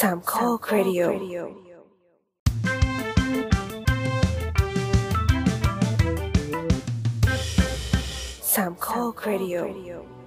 สามข้อครดิโอสามข้อครดิโอ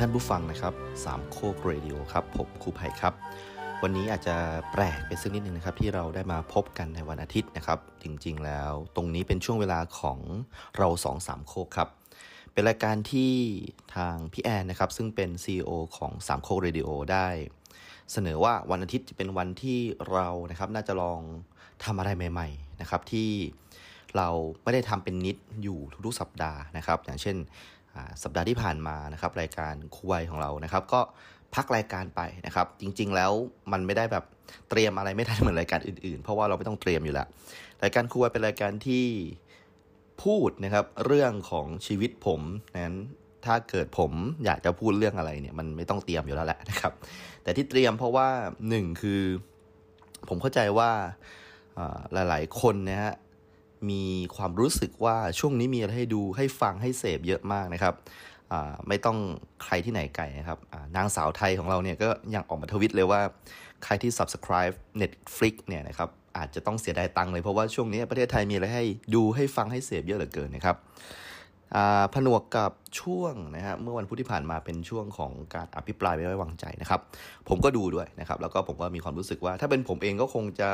ท่านผู้ฟังนะครับสามโคกเรดิโอครับผมครูไผ่ครับ วันนี้อาจจะแปลกไปสักนิดนึงนะครับ ที่เราได้มาพบกันในวันอาทิตย์นะครับ จริงๆแล้วตรงนี้เป็นช่วงเวลาของเราสองสามโคกครับ เป็นรายการที่ทางพี่แอนนะครับ ซึ่งเป็น CEO ของสามโคกเรดิโอได้เสนอว่าวันอาทิตย์จะเป็นวันที่เรานะครับน่าจะลองทำอะไรใหม่ๆนะครับที่เราไม่ได้ทำเป็นนิดอยู่ทุกๆสัปดาห์นะครับ อย่างเช่น สัปดาห์ที่ผ่านมานะครับรายการคูไวของเรานะครับ ก็พักรายการไปนะครับ จริง ๆ แล้วมันไม่ได้แบบเตรียมอะไรไม่ทันเหมือนรายการอื่นๆ เพราะว่าเราไม่ต้องเตรียมอยู่แล้วรายการคูไวเป็นรายการที่พูดนะครับเรื่องของชีวิตผมนั้นถ้าเกิดผมอยากจะพูดเรื่องอะไรเนี่ยมันไม่ต้องเตรียมอยู่แล้วแหละนะครับ แต่ที่เตรียมเพราะว่าหนึ่งคือ ผมเข้าใจว่าอ่าหลาย ๆ คนนะฮะ มีความรู้สึกว่าช่วงนี้มีอะไรให้ดูให้ฟังให้เสพเยอะมากนะครับไม่ต้องใครที่ไหนไกลนะครับนางสาวไทยของเราเนี่ยก็ยังออกมาทวิตเลยว่า ใครที่ subscribe Netflix เนี่ยนะครับอาจจะต้องเสียดายตังค์เลยเพราะว่าช่วงนี้ประเทศไทยมีอะไรให้ดูให้ฟังให้เสพเยอะเหลือเกินนะครับผนวกกับช่วงนะฮะเมื่อวันพุธที่ผ่านมาเป็นช่วงของการอภิปรายไม่ไว้วางใจนะครับ ผมก็ดูด้วยนะครับ แล้วก็ผมก็มีความรู้สึกว่า ถ้าเป็นผมเองก็คงจะ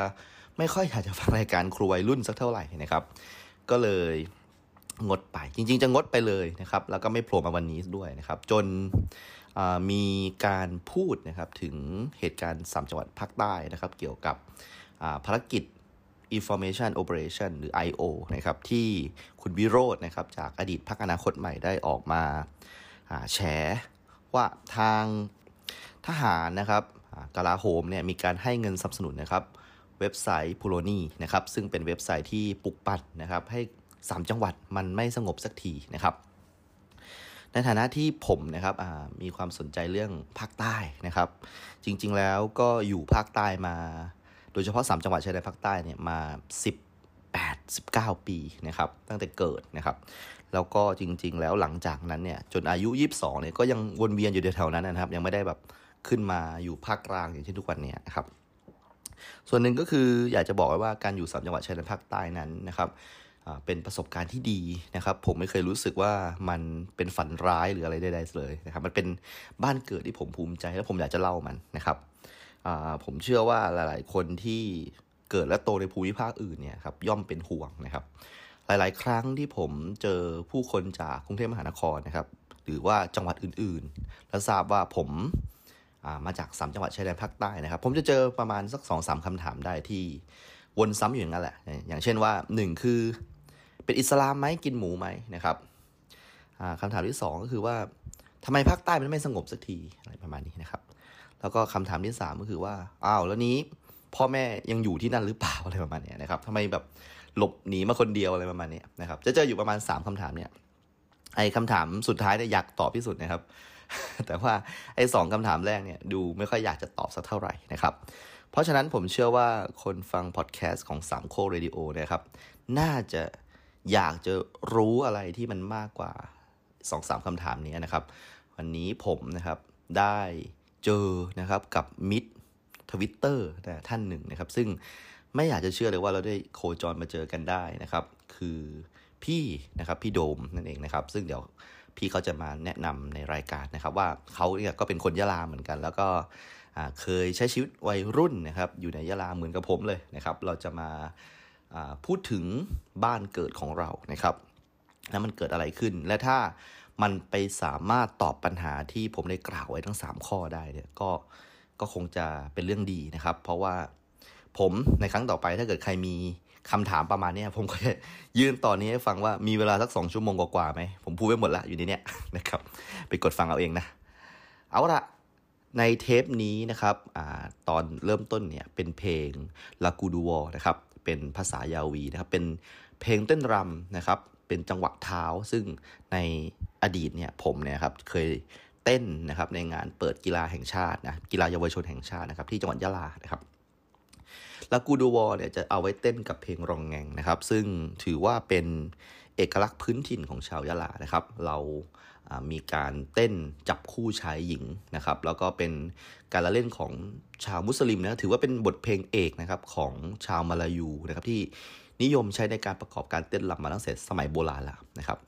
ไม่ค่อยอยากจะฟังรายการครูวัยรุ่นสักเท่าไหร่นะครับ ก็เลยงดไปจริง ๆ จะงดไปเลยนะครับ แล้วก็ไม่โผล่มาวันนี้ด้วยนะครับ จนมีการพูดนะครับถึงเหตุการณ์สามจังหวัดภาคใต้นะครับ เกี่ยวกับภารกิจ Information Operation หรือ I.O. นะครับที่คุณวิโรจน์นะครับจากอดีตพักอนาคตใหม่ได้ออกมาแฉว่าทางทหารนะครับกลาโหมเนี่ยมีการให้เงินสนับสนุนนะครับ เว็บไซต์พูโรนีนะครับซึ่งเป็นเว็บไซต์ที่ปลุกปั่นนะครับให้ 3 จังหวัดมันไม่สงบสักทีนะครับในฐานะที่ผมนะครับมีความสนใจเรื่องภาคใต้นะครับ จริงๆแล้วก็อยู่ภาคใต้มา โดยเฉพาะ 3 จังหวัดชายแดนภาคใต้เนี่ยมา 18 19 ปีนะครับตั้งแต่เกิดนะครับ แล้วก็จริง ๆ แล้วหลังจากนั้นเนี่ยจนอายุ 22เนี่ยก็ยังวนเวียนอยู่แถวๆนั้นนะครับ ยังไม่ได้แบบขึ้นมาอยู่ภาคกลางอย่างเช่นทุกวันเนี้นะครับ ส่วนหนึ่งก็คืออยากจะบอกไว้ว่าการอยู่สามจังหวัดชายแดนภาคใต้นั้นนะครับเป็นประสบการณ์ที่ดีนะครับ ผมไม่เคยรู้สึกว่ามันเป็นฝันร้ายหรืออะไรใดๆเลยนะครับ มันเป็นบ้านเกิดที่ผมภูมิใจ และผมอยากจะเล่ามันนะครับผมเชื่อว่าหลาย ๆ คนที่เกิดและโตในภูมิภาคอื่นเนี่ยครับย่อมเป็นห่วงนะครับ หลาย ๆ ครั้งที่ผมเจอผู้คนจากกรุงเทพมหานครนะครับ หรือว่าจังหวัดอื่น ๆ แล้วทราบว่าผม มาจากสามจังหวัดชายแดนภาคใต้นะครับ ผมจะเจอประมาณสักสองสามคำถามได้ที่วนซ้ำอยู่อย่างนั้นแหละ อย่างเช่นว่าหนึ่งคือเป็นอิสลามไหมกินหมูไหมนะครับอ่าคำถามที่สองก็คือว่าทำไมภาคใต้มันไม่สงบสักทีอะไรประมาณนี้นะครับ แล้วก็คำถามที่สามก็คือว่าอ้าวแล้วนี้พ่อแม่ยังอยู่ที่นั่นหรือเปล่าอะไรประมาณนี้นะครับทำไมแบบหลบหนีมาคนเดียวอะไรประมาณนี้นะครับ จะเจออยู่ประมาณสามคำถามเนี่ยไอ้คำถามสุดท้ายเนี่ยอยากตอบที่สุดนะครับ แต่ว่าไอ้สองคำถามแรกเนี่ยดูไม่ค่อยอยากจะตอบสักเท่าไหร่นะครับ เพราะฉะนั้นผมเชื่อว่าคนฟังพอดแคสต์ของสามโคเรดิโอนะครับ น่าจะอยากจะรู้อะไรที่มันมากกว่าสองสามคำถามนี้นะครับ วันนี้ผมนะครับได้เจอนะครับกับมิดทวิตเตอร์นะท่านหนึ่งนะครับ ซึ่งไม่อยากจะเชื่อเลยว่าเราได้โคจรมาเจอกันได้นะครับ คือพี่นะครับพี่โดมนั่นเองนะครับ ซึ่งเดี๋ยว พี่เขาจะมาแนะนำในรายการนะครับว่าเขาเนี่ยก็เป็นคนยะลาเหมือนกัน แล้วก็เคยใช้ชีวิตวัยรุ่นนะครับอยู่ในยะลาเหมือนกับผมเลยนะครับ เราจะมาพูดถึงบ้านเกิดของเรานะครับแล้วมันเกิดอะไรขึ้น และถ้ามันไปสามารถตอบปัญหาที่ผมได้กล่าวไว้ทั้ง 3 ข้อได้เนี่ยก็ก็คงจะเป็นเรื่องดีนะครับ เพราะว่าผมในครั้งต่อไปถ้าเกิดใครมี คำถามประมาณนี้ผมก็จะยื่นตอนนี้ให้ฟังว่ามีเวลาสักสองชั่วโมงกว่าๆไหม ผมพูดไปหมดละอยู่ในนี้นะครับ ไปกดฟังเอาเองนะ เอาละในเทปนี้นะครับอตอนเริ่มต้นเนี่ยเป็นเพลงลากูดูวอนะครับ เป็นภาษายาวีนะครับ เป็นเพลงเต้นรำนะครับ เป็นจังหวะเท้า ซึ่งในอดีตเนี่ยผมเนี่ยครับเคยเต้นนะครับในงานเปิดกีฬาแห่งชาตินะกีฬาเยาวชนแห่งชาตินะครับที่จังหวัดยะลานะครับ แลากูดูวอเนี่ยจะเอาไว้เต้นกับเพลงรองแงงนะครับ ซึ่งถือว่าเป็นเอกลักษณ์พื้นถิ่นของชาวยะลานะครับ เรามีการเต้นจับคู่ชายหญิงนะครับ แล้วก็เป็นการละเล่นของชาวมุสลิมนะถือว่าเป็นบทเพลงเอกนะครับของชาวมาลายูนะครับที่นิยมใช้ในการประกอบการเต้นรำมาตั้งแต่สมัยโบราณแล้วนะครับ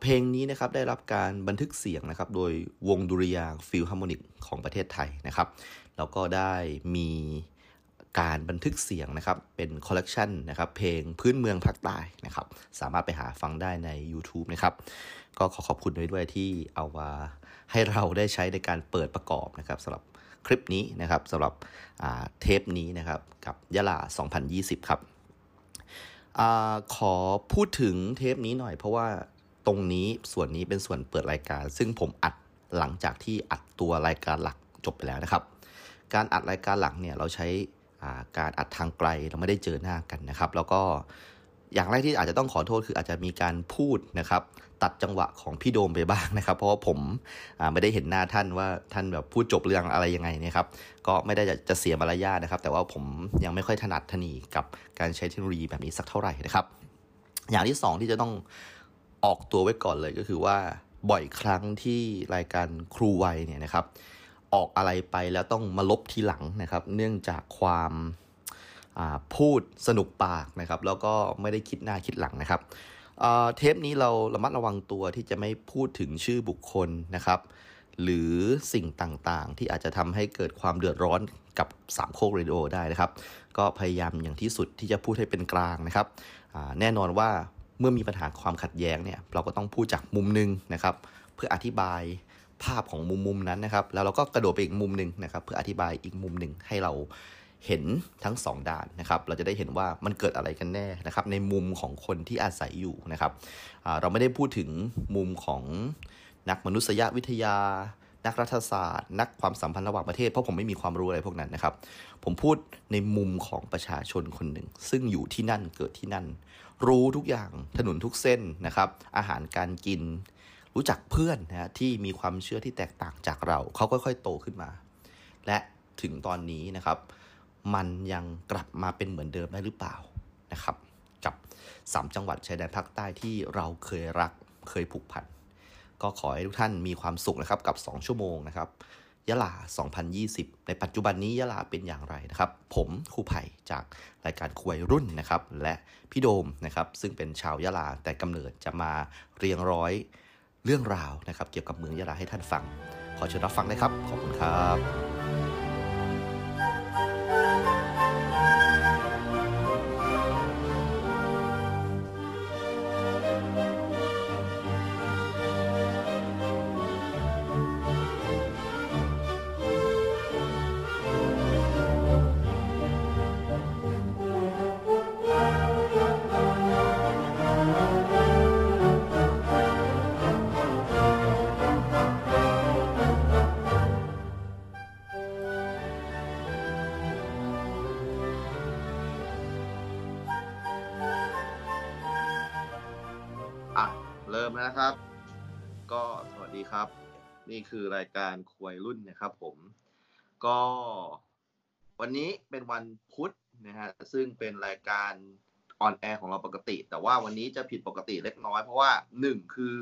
เพลงนี้นะครับได้รับการบันทึกเสียงนะครับ โดยวงดุริยางค์ฟิลฮาร์โมนิกของประเทศไทยนะครับ แล้วก็ได้มี การบันทึกเสียงนะครับ เป็นคอลเลกชันนะครับ เพลงพื้นเมืองภาคใต้นะครับ สามารถไปหาฟังได้ใน YouTube นะครับ ก็ขอขอบคุณด้วยด้วยที่เอามาให้เราได้ใช้ในการเปิดประกอบนะครับสำหรับคลิปนี้นะครับสำหรับเทปนี้นะครับ กับยะลา 2020 ครับอขอพูดถึงเทปนี้หน่อย เพราะว่าตรงนี้ส่วนนี้เป็นส่วนเปิดรายการ ซึ่งผมอัดหลังจากที่อัดตัวรายการหลักจบไปแล้วนะครับ การอัดรายการหลักเนี่ยเราใช้ การอัดทางไกลเราไม่ได้เจอหน้ากันนะครับ แล้วก็อย่างแรกที่อาจจะต้องขอโทษคืออาจจะมีการพูดนะครับ ตัดจังหวะของพี่โดมไปบ้างนะครับ เพราะว่าผมไม่ได้เห็นหน้าท่านว่าท่านแบบพูดจบเรื่องอะไรยังไงนะครับ ก็ไม่ได้จะจะเสียมารยาทนะครับ แต่ว่าผมยังไม่ค่อยถนัดทนีกับการใช้เทคโนโลยีแบบนี้สักเท่าไหร่นะครับ อย่างที่ 2 ที่จะต้องออกตัวไว้ก่อนเลยก็คือว่าบ่อยครั้งที่รายการครูวัยเนี่ยนะครับ ออกอะไรไปแล้วต้องมาลบทีหลังนะครับ เนื่องจากความพูดสนุกปากนะครับ แล้วก็ไม่ได้คิดหน้าคิดหลังนะครับเทปนี้เราระมัดระวังตัวที่จะไม่พูดถึงชื่อบุคคลนะครับ หรือสิ่งต่างๆ ที่อาจจะทำให้เกิดความเดือดร้อนกับสามโคกเรดิโอได้นะครับ ก็พยายามอย่างที่สุดที่จะพูดให้เป็นกลางนะครับแน่นอนว่าเมื่อมีปัญหาความขัดแย้งเนี่ยเราก็ต้องพูดจากมุมนึงนะครับ เพื่ออธิบาย ภาพของมุมมุมนั้นนะครับ แล้วเราก็กระโดดไปอีกมุมหนึ่งนะครับเพื่ออธิบายอีกมุมหนึ่งให้เราเห็นทั้ง 2 ด้านนะครับ เราจะได้เห็นว่ามันเกิดอะไรกันแน่นะครับ ในมุมของคนที่อาศัยอยู่นะครับเราไม่ได้พูดถึงมุมของนักมนุษยวิทยา นักรัฐศาสตร์ นักความสัมพันธ์ระหว่างประเทศ เพราะผมไม่มีความรู้อะไรพวกนั้นนะครับ ผมพูดในมุมของประชาชนคนหนึ่ง ซึ่งอยู่ที่นั่นเกิดที่นั่น รู้ทุกอย่างถนนทุกเส้นนะครับ อาหารการกิน รู้จักเพื่อนนะที่มีความเชื่อที่แตกต่างจากเรา เขาค่อยๆ โตขึ้นมา และถึงตอนนี้นะครับ มันยังกลับมาเป็นเหมือนเดิมได้หรือเปล่านะครับ กับสามจังหวัดชายแดนภาคใต้ที่เราเคยรักเคยผูกพันก็ขอให้ทุกท่านมีความสุขนะครับกับ 2 ชั่วโมงนะครับยะลา 2020 ในปัจจุบันนี้ยะลาเป็นอย่างไรนะครับ ผมครูไผ่จากรายการคุยรุ่นนะครับ และพี่โดมนะครับ ซึ่งเป็นชาวยะลาแต่กำเนิดจะมาเรียงร้อย เรื่องราวนะครับ เกี่ยวกับเมืองยะลาให้ท่านฟัง ขอเชิญรับฟังเลยครับ ขอบคุณครับ นี่คือรายการควยรุ่นนะครับผม ก็วันนี้เป็นวันพุธนะฮะซึ่งเป็นรายการ on air ของเราปกติ แต่ว่าวันนี้จะผิดปกติเล็กน้อยเพราะว่าหนึ่งคือ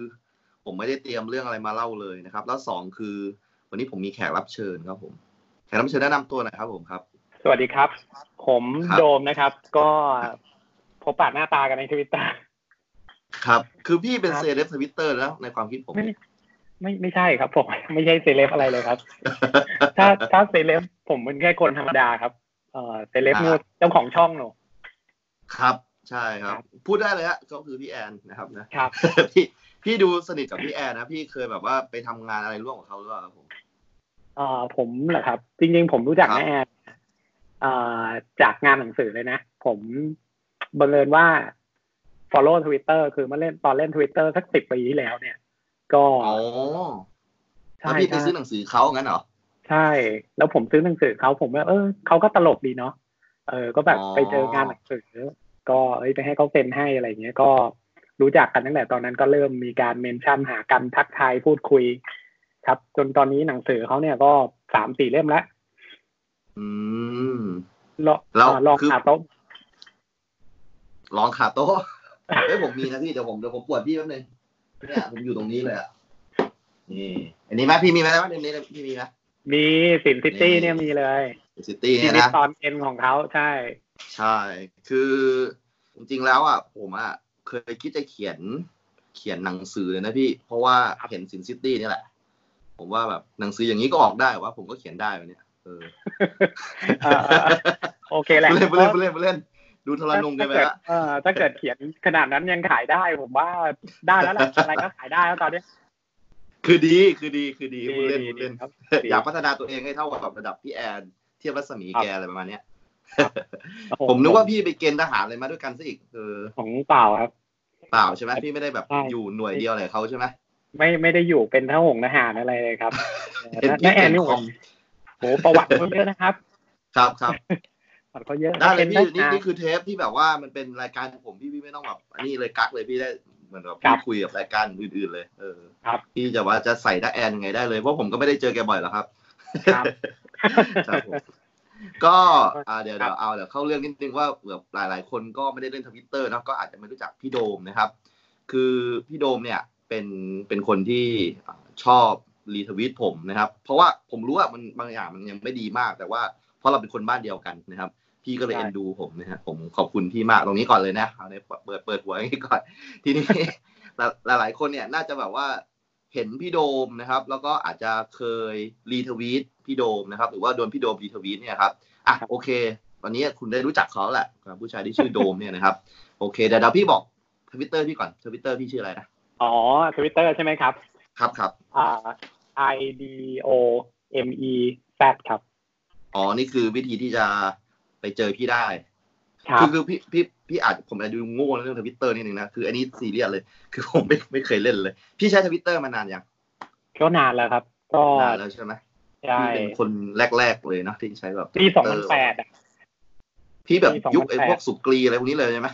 ผมไม่ได้เตรียมเรื่องอะไรมาเล่าเลยนะครับ แล้วสองคือวันนี้ผมมีแขกรับเชิญครับผม แขกรับเชิญแนะนำตัวหน่อยครับผมครับ สวัสดีครับ ผมโดมนะครับ ก็พบปะหน้าตากันในทวิตเตอร์ครับ คือพี่เป็นครับเซเลบทวิตเตอร์แล้วในความคิดผมไม่ ไม่ไม่ใช่ครับผมไม่ใช่เซเลบอะไรเลยครับ ถ้าถ้าเซเลบผมเป็นแค่คนธรรมดาครับ เออเซเลบอ่านูเจ้าของช่องหนูครับ ใช่ครับครับ พูดได้เลยฮะก็คือพี่แอนนะครับนะครับพี่พี่ดูสนิทกับพี่แอนนะพี่เคยแบบว่าไปทำงานอะไรร่วมกับเขาหรือเปล่าครับผมเอ่อผมเหรอครับ จริงๆผมรู้จักครับแม่แอนเอ่อจากงานหนังสือเลยนะ ผมบังเอิญว่า follow Twitter คือมาเล่นตอนเล่น Twitter สักสิบปีที่แล้วเนี่ย ก็อ๋อใช่แล้วพี่ไปใช่ซื้อหนังสือเขางั้นเหรอใช่ แล้วผมซื้อหนังสือเขาผมว่าเออเขาก็ตลกดีเนาะเออ ก็แบบอ๋อไปเจองานหนังสือ ก็เอ้ยไปให้เขาเซ็นให้อะไรเงี้ยก็รู้จักกันตั้งแต่ตอนนั้นก็เริ่มมีการเมนชั่นหากันทักทายพูดคุย ครับ จนตอนนี้หนังสือเขาเนี่ยก็สามสี่เล่มแล้วอืมลองแล้วอ่าลองคือขาโต๊ะลองขาโต๊ะเฮ้ยผมมีนะพี่เดี๋ยวผมเดี๋ยวผมปวดพี่แป๊บนึง เนี่ยผมอยู่ตรงนี้เลยอะนี่อันนี้ไหมพี่มีไหมนะเล่มนี้พี่มีไหมมีสินซิตี้นี่เนี่ยมีเลยซิตี้ชีเนี่ยวิตนะตอนเอ็นของเขาใช่ ใช่ คือจริงๆแล้วอะผมอะเคยคิดจะเขียนเขียนหนังสือเลยนะพี่ เพราะว่าเห็น Sin City นี่แหละ ผมว่าแบบหนังสืออย่างนี้ก็ออกได้ว่าผมก็เขียนได้วะเนี่ยเออเออเออโอเคแหละเล่นเล่นเล่นเล่น ดูทรนงกันไปถ้าเกิดละเออถ้าเกิดเขียนขนาดนั้นยังขายได้ผมว่าได้แล้วแหละอะไรก็ขายได้แล้วตอนเนี้ยคือดีคือดีคือดีพูดเล่นดีพูดเล่นครับอยากพัฒนาตัวเองให้เท่ากับระดับพี่แอนเทียบรัศมีครับแกอะไรประมาณเนี้ยโอ้โหผมนึกว่าพี่ไปเกณฑ์ทหารอะไรมาด้วยกันซะอีกเออของเปล่าครับ เปล่าใช่ไหมพี่ไม่ได้แบบใช่อยู่หน่วยเดียวอะไรกับเขาใช่ไหมไม่ไม่ได้อยู่เป็นทหงทหารอะไรเลยครับเห็นน้าแอนนี่เห็นผของมโหประวัติเขาเยอะนะครับ ครับครับ ประวัติเขาเยอะได้เลยป็พี่ทนี่หารนี่คือเทปที่แบบว่ามันเป็นรายการของผมพี่พี่ไม่ต้องแบบอันนี้เลยกักเลยพี่ได้เหมือนแบบครัพี่บคุยกับรายการอื่นๆเลย เออครับพี่จะว่าจะใส่หน้าแอนยังไงได้เลยเพราะผมก็ไม่ได้เจอแกบ่อยหรอกครับครับครับผมก็อ่าเดี๋ยวเดี๋ยวเอาเดี๋ยวเข้าเรื่องนิดนึงว่าแบบหลาย ๆ คนก็ไม่ได้เล่นทวิตเตอร์นะก็อาจจะไม่รู้จักพี่โดมนะครับ คือพี่โดมเนี่ยเป็นเป็นคนที่อ่าชอบรีทวิตผมนะครับ เพราะว่าผมรู้ว่ามันบางอย่างมันยังไม่ดีมาก แต่ว่า เพราะเราเป็นคนบ้านเดียวกันนะครับ พี่ก็เลยใช่เอ็นดูผมนะฮะผมขอบคุณพี่มากตรงนี้ก่อนเลยนะเอาเนี่ยเปิดเปิดหัวอย่างนี้ก่อน ทีนี้หลายหลายๆคนเนี่ยน่าจะแบบว่าเห็นพี่โดมนะครับ แล้วก็อาจจะเคยรีทวีตพี่โดมนะครับ หรือว่าโดนพี่โดมรีทวีตเนี่ยครับอะโอเควันนี้คุณได้รู้จักเขาแล้วแหละกับผู้ชายที่ชื่อโดมเนี่ยนะครับ โอเคเดี๋ยวเดี๋ยวพี่บอกทวิตเตอร์พี่ก่อนทวิตเตอร์พี่ชื่ออะไรนะอ๋อทวิตเตอร์ใช่ไหมครับ ครับครับอ่า I D O M E Z ครับ อ๋อ นี่คือวิธีที่จะไปเจอพี่ได้ครับคือคือพี่พี่พี่อาจผมอาจจะดูโง่ในเรื่องทวิตเตอร์นิดนึงนะคืออันนี้ซีเรียสเลย คือผมไม่ไม่เคยเล่นเลย พี่ใช้ทวิตเตอร์มานานยังก็นานแล้วครับ ก็นานแล้วใช่ไหมใช่พี่เป็นคนแรกๆเลยเนอะที่ใช้แบบปีสองพันแปด Twitter พี่แบบปี2008ยุคไอ้พวกสุกรีอะไรพวกนี้เลยใช่ไหม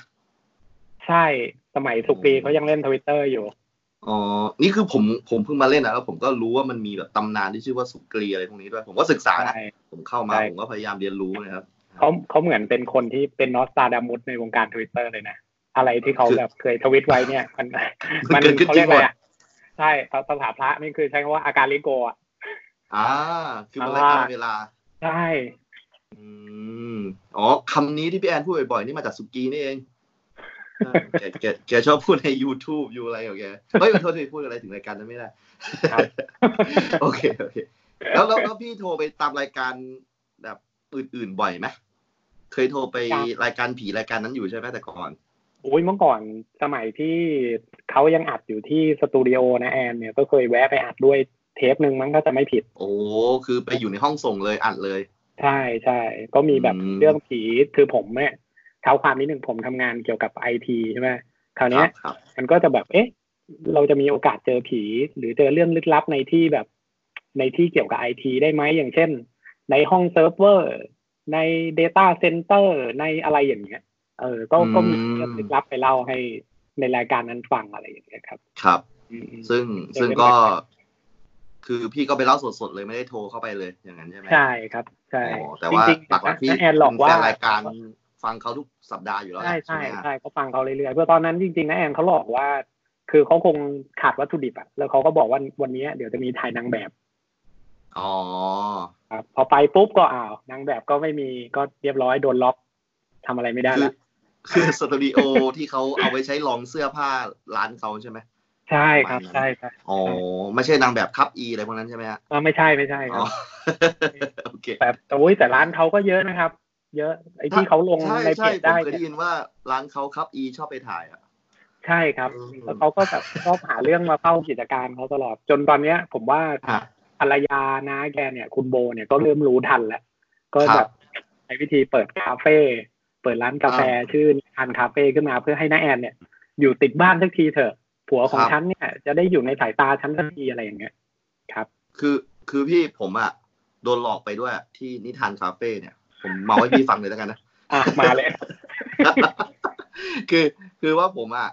ใช่สมัยสุกรีเขายังเล่นทวิตเตอร์อยู่ อ๋อ นี่คือผมผมเพิ่งมาเล่นนะแล้วผมก็รู้ว่ามันมีแบบตำนานที่ชื่อว่าสุกรีอะไรพวกนี้ด้วย ผมก็ศึกษานะใช่ผมเข้ามาใช่ผมก็พยายามเรียนรู้นะครับเขาเขาเหมือนเป็นคนที่เป็นนอสตาดามุสในวงการทวิตเตอร์เลยนะ อะไรที่เขาแบบเคยทวิตไว้เนี่ย มันมันเกิดขึ้นเขาเรียกจริงหมอะไรดอะใช่ภาษาพระนี่คือใช้คำว่าอาการลิโกอะอ่า คือมันไล่ตามเวลาใช่อืมอ๋อคำนี้ที่พี่แอนพูดบ่อยๆนี่มาจากสุกีนี่เองใช่ แกแกแกชอบพูดใน YouTube อยู่อะไรของแกเฮ้ยขอโทษทีพูดอะไรถึงรายการนั้นไม่ได้ครับโอเคโอเคแล้วแล้วแล้วพี่โทรไปตามรายการแบบอื่นๆบ่อยไหมเคยโทรไปครับรายการผีรายการนั้นอยู่ใช่ไหมแต่ก่อนโอ้ยเมื่อก่อนสมัยที่เขายังอัดอยู่ที่สตูดิโอนะแอนเนี่ยก็เคยแวะไปอัดด้วยเทปหนึ่งมั้งถ้าจะไม่ผิด โอ้คือไปอยู่ในห้องส่งเลยอัดเลย ใช่ใช่ก็มีแบบอืมเรื่องผีคือผมเนี่ยเท้าความนิดหนึ่งผมทำงานเกี่ยวกับไอทีใช่ไหมคราวคเนี้รัยบครับมันก็จะแบบเอ๊ะ เราจะมีโอกาสเจอผี หรือเจอเรื่องลึกลับในที่แบบในที่เกี่ยวกับไอทีได้ไหมอย่างเช่น ในห้องเซิร์ฟเวอร์ใน Data Center ในอะไรอย่างเงี้ย เออ ก็อืมก็มีเรื่องลึกลับไปเล่าให้ในรายการนั้นฟังอะไรอย่างเงี้ยครับ ครับอืมซึ่งเดี๋ยวซึ่งเป็นก็รายการคือพี่ก็ไปเล่าสดๆเลยไม่ได้โทรเข้าไปเลยอย่างนั้นใช่ไหมใช่ครับ ใช่อ๋อแต่ว่าจริงๆหลักๆพี่น้าแอนหลอกว่าเป็นแฟนรายการ ฟังเขาทุกสัปดาห์อยู่แล้วใช่แหละใช่ไหมฮะใช่เขาฟังเขาเรื่อยๆเพื่อตอนนั้นจริงๆนะแอนเขาหลอกว่า คือเขาคงขาดวัตถุดิบอะแล้วเขาก็บอกว่าวันนี้เดี๋ยวจะมีถ่ายนางแบบอ๋อครับพอไปปุ๊บก็อ้าวนางแบบก็ไม่มีก็เรียบร้อยโดนล็อกทำอะไรไม่ได้คือละคือสตูดิโอที่เขาเอาไว้ใช้ลองเสื้อผ้าร้านเขาใช่ไหมใช่ครับประมาณนั้นใช่ใช่อ๋อไม่ใช่นางแบบคับอีอะไรพวกนั้นใช่ไหมฮะอ่าไม่ใช่ไม่ใช่คอ๋รัอบโอเคแต่แต่โอ้ยแต่ร้านเขาก็เยอะนะครับ เยอะ ไอ้ที่เขาลงใช่ในเพใช่จผมได้เคยได้เนี่ยยินว่าร้านเขาคับอีชอบไปถ่ายอะใช่ครับอืมแล้วเขาก็แบบชอบหาเรื่องมาเฝ้ากิจการเขาตลอดจนตอนเนี้ย ผมว่าอะภรรยานะแกเนี่ย คุณโบเนี่ยก็เริ่มรู้ทันแล้ว ก็ครัแบบบใช้วิธีเปิดคาเฟ่เปิดร้านกาแฟอ่าชื่อนิทานคาเฟ่ขึ้นมาเพื่อให้น้าแอนเนี่ย อยู่ติดบ้านสักทีเถอะ ผัวของครับฉันเนี่ย จะได้อยู่ในสายตาฉันสักทีอะไรอย่างเงี้ยครับ คือคือพี่ผมอะโดนหลอกไปด้วยที่นิทานคาเฟ่เนี่ย ผมเมาให้พี่ฟังเลยแล้วกันนะอะมาเลยคือคือว่าผมอะ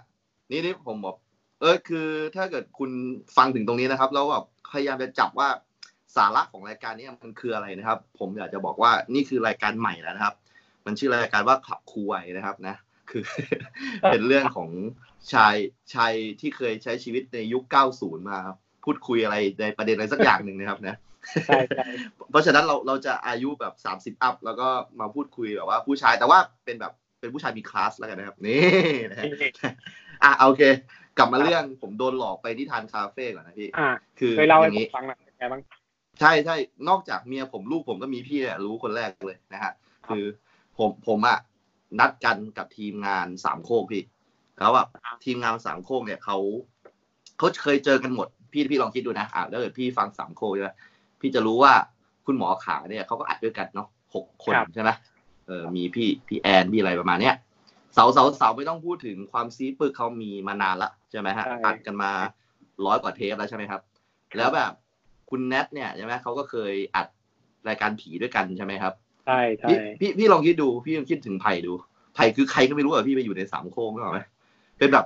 นี่นี่ผมบอกเออคือถ้าเกิดคุณฟังถึงตรงนี้นะครับ แล้วแบบพยายามจะจับว่าสาระของรายการนี้มันคืออะไรนะครับ ผมอยากจะบอกว่านี่คือรายการใหม่แล้วนะครับ มันชื่อรายการว่าขับคูไวนะครับนะ คือ เป็นเรื่องของชายชายที่เคยใช้ชีวิตในยุค 90 มาครับพูดคุยอะไรในประเด็นอะไรสักอย่างหนึ่งนะครับนะ ใช่ใช่เพราะฉะนั้นเราเราจะอายุแบบสามสิบอัพแล้วก็มาพูดคุยแบบว่าผู้ชายแต่ว่าเป็นแบบเป็นผู้ชายมีคลาสแล้วกันนะครับ นี่นะฮะอะโอเค กลับมาเรื่องผมโดนหลอกไปที่ทานคาเฟ่ก่อนนะพี่อ่าคือเคยเล่าอให้ย่างผมนี้ฟังหน่อยเป็นไงบ้างใช่ใช่นอกจากเมียผมลูกผมก็มีพี่เนี่ยรู้คนแรกเลยนะฮะคือผมผมอะนัดกันกับทีมงานสามโคกพี่แล้วแบบทีมงานสามโคกเนี่ยเขาเขาเคยเจอกันหมด พี่พี่ลองคิดดูนะอะถ้าเกิดพี่ฟังสามโคกใช่ไหม พี่จะรู้ว่าคุณหมอขาเนี่ยเขาก็อัดด้วยกันเนาะหกคนครับใช่ไหมเออมีพี่พี่แอนพี่อะไรประมาณเนี้ยเสาเสาเสาไม่ต้องพูดถึงความซีปึกเขามีมานานละใช่ไหมฮะใช่อัดกันมาร้อยกว่าเทปแล้วใช่ไหมครับ แล้วแบบคุณแนทเนี่ยใช่ไหมเขาก็เคยอัดรายการผีด้วยกันใช่ไหมครับใช่ใช่พี่พี่พี่ลองคิดดูพี่ลองคิดถึงไผ่ดูไผ่คือใครก็ไม่รู้อะพี่ไปอยู่ในสามโค้งหรือเปล่าไหม เป็นแบบ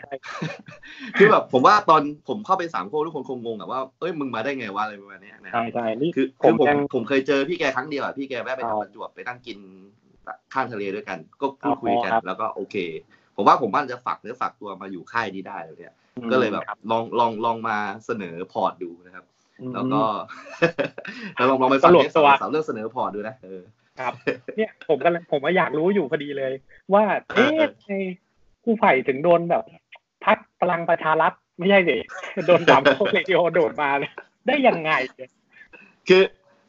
คือแบบผมว่าตอนผมเข้าไปสามโค้งทุกคนคงงงอะว่าเอ้ยมึงมาได้ไงวะอะไรประมาณเนี้ยนะคใช่รับใช่นี่คือผคือมผมยังผมเคยเจอพี่แกครั้งเดียวอะพี่แกแวะไปอ๋อทำประจวบไปนั่งกินข้างทะเลด้วยกัน ก็พูดคุยกันอ๋อครับแล้วก็โอเค ผมว่าผมว่าจะฝากเนื้อฝากตัวมาอยู่ค่ายนี้ได้เลยเนี่ยก็เลยแบบครับลองลองลองมาเสนอ port ดูนะครับอืมแล้วก็แล้วลองลองไปฟังสรุปเนี่ยตัวสาวเรื่องเสนอ port ดูนะเออครับ เนี่ยผมก็เลยผมก็อยากรู้อยู่พอดีเลย ว่าเอ๊ะ เออไอ้ผู้ไผ่ถึงโดนแบบพรรคพลังประชารัฐไม่ใช่สิโดนสามโคกเรดิโอโดดมาเลยได้ยังไงเนี่ยคือ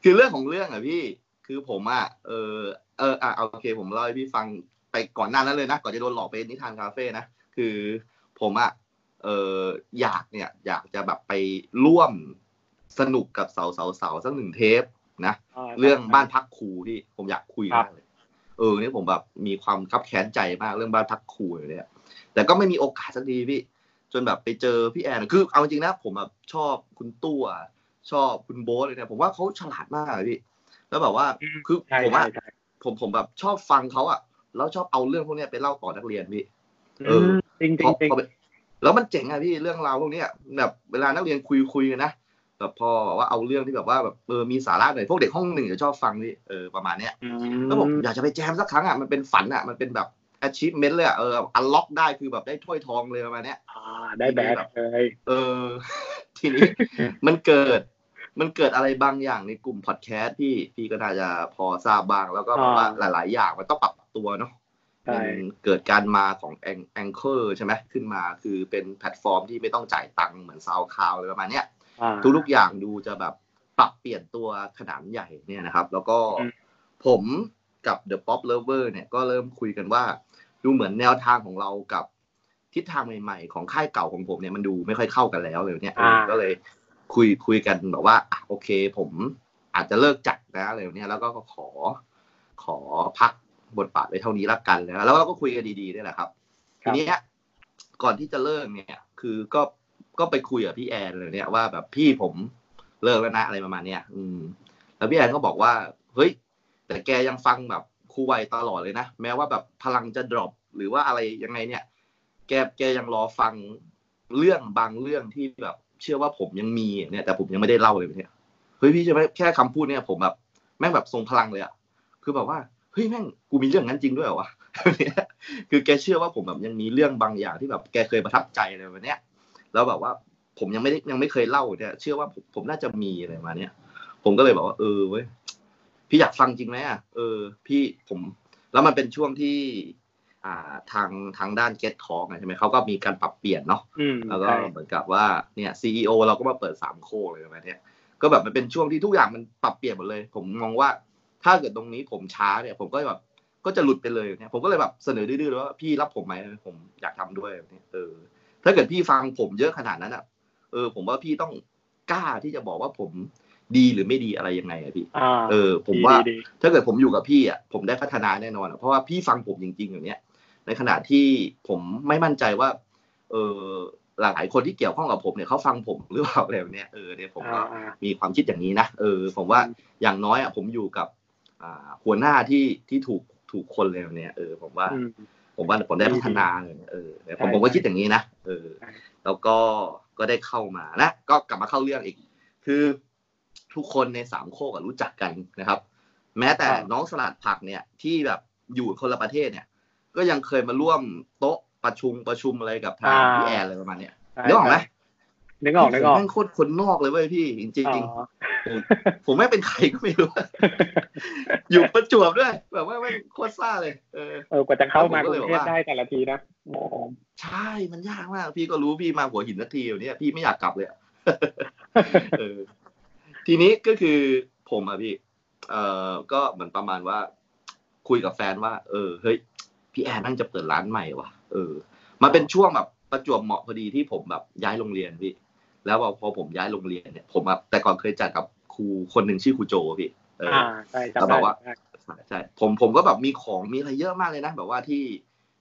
คือเรื่องของเรื่องอะพี่ คือผมอะเออเอออะเอาโอเค ผมเล่าให้พี่ฟังไปก่อนหน้านั้นเลยนะ ก่อนจะโดนหลอกไปนิทานคาเฟ่นะ คือผมอะเอออยากเนี่ยอยากจะแบบไปร่วมสนุกกับเสาเสาเสาสักหนึ่งเทปนะ เรื่องบ้านพักครูที่ผมอยากคุยครับมากเลย เออนี่ผมแบบมีความคับแค้นใจมากเรื่องบ้านพักครูเนี่ยแต่ก็ไม่มีโอกาสสักทีพี่ จนแบบไปเจอพี่แอนคือเอาจริงๆนะผมแบบชอบคุณตัวชอบคุณโบ๊ทเลยเนี่ยผมว่าเขาฉลาดมากเลยพี่แล้วแบบว่าคือใช่ผมใช่ว่าใช่ผมผมแบบชอบฟังเขาอะแล้วชอบเอาเรื่องพวกเนี้ยไปเล่าต่อนักเรียนพี่เออมจริงจริพงอจริงพอไปแล้วมันเจ๋งอะพี่เรื่องราวพวกเนี้ยแบบเวลานักเรียนคุยคุยกันนะ แบบพอว่าเอาเรื่องที่แบบว่าแบบเออมีสาระหน่อยพวกเด็กห้องหนึ่งจะชอบฟังพี่เออประมาณเนี้ยอืมแล้วผมอยากจะไปแจมสักครั้งอะมันเป็นฝันอะมันเป็นแบบ achievement เลยอะเอออันล็อกได้คือแบบได้ถ้วยทองเลยประมาณเนี้ยอ่าได้แบกเลยเออ ทีนี้มันเกิด มันเกิดอะไรบางอย่างในกลุ่มพอดแคสต์ที่พี่ก็น่าจะพอทราบบ้างแล้วก็แบบว่าหลาย ๆ อย่างมันต้องปรับตัวเนาะใช่มันเกิดการมาของแอง Anchor ใช่ไหมขึ้นมาคือเป็นแพลตฟอร์มที่ไม่ต้องจ่ายตังค์เหมือน SoundCloud เลยประมาณเนี้ยอ่า ทุกๆอย่างดูจะแบบปรับเปลี่ยนตัวขนาดใหญ่เนี่ยนะครับ แล้วก็อืมผมกับ The Pop Lover เนี่ยก็เริ่มคุยกันว่า ดูเหมือนแนวทางของเรากับทิศทางใหม่ๆ ของค่ายเก่าของผมเนี่ยมันดูไม่ค่อยเข้ากันแล้วเลยเนี่ยเออก็เลยคุยคุยกันแบบว่าอะโอเค ผมอาจจะเลิกจัดนะอะไรแบบเนี้ยแล้วก็ขอขอพักบทบาทไว้เท่านี้ละกันแล้วแล้วเราก็คุยกันดีๆนี่แหละครับ ทีนี้ก่อนที่จะเลิกเนี่ย คือก็ ก็ไปคุยกับพี่แอนเลยเนี่ยว่าแบบพี่ผมเลิกแล้วนะอะไรประมาณเนี้ยอืม แล้วพี่แอนก็บอกว่า เฮ้ย แต่แกยังฟังแบบครูไวตลอดเลยนะ แม้ว่าแบบพลังจะดรอปหรือว่าอะไรยังไงเนี่ย แกแกยังรอฟังเรื่องบางเรื่องที่แบบ เชื่อว่าผมยังมีเนี่ย แต่ผมยังไม่ได้เล่าเลยเนี่ยเฮ้ยพี่ใช่ไหมแค่คำพูดเนี่ย ผมแบบแม่งแบบทรงพลังเลยอะคือแบบว่าเฮ้ยแม่งกูมีเรื่องนั้นจริงด้วยเหรอวะคือแกเชื่อว่าผมแบบยังมีเรื่องบางอย่างที่แบบแกเคยประทับใจอะไรแบบเนี้ย แล้วแบบว่าผมยังไม่ได้ยังไม่เคยเล่าเนี่ยเชื่อว่าผมผมน่าจะมีอะไรมาเนี้ยผมก็เลยบอกว่าเออเว้ยพี่อยากฟังจริงไหมอะเออ พี่ผม แล้วมันเป็นช่วงที่ อ่าทางทางด้านเก็ตทองใช่ไหมเขาก็มีการปรับเปลี่ยนเนาะอืมแล้วก็ใช่เหมือนกับว่าเนี่ยซีอเราก็มาเปิดสามโคกเลยประมาณเนี้ยก็แบบมันเป็นช่วงที่ทุกอย่างมันปรับเปลี่ยนหมดเลย ผมมองว่า ถ้าเกิดตรงนี้ผมช้าเนี่ย ผมก็แบบก็จะหลุดไปเลยเนี่ยผมก็เลยแบบเสนอดื้อๆเลยว่าพี่รับผมไหมผมอยากทำด้วยแบบนี้เออ ถ้าเกิดพี่ฟังผมเยอะขนาดนั้นอะ เออ ผมว่าพี่ต้องกล้าที่จะบอกว่าผมดีหรือไม่ดีอะไรยังไงอะพี่อ่าเออ ผมว่าดีดีถ้าเกิดผมอยู่กับพี่อะผมได้พัฒนาแน่นอนอะเพราะว่าพี่ฟังผมจริงๆอย่างเนี้ย ในขณะที่ผมไม่มั่นใจว่า เออหลายคนที่เกี่ยวข้องกับผมเนี่ยเขาฟังผมหรือเปล่าอะไรแบบเนี้ยเออเนี่ยผมก็อ่าอ่ามีความคิดอย่างนี้นะเออ ผมว่าอย่างน้อยอะผมอยู่กับอ่าหัวหน้าที่ที่ถูกถูกคนเลยแบบเนี้ยเออผมว่าอืม ผมว่าผมได้พัฒนาเลยเออเนี่ยผมใช่ผมก็คิดอย่างนี้นะเออใช่แล้วก็ก็ได้เข้ามานะก็กลับมาเข้าเรื่องอีก คือทุกคนในสามโคกอะรู้จักกันนะครับ แม้แต่อ่าน้องสลัดผักเนี่ยที่แบบอยู่คนละประเทศเนี่ย ก็ยังเคยมาร่วมโต๊ะประชุมประชุมอะไรกับทางพี่แอนอะไรประมาณเนี้ยใช่นึกออกไหม นึกออกนึกออกผมแม่งโคตรคนนอกเลยเว้ยพี่จริงอ๋อๆผมไม่เป็นใครก็ไม่รู้ อยู่ประจวบด้วย แบบว่าไม่งโคตรซ่าเลย เออเออกว่าจะเข้ามากผมก็รุเลยงบอกเทพว่าได้แต่ละทีนะโอ้ใช่มันยากมาก พี่ก็รู้พี่มาหัวหินสักทีเดี๋ยวนี้พี่ไม่อยากกลับเลยอะเออทีนี้ก็คือผมอะพี่ เอ่อก็เหมือนประมาณว่า คุยกับแฟนว่า เออเฮ้ยพี่แอนนั่งจะเปิดร้านใหม่ว่ะเออ มันเป็นช่วงแบบประจวบเหมาะพอดีที่ผมแบบย้ายโรงเรียนพี่ แล้วพอผมย้ายโรงเรียนเนี่ยผมแบบแต่ก่อนเคยจัดกับครูคนหนึ่งชื่อครูโจพี่เอออ่าใช่จำแล้วบได้อกว่าใช่ใช่ใช่ผมผมก็แบบมีของมีอะไรเยอะมากเลยนะแบบว่าที่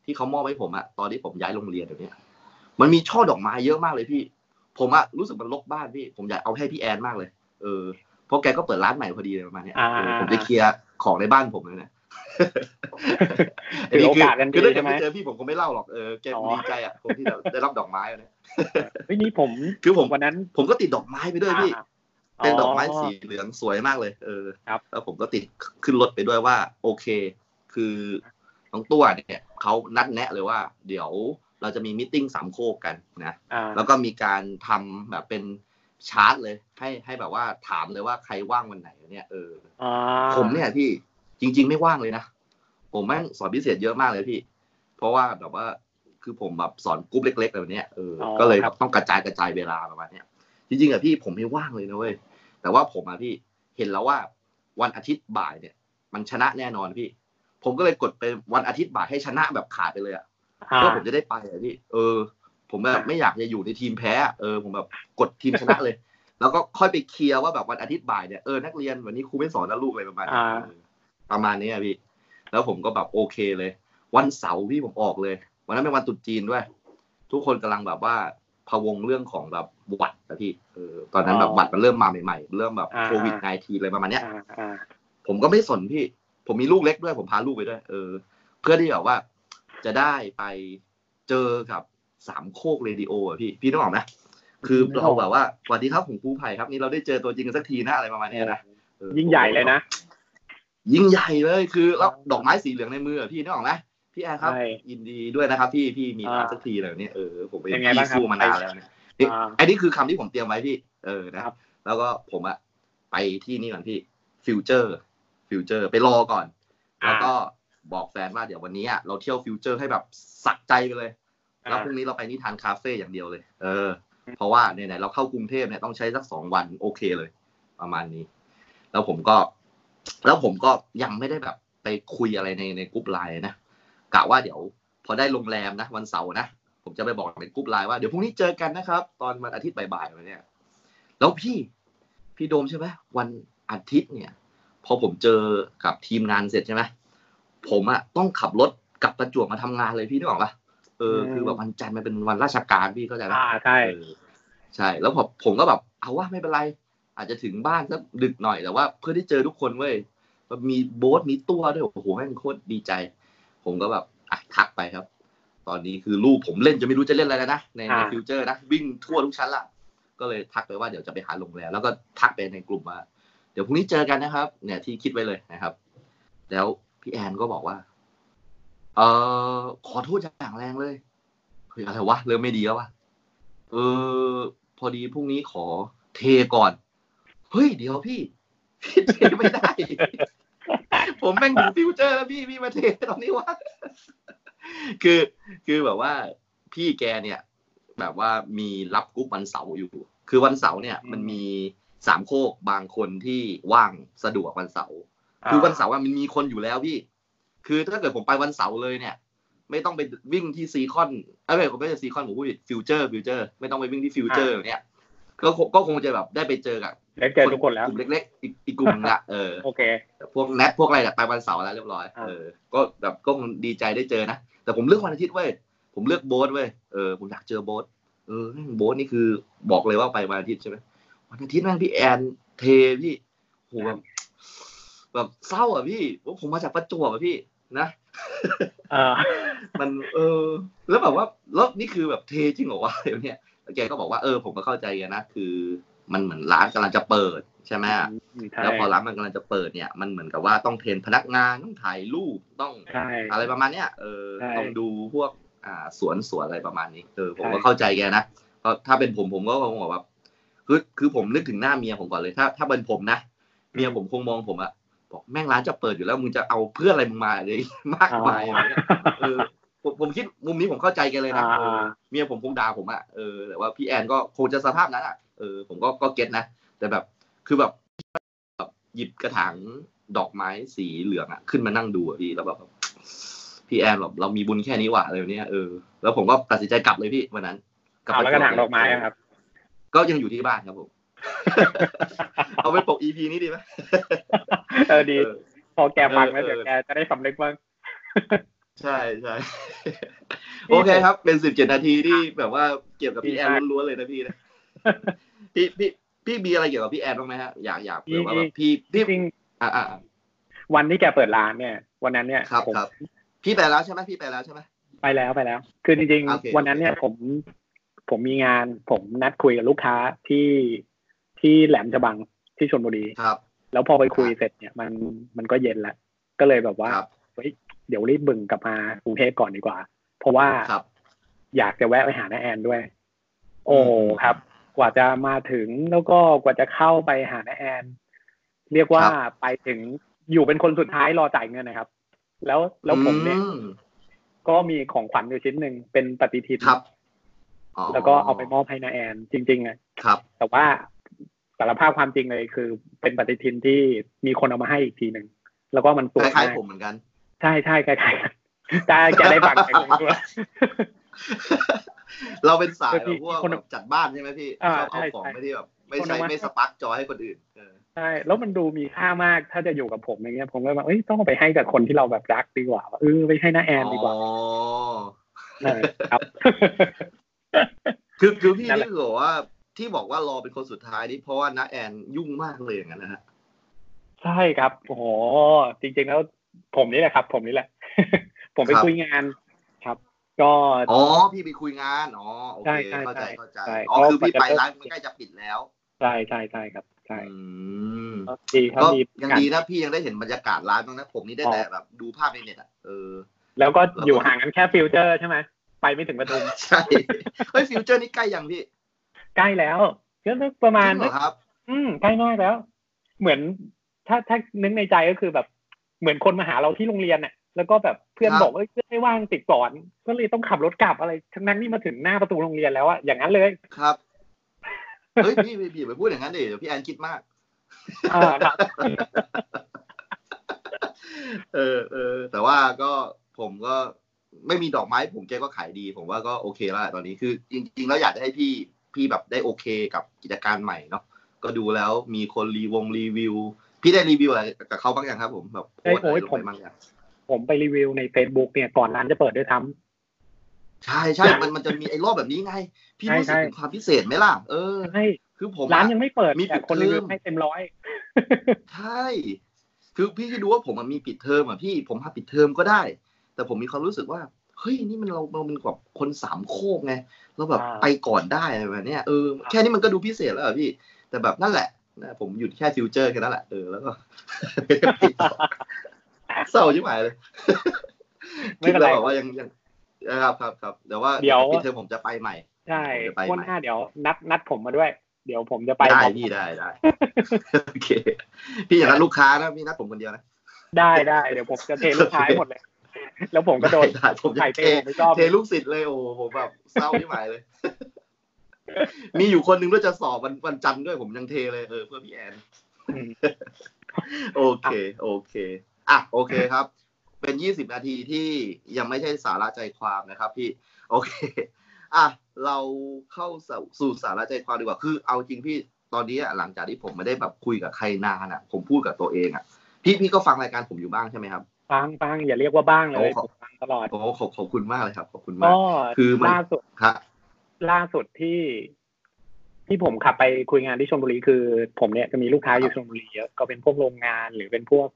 ที่เขามอบให้ผมอะตอนที่ผมย้ายโรงเรียนแบบเนี้ยมันมีช่อดอกไม้เยอะมากเลยพี่ ผมอะรู้สึกมันรกบ้านพี่ ผมอยากเอาให้พี่แอนมากเลย เออเพราะแกก็เปิดร้านใหม่พอดีเลยประมาณเนี้ยอ่าเออผมจะเคลียร์ของในบ้านผมเลยนะ ถือโอกาสกันดีคือถ้าเกิใช่ดไหมไม่เจอพี่ผมคงไม่เล่าหรอกเออแกอ๋อดีใจอะผมที่ได้รับดอกไม้อะเนี่ยเฮ้ยนี่ผมคือผมวันนั้น ผมก็ติดดอกไม้ไปด้วยพี่อ่าเป็นดอกไม้สีเหลืองสวยมากเลย เออครับแล้วผมก็ติดขึ้นรถไปด้วยว่า โอเค คือน้องตัวเนี่ยเขานัดแนะเลยว่า เดี๋ยวเราจะมี meeting สามโคกกันนะอ่าแล้วก็มีการทำแบบเป็นชาร์ตเลย ให้ให้แบบว่าถามเลยว่าใครว่างวันไหนเนี่ยเอออ่าผมเนี่ยพี่ จริง ๆ ไม่ว่างเลยนะ ผมแม่งสอนพิเศษเยอะมากเลยพี่ เพราะว่าแบบว่าคือผมแบบสอนกรุ๊ปเล็กๆแบบเนี้ยเอออก็เลยต้องกระจายกระจายเวลาประมาณเนี้ยจริงๆอะพี่ผมไม่ว่างเลยนะเว้ยแต่ว่าผมอะพี่เห็นแล้วว่าวันอาทิตย์บ่ายเนี่ย มันชนะแน่นอนพี่ ผมก็เลยกดเป็นวันอาทิตย์บ่ายให้ชนะแบบขาดไปเลยอะอ่าเพื่อผมจะได้ไปอะพี่เออ ผมแบบไม่อยากจะอยู่ในทีมแพ้อะเออผมแบบกดทีมชนะเลย แล้วก็ค่อยไปเคลียร์ว่าแบบวันอาทิตย์บ่ายเนี่ยเออนักเรียนวันนี้ครูไม่สอนนะลูกอะไรประมาณนี้อ่าเออ ประมาณนี้อะพี่ แล้วผมก็แบบโอเคเลย วันเสาร์พี่ผมออกเลย วันนั้นเป็นวันตรุษจีนด้วย ทุกคนกำลังแบบว่าพะวงเรื่องของแบบหวัดนะพี่เออตอนนั้นแบบหวัดมันเริ่มมาใหม่ๆ เริ่มแบบอ่าโควิด -19 อะไรประมาณเนี้ยอ่าอ่าผมก็ไม่สนพี่ ผมมีลูกเล็กด้วย ผมพาลูกไปด้วย เออ เพื่อที่แบบว่าจะได้ไปเจอกับสามโคกเรดิโออะพี่ พี่นึกออกไหมคือเราแบบว่าสวัสดีครับผมปูไผ่ครับ นี่เราได้เจอตัวจริงกันสักทีนะอะไรประมาณเนี้ยนะเออยิ่งใหญ่เลยนะ ยิ่งใหญ่เลยคือแล้วดอกไม้สีเหลืองในมืออะพี่นึกออกไหมพี่แอนครับใช่ยินดีด้วยนะครับ พี่พี่มีร้านอ่าสักทีเลยเนี่ยเออผมเป็นเป็นไงพี่บ้างครับสู้มานานแล้วเนี่ยนี่อ่าอันนี้คือคำที่ผมเตรียมไว้พี่ เออนะครับ แล้วก็ผมอะไปที่นี่ก่อนพี่ Future Future ไปรอก่อน แล้วก็บอกแฟนว่าเดี๋ยววันนี้อะเราเที่ยว Future ให้แบบสะใจไปเลย แล้วพรุ่งนี้เราไปนิทานคาเฟ่อย่างเดียวเลย เออ เพราะว่าไหนๆเราเข้ากรุงเทพเนี่ยต้องใช้สักสองวันโอเคเลย ประมาณนี้ แล้วผมก็ แล้วผมก็ยังไม่ได้แบบไปคุยอะไรในใน group Line นะกะว่าเดี๋ยวพอได้โรงแรมนะวันเสาร์นะผมจะไปบอกใน group Line ว่าเดี๋ยวพรุ่งนี้เจอกันนะครับ ตอนวันอาทิตย์บ่ายๆวันเนี้ยแล้วพี่พี่โดมใช่ไหมวันอาทิตย์เนี่ย พอผมเจอกับทีมงานเสร็จใช่ไหมผมอะต้องขับรถกลับประจวบมาทำงานเลยพี่นึกออกปะเออคือแบบวันจันทร์มันเป็นวันราชการพี่เข้าใจปะอ่าใช่เออใช่ แล้วผมผมก็แบบเอาว่าไม่เป็นไร อาจจะถึงบ้านสักดึกหน่อยแต่ว่า เพื่อที่เจอทุกคนเว้ยมันมีโบ๊ทมีตัวด้วยโอ้โหแม่งโคตรดีใจ ผมก็แบบอะทักไปครับ ตอนนี้คือลูกผมเล่นจะไม่รู้จะเล่นอะไรแล้วนะในในอ่า Future นะวิ่งทั่วทุกชั้นละก็เลยทักไปว่าเดี๋ยวจะไปหาโรงแรมแล้วก็ทักไปในกลุ่มว่าเดี๋ยวพรุ่งนี้เจอกันนะครับ เนี่ยที่คิดไว้เลยนะครับ แล้วพี่แอนก็บอกว่า เออขอโทษอย่างแรงเลยเฮ้ยอะไรวะเริ่มไม่ดีแล้ววะเออพอดีพรุ่งนี้ขอเทก่อน เฮ้ยเดี๋ยวพี่พี่เทไม่ได้ ผมแม่งถึง Future แล้วพี่พี่มาเทตอนนี้วะคือคือแบบว่าพี่แกเนี่ย แบบว่ามีรับกรุ๊ปวันเสาร์อยู่ คือวันเสาร์เนี่ย มันมีสามโคกบางคนที่ว่างสะดวกวันเสาร์คือวันเสาร์อะมันมีคนอยู่แล้วพี่ คือถ้าเกิดผมไปวันเสาร์เลยเนี่ย ไม่ต้องไปวิ่งที่ซีคอนเอ้ยผมไม่ใช่ซีคอนผมพูดผิดฟิวเจอร์ฟิวเจอร์ไม่ต้องไปวิ่งที่ฟิวเจอร์เนี่ย ก็คงก็คงจะแบบได้ไปเจอกับได้เจอทุกคนแล้วกลุ่มเล็กๆอีกอีกกลุ่มนึงละเออโอเค พวกแนทพวกอะไรเนี่ยไปวันเสาร์แล้วเรียบร้อยอ่าเออก็แบบก็คงดีใจได้เจอนะแต่ผมเลือกวันอาทิตย์เว้ยผมเลือกโบ๊ทเว้ยเออผมอยากเจอโบ๊ทเออโบ๊ทนี่คือบอกเลยว่าไปวันอาทิตย์ใช่ไหมวันอาทิตย์แม่งพี่แอนเทพี่โหแบบแบบเศร้าอะพี่ว่าผมมาจากประจวบอะพี่นะเออมันเออ แล้วแบบว่าแล้วนี่คือแบบเทจริงเหรอวะเดี๋ยวเนี่ย แล้วแกก็บอกว่าเออผมก็เข้าใจแกนะคือมันเหมือนร้านกำลังจะเปิดใช่ไหมใช่แล้วพอร้านมันกำลังจะเปิดเนี่ยมันเหมือนกับว่าต้องเทรนพนักงานต้องถ่ายรูปต้องใช่อะไรประมาณเนี้ยเออใช่ต้องดูพวกอ่าสวนสวนอะไรประมาณนี้เออผมใช่ก็เข้าใจแกนะเพราะถ้าเป็นผมผมก็คงบอกว่าคือคือผมนึกถึงหน้าเมียผมก่อนเลยถ้า ถ้าเป็นผมนะเมียผมคงมองผมอะบอกแม่งร้านจะเปิดอยู่แล้วมึงจะเอาเพื่ออะไรมึงมาเลยมากมายอะไรเงี้ยเออ ผมผมคิดมุมนี้ผมเข้าใจแกเลยนะอ่าเออเมียผมคงด่าผมอะเออแต่ว่าพี่แอนก็คงจะสภาพนั้นอะเออผมก็ก็เก็ตนะ แต่แบบคือแบบแบบหยิบกระถางดอกไม้สีเหลืองอะขึ้นมานั่งดูอะพี่แล้วแบบพี่แอนแบบเรามีบุญแค่นี้ว่ะอะไรแบบเนี้ยเออแล้วผมก็ตัดสินใจกลับเลยพี่วันนั้นเอาแล้วกระถางดอกไม้อะครับ ก็ยังอยู่ที่บ้านครับผมเอาไปปก EP นี้ดีไหมเออดีเออพอแกฟังแล้วเออเดี๋ยวแกจะได้สำนึกบ้าง ใช่ใช่โอเคครับ เป็นสิบเจ็ดนาทีที่แบบว่าเกี่ยวกับพี่แอนดีมากล้วนๆเลยนะพี่นะพี่พี่พี่มีอะไรเกี่ยวกับพี่แอนบ้างไหมฮะอยากอยากเผื่อว่าแบบพี่จพี่ริงอ่าอ่าอ่าๆวันที่แกเปิดร้านเนี่ย วันนั้นเนี่ยครับผมครับ พี่ไปแล้วใช่ไหมพี่ไปแล้วใช่ไหมไปแล้วไปแล้ว คือจริงโอเคๆวันนั้นเนี่ยผมผมมีงานผมนัดคุยกับลูกค้าที่ที่แหลมฉบังที่ชลบุรีครับ แล้วพอไปคุยเสร็จเนี่ยมันมันก็เย็นแล้วก็เลยแบบว่าครับเฮ้ย เดี๋ยวรีบบึงกลับมากรุงเทพก่อนดีกว่า เพราะว่าครับอยากจะแวะไปหาน้าแอนด้วย โอ้อืมครับ กว่าจะมาถึงแล้วก็กว่าจะเข้าไปหาน้าแอน เรียกว่าครับไปถึงอยู่เป็นคนสุดท้ายรอจ่ายเงินนะครับ แล้วแล้วผมเนี่ยอืมก็มีของขวัญอยู่ชิ้นหนึ่งเป็นปฏิทินครับอ๋อแล้วก็เอาไปมอบให้นาแอนจริงๆอะครับ แต่ว่าสารภาพความจริงเลยคือ เป็นปฏิทินที่มีคนเอามาให้อีกทีหนึ่งแล้วก็มันสควยล้ายมากๆผมเหมือนกัน ใช่ใช่คล้ายๆกันได้แกได้ฟังไปผมด้วยเราเป็นสายเออพี่แบบวกจัดบ้านใช่ไหมพี่ชอบเอาของไม่ที่แบบไม่ใช้ไม่สปักจอยให้คนอื่นใช่แล้วมันดูมีค่ามากถ้าจะอยู่กับผมอย่างเงี้ยผมก็แบบเอ้ยต้องไปให้กับคนที่เราแบบรักดีกว่าเออไปให้น้าแอนดีกว่าอ๋อเออครับ คือคือพี่ที่บอกว่าที่บอกว่ารอเป็นคนสุดท้ายนี่เพราะว่าน้าแอนยุ่งมากเลยอย่างนั้นนะฮะใช่ครับโอ้จริงๆแล้ว ผมนี่แหละครับ ผมนี่แหละ ผมไปคุยงานครับ ก็อ๋อพี่ไปคุยงานอ๋อโอใช่เคใช่เข้าใจใช่เข้าใจใช่อ๋อคือพี่เพราะไปมันจะร้านมันใกล้จะปิดแล้วใช่ใช่ใช่ครับใช่อืมก็ดีครับก็ดียังดีนะพี่ยังได้เห็นบรรยากาศร้านบ้างนะผมนี่ได้แต่แบบดูภาพในเน็ตอะเออ แล้วก็อยู่ห่างกันแค่ฟิวเจอร์ใช่ไหมไปไม่ถึงปทุมใช่เฮ้ยฟิวเจอร์นี่ใกล้ยังพี่ ใกล้แล้วก็นึกประมาณจริงเหรอครับ อืมใกล้มากแล้ว เหมือนถ้าถ้านึกในใจก็คือแบบ เหมือนคนมาหาเราที่โรงเรียนเนี่ยแล้วก็แบบเพื่อนครับบอกว่าเอ้ยเพื่อนไม่ว่างติดสอน ก็เลยต้องขับรถกลับอะไร ทั้งนั้นนี่มาถึงหน้าประตูโรงเรียนแล้วอะอย่างนั้นเลยครับเฮ้ยพี่พี่พี่ไปพูดอย่างนั้นดิเดี๋ยวพี่แอนคิดมากอ่าครับเออเออแต่ว่าก็ผมก็ไม่มีดอกไม้ผมแกก็ขายดี ผมว่าก็โอเคแล้วแหละตอนนี้คือ จริง ๆ แล้วอยากจะให้พี่พี่แบบได้โอเคกับกิจการใหม่เนาะก็ดูแล้วมีคนรีวงรีวิว พี่ได้รีวิวอะไรกับเขาบ้างยังครับผมแบบโพสต์อะไรลงไปบ้างยังผมไปรีวิวใน Facebook เนี่ยก่อนร้านจะเปิดด้วยซ้ำใช่ใช่มันมันจะมีไอ้รอบแบบนี้ไง พี่ใช่รู้สึกใช่ถึงความพิเศษไหมล่ะ เออใช่คือผมร้านอะยังไม่เปิดมีแต่คนปิดรีเทอมวิวให้เต็มร้อยใช่คือพี่คิดดูว่าผมอะมีปิดเทอมอะพี่ผมมาปิดเทอมก็ได้ แต่ผมมีความรู้สึกว่าเฮ้ยนี่มันเราเราเป็นแบบคนสามโคกไงเราแบบอ่าไปก่อนได้อะไรแบบเนี้ยเออแค่นี้มันก็ดูพิเศษแล้วอะพี่ แต่แบบนั่นแหละ นะผมหยุดแค่ฟิวเจอร์แค่นั้นแหละเออแล้วก็เศร้าชิบหายเลยไม่เป็นไรคิดแล้วแบบว่ายังยังครับครับครับแต่ว่าเดี๋ยวปิดเทอมผมจะไปใหม่ใช่ผมจะไปงวันใหม่หน้าเดี๋ยวนัดนัดผมมาด้วย เดี๋ยวผมจะไปได้บอกพี่ได้ได้โอเค พี่อย่างนั้นลูกค้านะพี่นัดผมคนเดียวนะได้ได้เดี๋ยวผมจะเทลูกค้าให้หมดเลย แล้วผมก็โดนได้ผมจะไข่เทเต้ผมไม่ชอบเทลูกศิษย์เลยโอ้โหผมแบบเศร้าที่หมายเลย มีอยู่คนหนึงด้วยจะสอบวันวันจันทร์ด้วยผมยังเทเลยเออเพื่อพี่แอนอืมโอเค โอเคอะโอเคครับ เป็นยี่สิบนาทีที่ยังไม่ใช่สาระใจความนะครับพี่ โอเคอะเราเข้าสู่สู่สาระใจความดีกว่าคือ เอาจริงพี่ตอนนี้อะหลังจากที่ผมไม่ได้แบบคุยกับใครนานอะ ผมพูดกับตัวเองอะพี่พี่ก็ฟังรายการผมอยู่บ้างใช่ไหมครับฟังฟังอย่าเรียกว่าบ้างเลยโอ้ขอบผมฟังตลอดโอ้ขอบขอบคุณมากเลยครับ ขอบคุณมากก็คือมันล่าสุดฮะ ล่าสุดที่ที่ผมขับไปคุยงานที่ชลบุรีคือ ผมเนี่ยจะมีลูกค้าอยู่ชลบุรีเยอะก็เป็นพวกโรงงานหรือเป็นพวก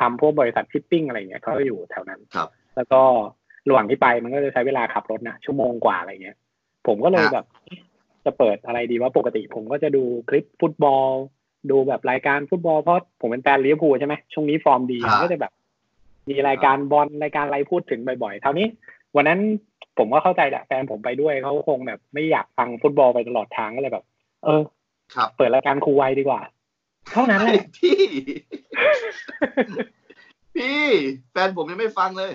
ทำพวกบริษัทชิปปิ้งอะไรเงี้ยเขาก็อยู่แถวนั้นครับ แล้วก็ระหว่างที่ไปมันก็จะใช้เวลาขับรถนะชั่วโมงกว่าอะไรเงี้ย ผมก็เลยฮะแบบเอ๊ะจะเปิดอะไรดีว่าปกติ ผมก็จะดูคลิปฟุตบอล ดูแบบรายการฟุตบอลเพราะผมเป็นแฟนลิเวอร์พูลใช่ไหมช่วงนี้ฟอร์มดีฮะก็จะแบบ มีรายการบอลรายการอะไรพูดถึงบ่อยๆเท่านี้ วันนั้นผมก็เข้าใจแหละแฟนผมไปด้วยเขาคงแบบไม่อยากฟังฟุตบอลไปตลอดทางก็เลยแบบ เออ ครับ เปิดรายการครูไผ่ดีกว่า เท่านั้นแหละพี่ พี่ แฟนผมยังไม่ฟังเลย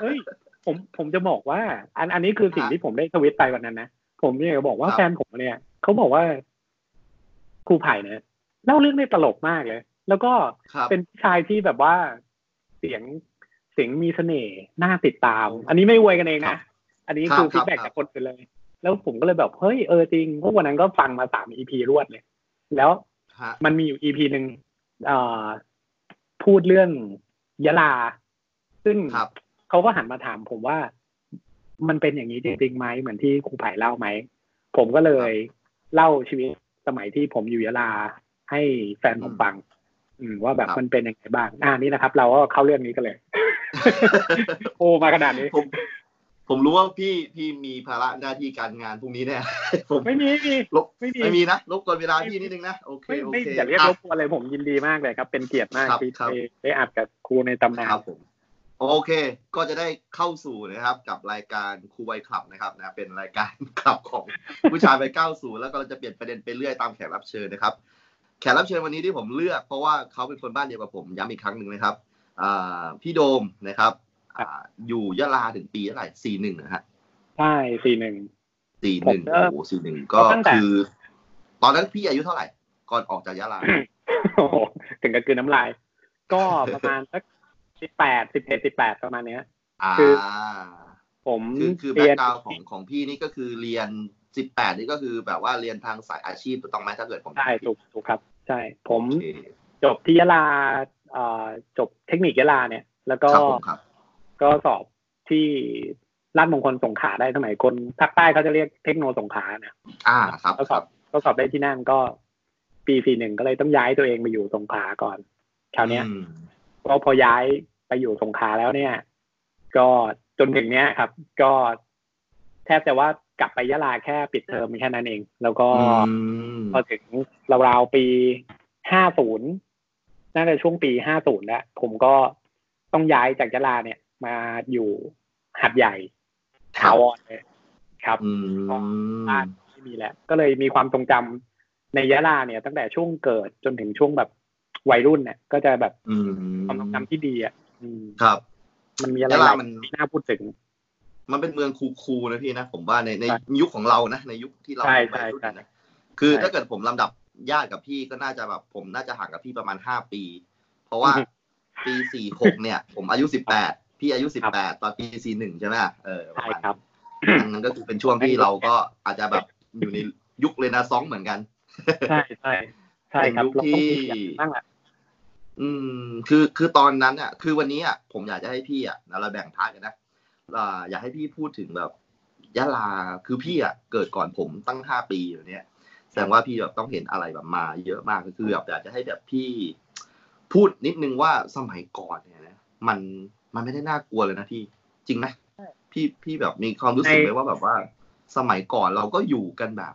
เฮ้ยผมผมจะบอกว่า อันอันนี้คือสิ่งฮะที่ผมได้ทวิตไปวันนั้นนะผมเนี่ยจะบอกว่าครับแฟนผมเนี่ยเขาบอกว่าครูไผ่เนี่ยเล่าเรื่องได้ตลกมากเลย แล้วก็ครับเป็นผู้ชายที่แบบว่าเสียง เสียงมีเสน่ห์น่าติดตาม อันนี้ไม่อวยกันเองนะครับอันนี้ครับคือ feedback ครับจากคนอื่นเลย แล้วผมก็เลยแบบเฮ้ยเออจริงเพราะวันนั้นก็ฟังมาสาม EP รวดเลย แล้วฮะมันมีอยู่อีพีหนึ่งเอ่อพูดเรื่องยะลา ซึ่งครับเขาก็หันมาถามผมว่ามันเป็นอย่างนี้จริงๆไหมเหมือนที่ครูไผ่เล่าไหม ผมก็เลยเล่าชีวิตสมัยที่ผมอยู่ยะลาให้แฟนผมฟังอืม ว่าแบบครับมันเป็นยังไงบ้างอ่านี่นะครับ เราก็เข้าเรื่องนี้กันเลย โอ้มาขนาดนี้ผมผมรู้ว่าพี่พี่มีภาระหน้าที่การงานพรุ่งนี้แน่ผมไม่มีไม่มีลบไม่มีไม่มีนะรบกวนเวลาพี่นิดนึงนะโอเคไม่โอไม่เคอย่าเรียกอะรบกวนเลยผมยินดีมากเลยครับ เป็นเกียรติมากครับที่ครับได้ได้อัดกับครูในตำนานครับผมโอเค ก็จะได้เข้าสู่นะครับกับรายการครูไวคลับนะครับนะเป็นรายการคลับของผู้ชายไปเก้าสู่แล้วก็เราจะเปลี่ยนประเด็นไปเรื่อยตามแขกรับเชิญนะครับ แขกรับเชิญวันนี้ที่ผมเลือก เพราะว่าเขาเป็นคนบ้านเดียวกับผมย้ำอีกครั้งหนึ่งนะครับอ่าพี่โดมนะครับอ่าอยู่ยะลาถึงปีเท่าไหร่สี่หนึ่งนะฮะใช่สี่หนึ่งสี่หนึ่งผมก็โอ้โหสี่หนึ่งก็ตั้งแต่คือ ตอนนั้นพี่อายุเท่าไหร่ ก่อนออกจากยะลาโอ้โหถึงกับกลืนน้ำลาย ก็ประมาณสักสิบแปดสิบเอ็ดสิบแปดประมาณเนี้ยอ่าคือผมคือคือเรีแบ็ยกกราวของของพี่นี่ก็คือเรียน สิบแปดนี่ก็คือแบบว่าเรียนทางสายอาชีพถูกต้องไหมถ้าเกิดผมใช่ถูกถูกครับ ใช่ ผมโอเคจบที่ยะลาเอ่อจบเทคนิคยะลาเนี่ย แล้วก็ครับผมครับก็สอบที่ราชมงคลสงขลาได้สมัยคนภาคใต้เขาจะเรียกเทคโนสงขลาเนี่ยอ่าครับก็สคอรับบก็สอบได้ที่นั่นก็ปีสี่หนึ่งก็เลยต้องย้ายตัวเองไปอยู่สงขลาก่อนคราวเนี้ยอืมก็พอย้ายไปอยู่สงขลาแล้วเนี่ย ก็จนถึงเนี้ยครับ ก็แทบจะว่า กลับไปยะลาแค่ปิดเทอมแค่นั้นเอง แล้วก็อืมพอถึงราวๆปีห้าศูนย์น่าจะช่วงปีห้าศูนย์แล้วผมก็ต้องย้ายจากยะลาเนี่ย มาอยู่หัดใหญ่ถาวรเลยครับอืมบ้านไม่มีแล้ว ก็เลยมีความทรงจำในยะลาเนี่ย ตั้งแต่ช่วงเกิดจนถึงช่วงแบบวัยรุ่นเนี่ย ก็จะแบบอืมความทรงจำที่ดีอะอืมครับ มันมีอะไรยะหลาลายมันที่น่าพูดถึง มันเป็นเมืองคูลๆนะพี่นะ ผมว่าในในใช่ยุคของเรานะ ในยุคที่เราใช่เป็นวัยรุ่นใช่นะคือใช่ถ้าเกิดผมลำดับญาติกับพี่ก็น่าจะแบบผมน่าจะห่างกับพี่ประมาณห้าปี เพราะว่าอือฮึปีสี่หกเนี่ย ผมอายุสิบแปดพี่อายุสิบแปดตอนปีสี่หนึ่งใช่ไหมเออประใช่มาณครับนั้นนั้นก็คือเป็นช่วงที่เราก็อาจจะแบบอยู่ในยุคเรนาซองส์เหมือนกันใช่ใช่ใช่ครับเป็นยุคเราต้องที่มีอย่างนั้นบ้างแหละอืม คือคือตอนนั้นอะ คือวันนี้อะผมอยากจะให้พี่อะเราแบ่ง part กันนะ อ่าอยากให้พี่พูดถึงแบบยะลาคือพี่อะเกิดก่อนผมตั้งห้าปีอยู่เนี่ยแสดงว่าพี่แบบต้องเห็นอะไรแบบมาเยอะมากก็คือแบบอยากจะให้แบบพี่พูดนิดนึงว่าสมัยก่อนเนี่ยนะมันมันไม่ได้น่ากลัวเลยนะพี่จริงไหมพี่พี่แบบมีความรู้สึกไหมว่าแบบว่า สมัยก่อนเราก็อยู่กันแบบ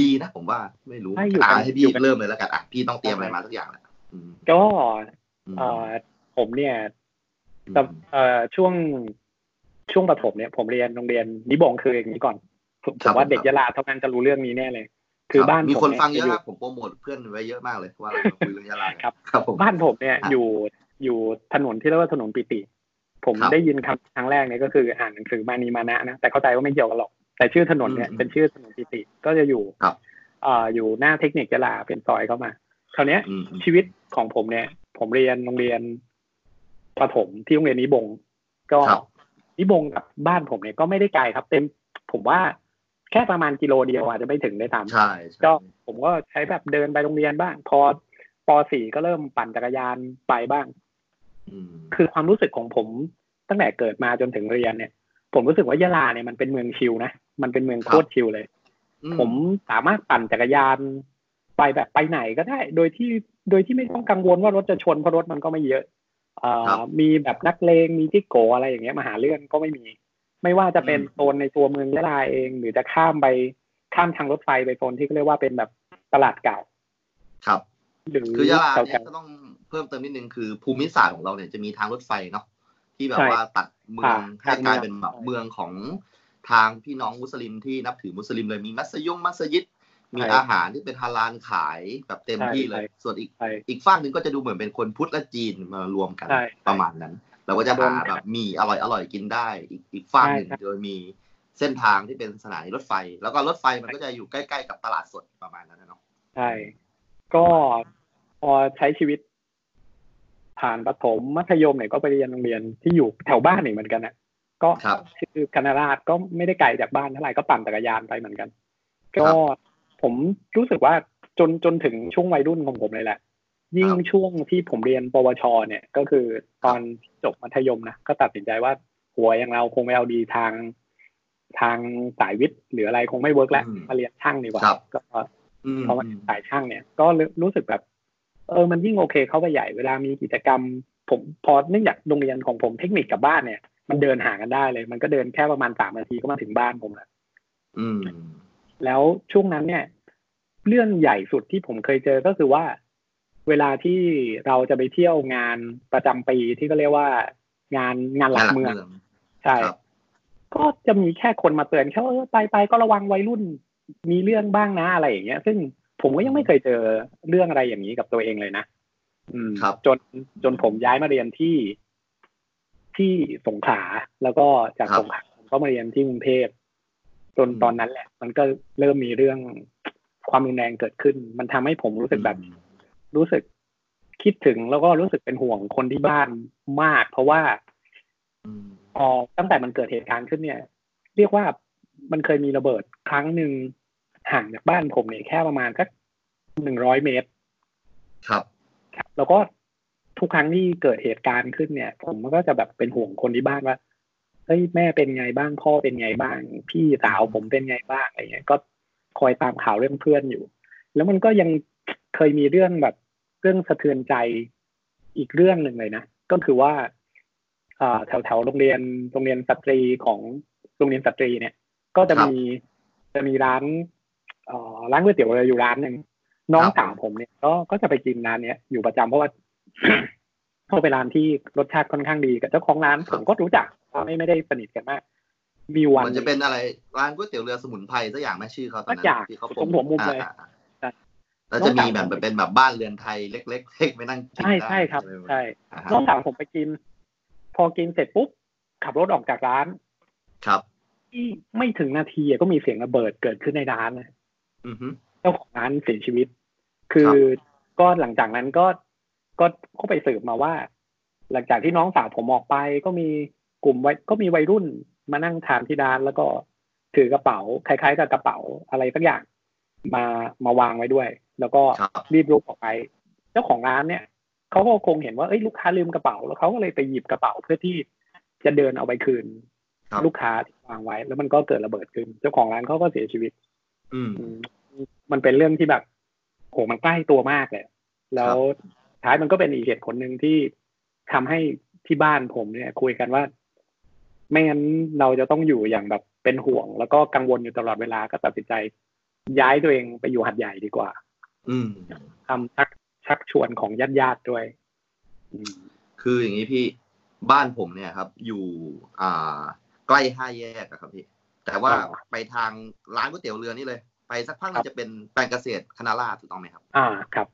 ดีนะผมว่าไม่รู้ใช่อยู่กันอะให้พี่อยู่กันเริ่มเลยแล้วกันอะพี่ต้องเตรียมอะไรมาสักอย่างแหละอืมก็อืมเอ่อผมเนี่ยอืมแต่เอ่อช่วง ช่วงประถมเนี่ยผมเรียนโรงเรียนนิบงคืออย่างนี้ก่อนผมผมว่าเด็กยะลาเท่านั้นจะรู้เรื่องนี้แน่เลย คือบ้านมีผมคนเนี่ยฟังเยอะอยู่นะผมโปรโมทเพื่อนไว้เยอะมากเลยว่าเราคุยเรื่องยะลาครับครับผมบ้านผมเนี่ยครับอยู่อยู่ถนนที่เรียกว่าถนนปิติผผมครับได้ยินคำครั้งแรกเนี่ยก็คืออ่านหนังสือมานีมานะนะแต่เข้าใจว่าไม่เกี่ยวกันหรอก แต่ชื่อถนนเนี่ยอืมเป็นชื่อถนนปิติก็จะอยู่ครับเอ่ออยู่หน้าเทคนิคยะลาเป็นซอยเข้ามาคราวเนี้ยอืมอืมชีวิตของผมเนี่ย ผมเรียนโรงเรียนประถมที่โรงเรียนนิบงก็ครับ นิบงกับบ้านผมเนี่ยก็ไม่ได้ไกลครับ เต็มผมว่าแค่ประมาณกิโลเดียวอาจจะไม่ถึงได้ตามใช่ใช่ก็ผมก็ใช้แบบเดินไปโรงเรียนบ้าง พอป .4 ก็เริ่มปั่นจักรยานไปบ้างอืมคือความรู้สึกของผมตั้งแต่เกิดมาจนถึงเรียนเนี่ย ผมรู้สึกว่ายะลาเนี่ยมันเป็นเมืองชิลนะมันเป็นเมืองโคตรชิลเลยอืผมสามารถปั่นจักรยานไปแบบไปไหนก็ได้ โดยที่โดยที่ไม่ต้องกังวลว่ารถจะชนเพราะรถมันก็ไม่เยอะเอ่อ มีแบบนักเลงมีที่โกอะไรอย่างเงี้ยมาหาเรื่องก็ไม่มี ไม่ว่าจะเป็นโซนในตัวเมืองยะลาเอง หรือจะข้ามไปข้ามทางรถไฟไปโซนที่เขาเรียกว่าเป็นแบบตลาดเก่า ครับหรือคือยะลาแถเนี่ยวก็ต้องเพิ่มเติมนิดนึงคือภูมิศาสตร์ของเราเนี่ยจะมีทางรถไฟเนาะที่แบบใช่ว่าตัดเมืองอ่าให้กลายเป็นทางเมืองแบบเมืองของทางพี่น้องมุสลิมที่นับถือมุสลิมเลยมีมัสยิดมัสยิด มีใช่อาหารที่เป็นฮาลาลขายแบบเต็มใช่ที่เลยใช่ส่วนอีกใช่อีกฝั่งหนึ่งก็จะดูเหมือนเป็นคนพุทธและจีนมารวมกันใช่ประมาณนั้น เราก็จะโดหานแบบมีอร่อยอร่อยกินได้ อีกอีกฝั่งหนึ่งใช่ใช่โดยมีเส้นทางที่เป็นสถานีรถไฟ แล้วก็รถไฟมันก็จะอยู่ใกล้ๆกับตลาดสดประมาณนั้นนะเนาะใช่ก็พอใช้ชีวิต ผ่านประถมมัธยมเนี่ยก็ไปเรียนโรงเรียนที่อยู่แถวบ้านอีกเหมือนกันอะก็ครับคือคณะราษฎรก็ไม่ได้ไกลจากบ้านเท่าไหร่ก็ปั่นจักรยานไปเหมือนกัน ก็ ผมรู้สึกว่าจนจนถึงช่วงวัยรุ่นของผมเลยแหละ ยิ่งช่วงที่ผมเรียนปวช เนี่ย ก็คือตอนจบมัธยมนะก็ตัดสินใจว่าหัวอย่างเราคงไม่เอาดีทางทางสายวิทย์หรืออะไรคงไม่เวิร์กแล้วอืมมาเรียนช่างดีกว่าครับก็อืมเพราะว่าสายช่างเนี่ย ก็รู้สึกแบบ เออมันยิ่งโอเคเข้าไปใหญ่เวลามีกิจกรรม ผมพอเนื่องจากโรงเรียนของผมเทคนิคกับบ้านเนี่ย มันเดินห่างกันได้เลย มันก็เดินแค่ประมาณสามนาทีก็มาถึงบ้านผมแล้วอืม แล้วช่วงนั้นเนี่ย เรื่องใหญ่สุดที่ผมเคยเจอก็คือว่า เวลาที่เราจะไปเที่ยวงานประจำปีที่ก็เรียกว่า งานงานหลักเมือง ใช่ครับก็จะมีแค่คนมาเตือนแค่ว่าเออไปไปก็ระวังวัยรุ่น มีเรื่องบ้างนะอะไรอย่างเงี้ย ซึ่งผมก็ยังไม่เคยเจอเรื่องอะไรอย่างนี้กับตัวเองเลยนะ อืมครับจนจนผมย้ายมาเรียนที่ที่สงขลาแล้วก็จากครับสงขลาผมก็มาเรียนที่กรุงเทพ จนอืมตอนนั้นแหละ มันก็เริ่มมีเรื่องความรุนแรงเกิดขึ้น มันทำให้ผมรู้สึกแบบ รู้สึกคิดถึงแล้วก็รู้สึกเป็นห่วงคนที่บ้านมาก เพราะว่าอืมพอตั้งแต่มันเกิดเหตุการณ์ขึ้นเนี่ย เรียกว่ามันเคยมีระเบิดครั้งหนึ่งห่างจากบ้านผมเนี่ยแค่ประมาณสักหนึ่งร้อยเมตร ครับครับแล้วก็ทุกครั้งที่เกิดเหตุการณ์ขึ้นเนี่ย ผมก็จะแบบเป็นห่วงคนที่บ้านว่า เฮ้ยแม่เป็นไงบ้างพ่อเป็นไงบ้าง พี่สาวผมเป็นไงบ้างอะไรเงี้ย ก็คอยตามข่าวเรื่องเพื่อนอยู่ แล้วมันก็ยังเคยมีเรื่องแบบเรื่องสะเทือนใจอีกเรื่องหนึ่งเลยนะก็คือว่าอ่าแถวแถวๆโรงเรียนโรงเรียนสตรีของโรงเรียนสตรีเนี่ย ก็จะครับมีจะมีร้านเอ่อร้านก๋วยเตี๋ยวเรืออยู่ร้านหนึ่งน้องครับสาวผมเนี่ยก็ก็จะไปกินร้านเนี้ยอยู่ประจำเพราะว่าเพราะเป็นร้านที่รสชาติค่อนข้างดีกับเจ้าของร้านผมก็รู้จักไม่ไม่ได้สนิทกันมาก มีวันมันจะเป็นอะไรร้านก๋วยเตี๋ยวเรือสมุนไพรสักอย่างไหมชื่อเขาตอนสันั้กอย่างนที่เขาตรงหัวมุมเลยอ่าอ่าใช่แล้วจะมีน้แบองบสาวเป็นแบบบ้านเรือนไทยเล็กๆเล็กไม่นั่งกินใช่ได้ใช่ครับอะไแบบใช่อ่าฮะน้องสาวผมไปกิน พอกินเสร็จปุ๊บขับรถออกจากร้าน ครับที่ไม่ถึงนาทีอะก็มีเสียงระเบิดเกิดขึ้นในร้านนะอือฮึเจ้าของร้านเสียชีวิต คือก็หลังจากนั้นก็ก็ก็ไปสืบมาว่า หลังจากที่น้องสาวผมออกไปก็มี กลุ่มวัยก็มีวัยรุ่นมานั่งทานที่ร้าน แล้วก็ถือกระเป๋าคล้ายๆกับกระเป๋าอะไรสักอย่างมามาวางไว้ด้วย แล้วก็ครับรีบลุกออกไป เจ้าของร้านเนี่ยเขาก็คงเห็นว่าเอ้ยลูกค้าลืมกระเป๋า แล้วเขาก็เลยไปหยิบกระเป๋าเพื่อที่จะเดินเอาไปคืนครับลูกค้าที่วางไว้ แล้วมันก็เกิดระเบิดขึ้น เจ้าของร้านเขาก็เสียชีวิตอืมอืม มันเป็นเรื่องที่แบบโหมันใกล้ตัวมากเลยแล้วท้ายมันก็เป็นอีกเหตุผลหนึ่งที่ทำให้ที่บ้านผมเนี่ย คุยกันว่า ไม่งั้นเราจะต้องอยู่อย่างแบบเป็นห่วง แล้วก็กังวลอยู่ตลอดเวลาก็ตัดสินใจ ย้ายตัวเองไปอยู่หัดใหญ่ดีกว่า อืมทำชักชักชวนของญาติญาติๆด้วยอืมคืออย่างนี้พี่บ้านผมเนี่ยครับ อยู่อ่า ใกล้ห้าแยกอะครับพี่ แต่ว่าอ๋อไปทางร้านก๋วยเตี๋ยวเรือนี่เลย ไปสักพักหนึครังบจะเป็นแปลงเกษตรคณะราษฎรถูกต้องไหมครับ อ่าครับ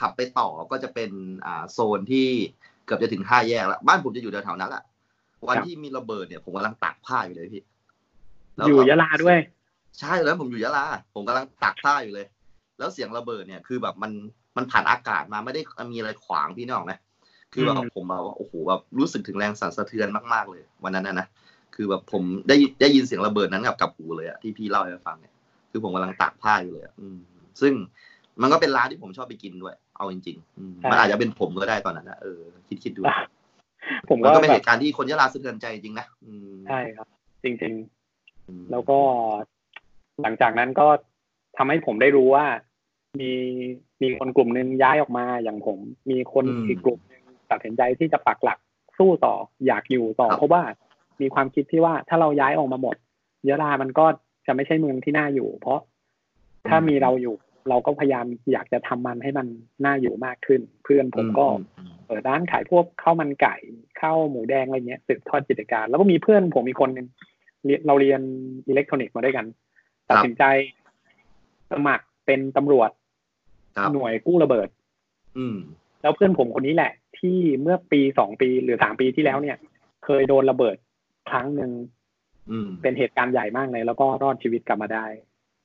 ขับไปต่อก็จะเป็นอ่าโซนที่เกือบจะถึงห้าแยกแล้วบ้านผมจะอยู่แถวๆนั้นแหละ วันครับที่มีระเบิดเนี่ยผมกำลังตากผ้าอยู่เลยพี่แล้วอยู่ก็ยะลาด้วย ใช่แล้วผมอยู่ยะลาผมกำลังตากผ้าอยู่เลย แล้วเสียงระเบิดเนี่ยคือแบบมันมันผ่านอากาศมาไม่ได้มีอะไรขวางพี่นึกออกไหมคือแบบอืมผมแบบว่าโอ้โหแบบรู้สึกถึงแรงสั่นสะเทือนมากๆเลย วันนั้นนะนะคือแบบผมได้ได้ยินเสียงระเบิดนั้นกับกับหูเลยอะที่พี่เล่าให้ฟังเนี่ย คือผมกำลังตากผ้าอยู่เลยอะอืม ซึ่งมันก็เป็นร้านที่ผมชอบไปกินด้วย เอาจริงๆอืมใช่มันอาจจะเป็นผมก็ได้ตอนนั้นนะเออคิดคิดดู ผมมันก็ก็เป็นแบเหบตุการณ์ที่คนยะลาสะเทือนใจจริงๆนะอืมใช่ครับ จริงอืมๆแล้วก็หลังจากนั้นก็ทำให้ผมได้รู้ว่า มีมีคนกลุ่มหนึ่งย้ายออกมาอย่างผม มีคนอีกกลุ่มหนึ่งตัดสินใจที่จะปักหลักสู้ต่ออยากอยู่ต่อ เพราะว่ามีความคิดที่ว่าถ้าเราย้ายออกมาหมดยะลามันก็จะไม่ใช่เมืองที่น่าอยู่ เพราะถ้ามีเราอยู่ เราก็พยายามอยากจะทำมันให้มันน่าอยู่มากขึ้น เพื่อนผมก็อืม เปิดร้านขายพวกข้าวมันไก่ข้าวหมูแดงอะไรเงี้ยสืบทอดกิจการ แล้วก็มีเพื่อนผมอีกคนหนึ่งเรียนเราเรียนอิเล็กทรอนิกส์มาด้วยกันตัดสินใจสมัครเป็นตำรวจครับหน่วยกู้ระเบิด อืม แล้วเพื่อนผมคนนี้แหละ ที่เมื่อปีสองปีหรือสามปีที่แล้วเนี่ย เคยโดนระเบิดครั้งหนึ่งอืมเป็นเหตุการณ์ใหญ่มากเลย แล้วก็รอดชีวิตกลับมาได้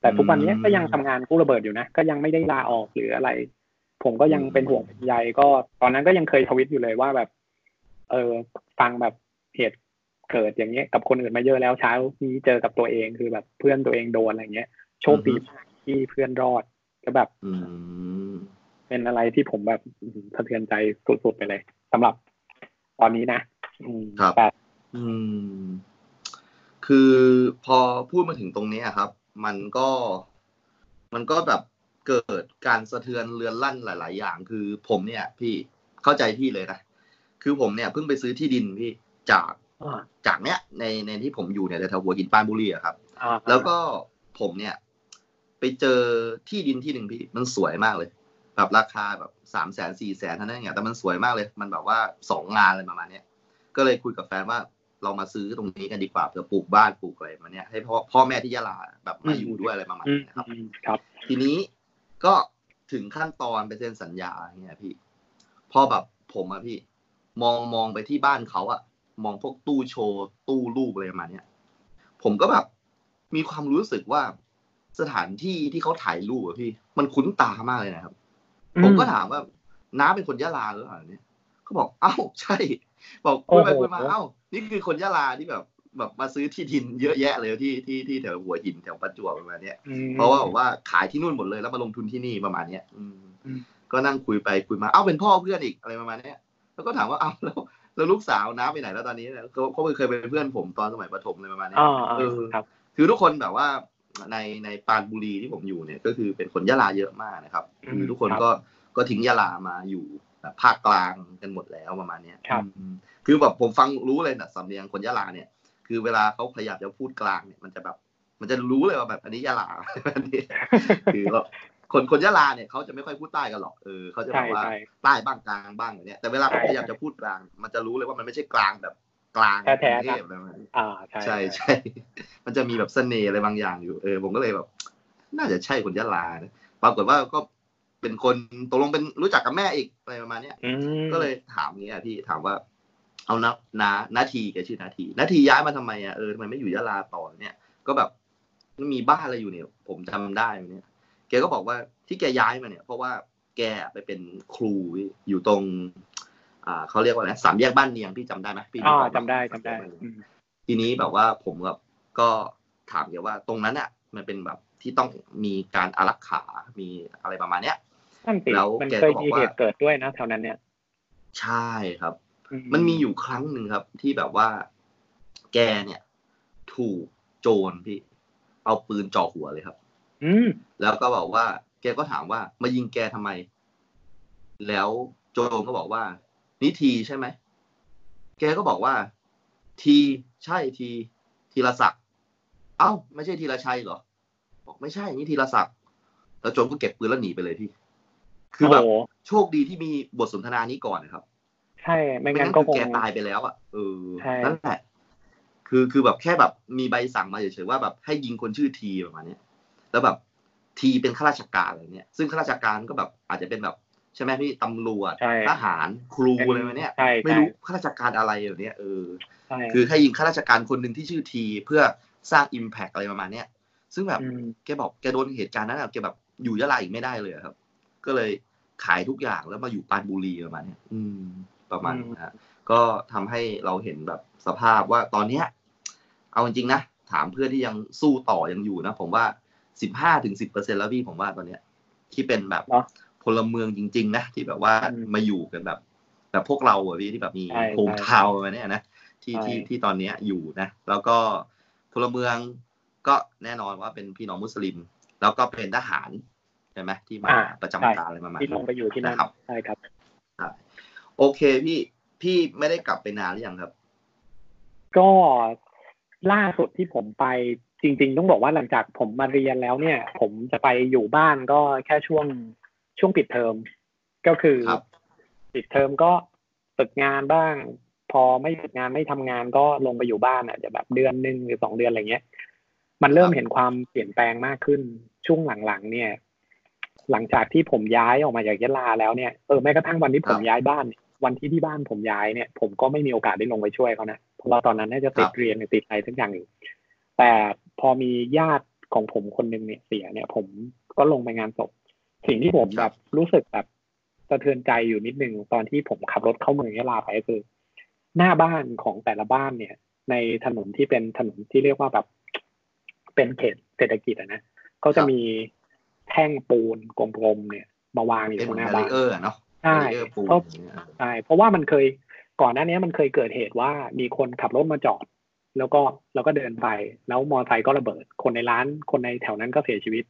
แต่ทุกวันนี้อืมก็ยังทำงานกู้ระเบิดอยู่นะ ก็ยังไม่ได้ลาออกหรืออะไร ผมก็ยังอืมเป็นห่วงเป็นใยก็ ตอนนั้นก็ยังเคยทวิตอยู่เลยว่าแบบ เออฟังแบบเหตุเกิดอย่างเงี้ยกับคนอื่นมาเยอะแล้วเช้านี้เจอกับตัวเองคือแบบเพื่อนตัวเองโดนอะไรเงี้ย โชคดีมากที่เพื่อนรอดก็แบบอืมเป็นอะไรที่ผมแบบอื้อหือสะเทือนใจสุดๆไปเลยสำหรับตอนนี้นะอืมครับแต่อืมคือพอพูดมาถึงตรงนี้อะครับ มันก็มันก็แบบ เกิดการสะเทือนเรือนลั่นหลาย ๆ อย่าง คือผมเนี่ย พี่เข้าใจพี่เลยนะคือผมเนี่ยเพิ่งไปซื้อที่ดินพี่จากอ่าจากเนี้ยในในที่ผมอยู่เนี่ยแถวหัวหินปรานบุรีอะครับอ่าแล้วก็ผมเนี่ย ไปเจอที่ดินที่หนึ่งพี่มันสวยมากเลยแบบราคาแบบสามแสนสี่แสนเท่านั้นเองอะแต่มันสวยมากเลย มันแบบว่าสองงานอะไรประมาณเนี้ยก็เลยคุยกับแฟนว่าเรามาซื้อตรงนี้กันดีกว่าเผื่อปลูกบ้านปลูกอะไรมาเนี้ยให้พ่อพ่อแม่ที่ยะลาแบบมาอยู่ด้วยอะไรประมาณอืมนี้นะครับอืมครับ ทีนี้ ก็ถึงขั้นตอนไปเซ็นสัญญาเนี่ยพี่ พอแบบผมอะพี่ มองมองไปที่บ้านเขาอะมองพวกตู้โชว์ตู้รูปอะไรประมาณเนี้ยผมก็แบบมีความรู้สึกว่าสถานที่ที่เขาถ่ายรูปอะพี่ มันคุ้นตามากเลยนะครับ ผมก็ถามว่าน้าเป็นคนยะลาหรือเปล่าเนี่ยเขาบอกเอ้าใช่ บอกคุยไปโอ้โหคุยมาเอ้านี่คือคนยะลาที่แบบ แบบมาซื้อที่ดินเยอะแยะเลยที่ที่ที่แถวหัวหินแถวประจวบประมาณเนี้ยอืมเพราะว่าบอกว่าขายที่นู่นหมดเลยแล้วมาลงทุนที่นี่ประมาณเนี้ยอืมอืมก็นั่งคุยไปคุยมาเอ้าเป็นพ่อเพื่อนอีกอะไรประมาณเนี้ยแล้วก็ถามว่าเอ้าแล้วแล้วลูกสาวน้าไปไหนแล้วตอนนี้เนี่ยเขาเขาเคยเป็นเพื่อนผมตอนสมัยประถมอะไรประมาณเนี้ยอ่าอ่าเออครับคือทุกคนแบบว่าในในปรานบุรีที่ผมอยู่เนี่ยก็คือเป็นคนยะลาเยอะมากนะครับอืมคือทุกคนครับก็ก็ทิ้งยะลามาอยู่แบบภาคกลางกันหมดแล้วประมาณเนี้ยครับอืมคือแบบผมฟังรู้เลยนะสำเนียงคนยะลาเนี่ย คือเวลาเขาพยายามจะพูดกลางเนี่ยมันจะแบบ มันจะรู้เลยว่าแบบ อันนี้ยะลาอันนี้คือแบบคนคนยะลาเนี่ยเขาจะไม่ค่อยพูดใต้กันหรอกเออเขาจะแบใช่บว่าใช่ใต้บ้างกลางบ้างอย่างเนี้ยแต่เวลาเขาใช่พยายามจะพูดกลาง มันจะรู้เลยว่ามันไม่ใช่กลางแบบกลางแท้ๆกรุงเทพอะไรประมาณนี้อ่าใช่ใช่ใช่มันจะมีแบบเสน่ห์อะไรบางอย่างอยู่เออผมก็เลยแบบ น่าจะใช่คนยะลานะปรากฏว่าก็เป็นคนตกลงเป็นรู้จักกับแม่อีกอะไรประมาณเนี้ยอืมก็เลยถามอย่างเงี้ยพี่ถามว่า เอานะนานาทีแกชื่อนาทีนาทีย้ายมาทำไมอะเออทำไมไม่อยู่ยะลาต่อเนี่ย ก็แบบมันมีบ้านอะไรอยู่เนี่ย ผมจำได้เนี่ยแกก็บอกว่าที่แกย้ายมาเนี่ย เพราะว่าแกไปเป็นครูอยู่ตรง อ่าเขาเรียกว่าอะไรนะสามแยกบ้านเนียงพี่จำได้ไหมพี่อ่านึกกหมจำได้จำได้อืมทีนี้แบบว่าผมแบบก็ถามแกว่าตรงนั้นอะ มันเป็นแบบที่ต้องมีการอารักขา มีอะไรประมาณเนี้ยนั่นสิแล้วมันแกเคก็ยบอกมีว่าเหตุเกิดด้วยนะแถวนั้นเนี่ย ใช่ครับ มันมีอยู่ครั้งหนึ่งครับ ที่แบบว่า แกเนี่ย ถูกโจรพี่ เอาปืนจ่อหัวเลยครับ อืมแล้วก็บอกว่า แกก็ถามว่า มายิงแกทำไม แล้วโจรก็บอกว่า นี่ทีใช่ไหมแกก็บอกว่า ทีใช่ที ทีละศักดิ์เอ้า ไม่ใช่ทีละชัยเหรอ บอกไม่ใช่นี่ทีละศักดิ์แล้วโจรก็เก็บปืนแล้วหนีไปเลยพี่ คือแบบโโหโชคดีที่มีบทสนทนานี้ก่อนนะครับ ใช่ไม่ไม่งั้งั้นนก็คือคงแกตายไปแล้วอะเออใช่นั่นแหละคือคือแบบแค่แบบมีใบสั่งมาเฉยๆว่าแบบให้ยิงคนชื่อทีประมาณเนี้ยแล้วแบบทีเป็นข้าราชการอะไรเนี้ยซึ่งข้าราชการก็แบบอาจจะเป็นแบบใช่ไหมพี่ตำรวจใช่ทหารครูอะไรมาเนี่ยใช่ไม่รู้ข้าราชการอะไรแบบเนี้ยเออใช่คือให้ยิงข้าราชการคนหนึ่งที่ชื่อทีเพื่อสร้างอิมแพกอะไรประมาณเนี้ยซึ่งแบบมแกบอกแกโดนเหตุการณ์นั้นอะแกแบบอยู่ยะลาอีกไม่ได้เลยอะครับ ก็เลยขายทุกอย่างแล้วมาอยู่ปรานบุรีประมาณเนี้ยอืม ประมาณนี้ฮะก็ทำให้เราเห็นแบบสภาพว่าตอนเนี้ย เอาจริงๆนะ ถามเพื่อนที่ยังสู้ต่อยังอยู่นะ ผมว่าสิบห้าถึงสิบเปอร์เซ็นแล้วพี่ผมว่าตอนเนี้ย ที่เป็นแบบเนาะพลเมืองจริง ๆ นะ ที่แบบว่าอืมมาอยู่กันแบบ แบบพวกเราอะพี่ที่แบบมีใช่โฮมใช่ทาวน์มาเนี่ยนะที่ใช่ที่ที่ตอนเนี้ยอยู่นะ แล้วก็พลเมืองก็แน่นอนว่าเป็นพี่น้องมุสลิม แล้วก็เป็นทหารใช่ไหมที่มาอ่าประจำใช่การอะไรประมาณที่ลงไปอยู่ที่นั่นนะครับใช่ครับใช่ โอเคพี่พี่ไม่ได้กลับไปนานหรือยังครับ ก็ล่าสุดที่ผมไปจริง ๆ ต้องบอกว่าหลังจากผมมาเรียนแล้วเนี่ย ผมจะไปอยู่บ้านก็แค่ช่วงช่วงปิดเทอมก็คือครับปิดเทอมก็ฝึกงานบ้าง พอไม่ฝึกงานไม่ทำงานก็ลงไปอยู่บ้านอะจะแบบเดือนหนึ่งหรือสองเดือนอะไรเงี้ย มันเริ่มครับเห็นความเปลี่ยนแปลงมากขึ้นช่วงหลังๆเนี่ย หลังจากที่ผมย้ายออกมาจากยะลาแล้วเนี่ยเออแม้กระทั่งวันที่ผมย้ายบ้านเนี่ย วันที่ที่บ้านผมย้ายเนี่ย ผมก็ไม่มีโอกาสได้ลงไปช่วยเขานะเพราะว่าตอนนั้นน่าจะติดเรียนหรือติดอะไรทั้งอย่างอยู่แต่พอมีญาติของผมคนหนึ่งเนี่ยเสียเนี่ย ผมก็ลงไปงานศพสิ่งที่ผมแบบรู้สึกแบบสะเทือนใจอยู่นิดนึงตอนที่ผมขับรถเข้าเมืองยะลาไปก็คือ หน้าบ้านของแต่ละบ้านเนี่ย ในถนนที่เป็นถนนที่เรียกว่าแบบ เป็นเขตเศรษฐกิจอะนะเขาจะมีแท่งปูนกลมๆเนี่ย มาวางอยู่เป็นตรงหน้าบ้านเหมือน barrier อะเนาะ ใช่ barrier ปูนเพราะอย่างเงี้ยใช่เพราะว่ามันเคยก่อนหน้านี้มันเคยเกิดเหตุว่ามีคนขับรถมาจอด แล้วก็แล้วก็เดินไป แล้วมอเตอร์ไซค์ก็ระเบิด คนในร้านคนในแถวนั้นก็เสียชีวิต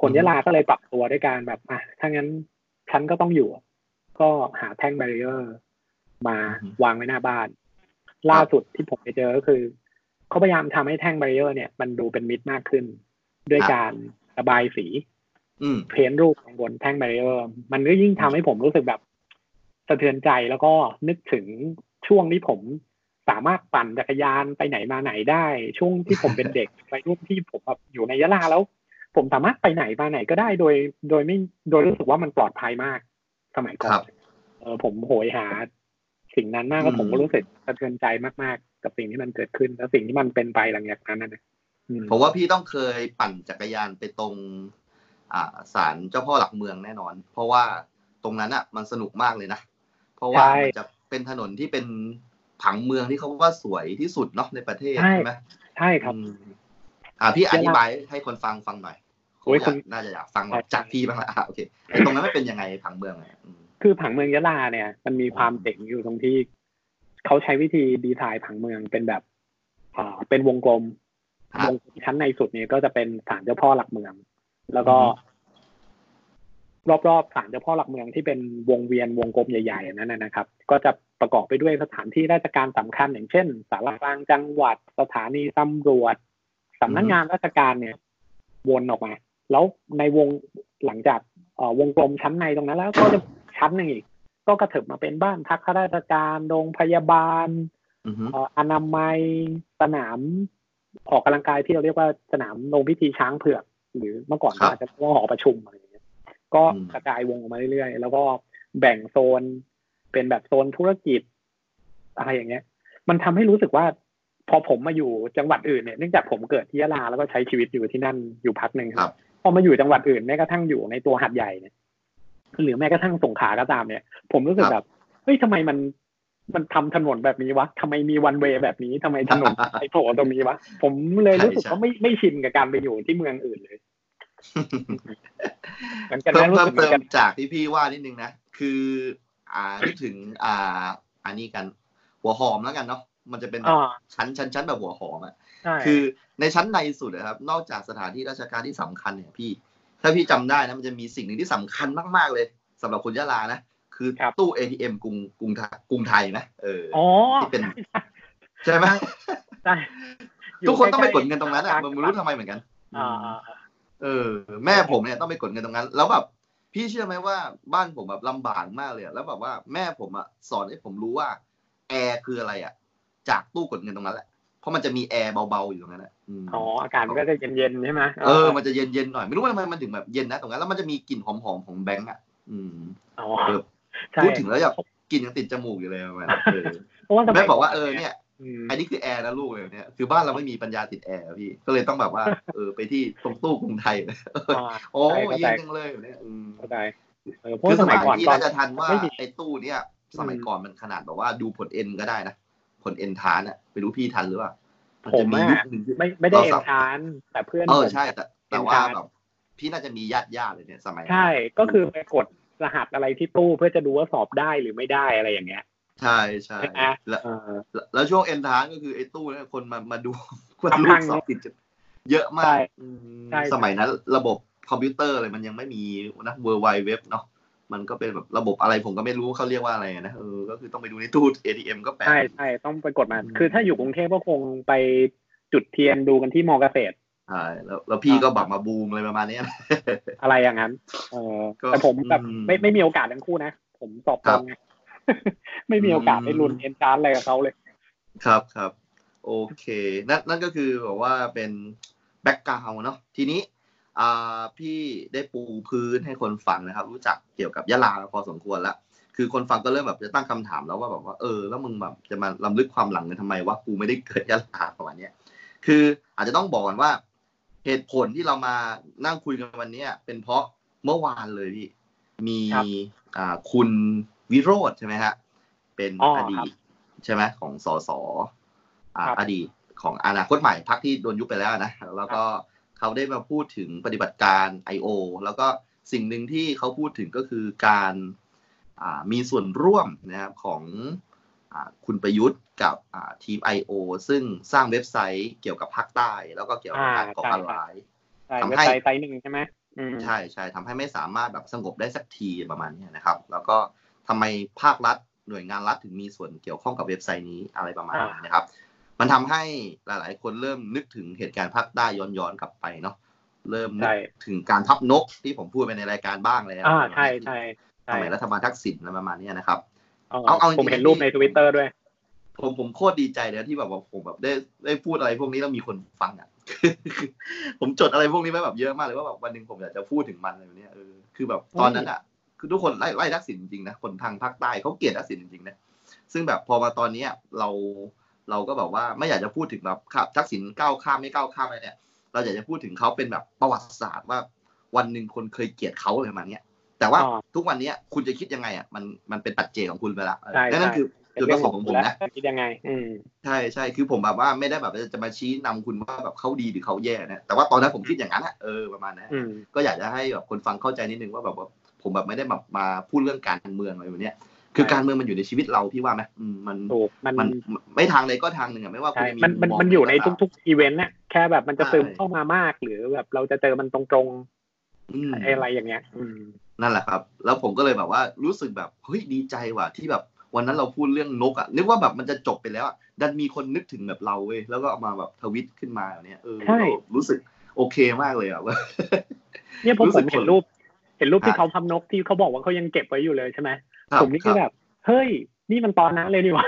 คนยะลาก็เลยปรับตัวด้วยการแบบอะถ้างั้นฉันก็ต้องอยู่ ก็หาแท่ง barrierมาวางไว้หน้าบ้าน ล่าสุดที่ผมไปเจอก็คือเขาพยายามทำให้แท่ง barrier เนี่ย มันดูเป็นมิตรมากขึ้น ด้วยการระบายสีอืม paint รูปข้างบนแท่ง barrier มันก็ยิ่งทำให้ผมรู้สึกแบบ สะเทือนใจแล้วก็นึกถึงช่วงที่ผมสามารถปั่นจักรยานไปไหนมาไหนได้ ช่วงที่ผมเป็นเด็กไปรุ่นที่ผมแบบอยู่ในยะลาแล้ว ผมสามารถไปไหนมาไหนก็ได้โดย โดยไม่โดยรู้สึกว่ามันปลอดภัยมาก สมัยก่อครันบเออผมโหยหา สิ่งนั้นมากแล้วผมก็รู้สึกสะเทือนใจมากๆ กับสิ่งที่มันเกิดขึ้น แล้วสิ่งที่มันเป็นไปหลังจากนั้นนะอืมผมว่าพี่ต้องเคยปั่นจักรยานไปตรงอ่า ศาลเจ้าพ่อหลักเมืองแน่นอน เพราะว่าตรงนั้นอะมันสนุกมากเลยนะ เพราะว่าใช่มันจะเป็นถนนที่เป็นผังเมืองที่เขาว่าสวยที่สุดเนาะในประเทศใช่ใช่ไหมใช่ครับอืมอ่าพี่อธิบายให้คนฟังฟังหน่อยโอ้ยผมคุอยาณกน่าจะอยากฟังใช่จากพี่บ้างละอะโอเคไอ้ตรงนั้นไม่เป็นยังไงผังเมืองอะอืมคือผังเมืองยะลาเนี่ย มันมีความเจ๋งอยู่ตรงที่เขาใช้วิธีดีไซน์ผังเมืองเป็นแบบอ่าเป็นวงกลมครับวงชั้นในสุดเนี่ยก็จะเป็นศาลเจ้าพ่อหลักเมือง แล้วก็อือฮึรอบๆศาลเจ้าพ่อหลักเมืองที่เป็นวงเวียนวงกลมใหญ่ๆอันนั้นนะนะครับ ก็จะประกอบไปด้วยสถานที่ราชการสำคัญ อย่างเช่นศาลากลางจังหวัดสถานีตำรวจสำนักงานราชการเนี่ย วนออกมา แล้วในวงหลังจากเอ่อวงกลมชั้นในตรงนั้น แล้วก็จะชั้นหนึ่งอีก ก็กระเถิบมาเป็นบ้านพักข้าราชการโรงพยาบาลอือฮึเอ่ออนามัยสนามออกกำลังกายที่เราเรียกว่าสนามลงพิธีช้างเผือก หรือเมื่อก่อนก็อาจจะเรียกว่าหอประชุมอะไรอย่างเงี้ยก็กระจายวงออกมาเรื่อยๆ แล้วก็แบ่งโซนเป็นแบบโซนธุรกิจอะไรอย่างเงี้ย มันทำให้รู้สึกว่า พอผมมาอยู่จังหวัดอื่นเนี่ยเนื่องจากผมเกิดที่ยะลาแล้วก็ใช้ชีวิตอยู่ที่นั่นอยู่พักหนึ่งครับ พอมาอยู่จังหวัดอื่นแม้กระทั่งอยู่ในตัวหัดใหญ่เนี่ยหรือแม้กระทั่งสงขลาก็ตามเนี่ย ผมรู้สึกครับแบบเฮ้ยทำไมมัน มันทำถนนแบบนี้วะทำไมมีวันเวย์แบบนี้ทำไมถนนไอ้โผล่ตรงนี้วะ ผมเลยรู้สึกใช่ว่าไม่ไม่ชินกับการไปอยู่ที่เมืองอื่นเลยเหมือนกันเพิ่นะมรู้เพิ่สึมกเหมือเตินกัมนจากที่พี่ว่านิดนึงนะ คือ อ่านึกถึง อ่า อันนี้กัน หัวหอมแล้วกันเนาะมันจะเป็นอ่าชั้นชั้นชั้นแบบหัวหอมอะใช่คือในชั้นในสุดนะครับ นอกจากสถานที่ราชการที่สำคัญเนี่ยพี่ ถ้าพี่จำได้นะมันจะมีสิ่งหนึ่งที่สำคัญมากๆเลยสำหรับคนยะลานะ คือตู้ ATM กรุงกรุงไทยกรุงไทยนะเออออ๋อที่เป็นใช่ไหมใช่ยู่ทุกคนต้องไปกดใล้ๆเงินตรงนั้นอะมันไม่รู้ทำไมเหมือนกันอ่าอ่าเออ แม่ผมเนี่ยต้องไปกดเงินตรงนั้น แล้วแบบพี่เชื่อไหมว่าบ้านผมแบบลำบากมากเลยอะแล้วแบบว่าแม่ผมอะสอนให้ผมรู้ว่าแอร์คืออะไรอะจากตู้กดเงินตรงนั้นแหละเพราะมันจะมีแอร์เบาๆอยู่ตรงนั้นอะมอ๋ออากาศมันก็จะเย็นๆใช่ไหมเออมันจะเย็นๆหน่อยไม่รู้ว่าทำไมมันถึงแบบเย็นนะตรงนั้นแล้วมันจะมีกลิ่นหอมๆของแบงก์อะอืมอ๋อเออใช่ พูดถึงแล้วอยากกินยังติดจมูกอยู่เลยมันเออเพราะว่าสมัแม่บอกว่าเออเนี่ยอืมอันนี้คือแอร์นะลูกเลยเนี่ยคือบ้านเราไม่มีปัญญาติดแอร์อะพี่ก็เลยต้องแบบว่าเออไปที่ตรงตู้กรุงไทยอ่าโอ้ใช่เข้าใจเยี่ยมจังเลยแบบเนี่ยอืมเข้าใจเออเพราะคือว่าสสมัมัยยก่อนพี่ตอนน่าจะทันว่าไม่มีไอ้ตู้เนี่ย สมัยอืมก่อนมันขนาดแบบว่าดูผลเอ็นก็ได้นะผลเอ็นทานอะไปรู้พี่ทันหรือเปล่ามันผจะมมีอะยุคหนึ่งที่ไม่ไม่ได้เราเอ็สันบทานแต่เพื่อนเออผมใช่แต่แต่เอ็นว่าทานแบบพี่น่าจะมีญาติญาติเลยเนี่ยสมัยนั้นใช่ก็คือไปกด รหัสอะไรที่ตู้เพื่อจะดูว่าสอบได้หรือไม่ได้อะไรอย่างเงี้ย ใช่ใช่ใช่ไหมแล้วเออแล้วแล้วช่วงเอ็นทานก็คือไอ้ตู้เนี่ยคนมามาดูว่าทำลูพักงสอบติดจะเยอะมาใช่กอืมใช่สมัยนั้นระบบคอมพิวเตอร์อะไรมันยังไม่มีนะเวอร์ไวเว็บเนาะมันก็เป็นแบบระบบอะไรผมก็ไม่รู้เขาเรียกว่าอะไรนะเออก็คือต้องไปดูในตู้ ATM ก็แปลกใช่ใช่ต้องไปกดมาอืมคือถ้าอยู่กรุงเทพก็คงไปจุดเทียนดูกันที่มอเกษตร ใช่แล้วแล้วพี่ก็แบบมาบูมอะไรประมาณเนี้ยอะไรอย่างนั้นเออก็แต่ผมแบบอืมไม่ไม่มีโอกาสทั้งคู่นะ ผมสอบตรงไงไม่มีโอกาสได้ลุ้นอืมเอ็นชาร์อะไรกับเขาเลย ครับครับโอเค นั่นนั่นก็คือแบบว่าเป็น background เนาะทีนี้อ่าพี่ได้ปูพื้นให้คนฟังนะครับ รู้จักเกี่ยวกับยะลาพอสมควรแล้วคือคนฟังก็เริ่มแบบจะตั้งคำถามแล้วว่าแบบว่าเออแล้วมึงแบบจะมารำลึกความหลังกันทำไมวะกูไม่ได้เกิดยะลาประมาณเนี้ยคืออาจจะต้องบอกก่อนว่า เหตุผลที่เรามานั่งคุยกันวันเนี้ยเป็นเพราะเมื่อวานเลยพี่มีครับอ่าคุณวิโรธใช่ไหมฮะเป็นอ๋อออดีครับตใช่ไหมของสสอ่าครับอดีตของอนาคตใหม่พักที่โดนยุบไปแล้วนะแล้วก็เขาได้มาพูดถึงปฏิบัติการ I.O. แล้วก็สิ่งหนึ่งที่เขาพูดถึงก็คือการอ่ามีส่วนร่วมนะครับของอา คุณประยุทธ์กับอ่าทีม I.O. ซึ่งสร้างเว็บไซต์เกี่ยวกับภาคใต้ แล้วก็เกี่ยวกับการก่อการร้ายใช่ทำเว็บให้ไซต์ไซต์หนึ่งใช่ไหมอืมใช่ใช่ทำให้ไม่สามารถแบบสงบได้สักทีประมาณเนี้ยนะครับ แล้วก็ทำไมภาครัฐหน่วยงานรัฐถึงมีส่วนเกี่ยวข้องกับเว็บไซต์นี้อะไรประมาณนี้นะครับ มันทำให้หลาย ๆ คนเริ่มนึกถึงเหตุการณ์ภาคใต้ย้อนๆกลับไปเนาะเริ่มนึใช่กถึงการทับนกที่ผมพูดไปในรายการบ้างแล้วอ่าใช่ใช่สใช่มัยรัฐบาลทักษิณอะไรประมาณเนี้ยนะครับ เอาเอาเอาจริงๆผมเห็นรูปในทวิตเตอร์ด้วย ผมผมโคตรดีใจเลยที่แบบว่าผมแบบได้ได้พูดอะไรพวกนี้แล้วมีคนฟังอะผมจดอะไรพวกนี้ไว้แบบเยอะมากเลยว่าแบบวันหนึ่งผมอยากจะพูดถึงมันอะไรแบบเนี้ยเออคือแบบตอนนั้นอะ คือทุกคนไล่ไล่ทักษิณจริงๆนะคนทางภาคใต้เขาเกลียดทักษิณจริงๆนะซึ่งแบบพอมาตอนเนี้ยเราเราก็แบบว่าไม่อยากจะพูดถึงแบบครับทักษิณก้าวข้ามไม่ก้าวข้ามอะไรเนี่ย เราอยากจะพูดถึงเขาเป็นแบบประวัติศาสตร์ว่าวันหนึ่งคนเคยเกลียดเขาอะไรประมาณเนี้ย แต่ว่าอ่าทุกวันเนี้ยคุณจะคิดยังไงอะมันมันเป็นปัจเจกของคุณไปละใช่นั่นคือเป็นจุดปเรื่อระงสขงองค์ของคุผณมแล้วนะจะคิดยังไง อืมใช่ใช่คือผมแบบว่าไม่ได้แบบจะมาชี้นำคุณว่าแบบเขาดีหรือเขาแย่นะแต่ว่าตอนนั้นผมคิดอย่างนั้นอะเออประมาณนั้นอืมก็อยากจะให้แบบคนฟังเข้าใจนิดนึงว่าแบบว่าผมแบบไม่ได้แบบมาพูดเรื่องการเมืองอะไรแบบเนี้ยคือใช่การเมืองมันอยู่ในชีวิตเราพี่ว่าไหมอืมมันถูกมันมันไม่ทางใดก็ทางหนึ่งอะไม่ว่าคุใช่ณจะมีมันมันมุมันงอยู่ในไหก็ตามทุกๆอีเวนต์เนี่ยแค่แบบมันจะใช่ซึมเข้ามามาก หรือแบบเราจะเจอมันตรงอืมๆอะไรอย่างเงี้ยอืม นั่นแหละครับ แล้วผมก็เลยแบบว่ารู้สึกแบบเฮ้ยดีใจว่ะที่แบบวันนั้นเราพูดเรื่องนกอะนึกว่าแบบมันจะจบไปแล้วอะดันมีคนนึกถึงแบบเราเว้ยแล้วก็เอามาแบบทวิตขึ้นมาแบบเนี้ยเออใช่เรารู้สึกโอเคมากเลยอะว่าเนี่ยผมรู้ผสึกมเห็นคนรูป เห็นรูปที่ฮะเขาทำนกที่เขาบอกว่าเขายังเก็บไว้อยู่เลยใช่ไหมรับผมนี่คือรับแบบเฮ้ย นี่มันตอนนั้นเลยนี่หว่า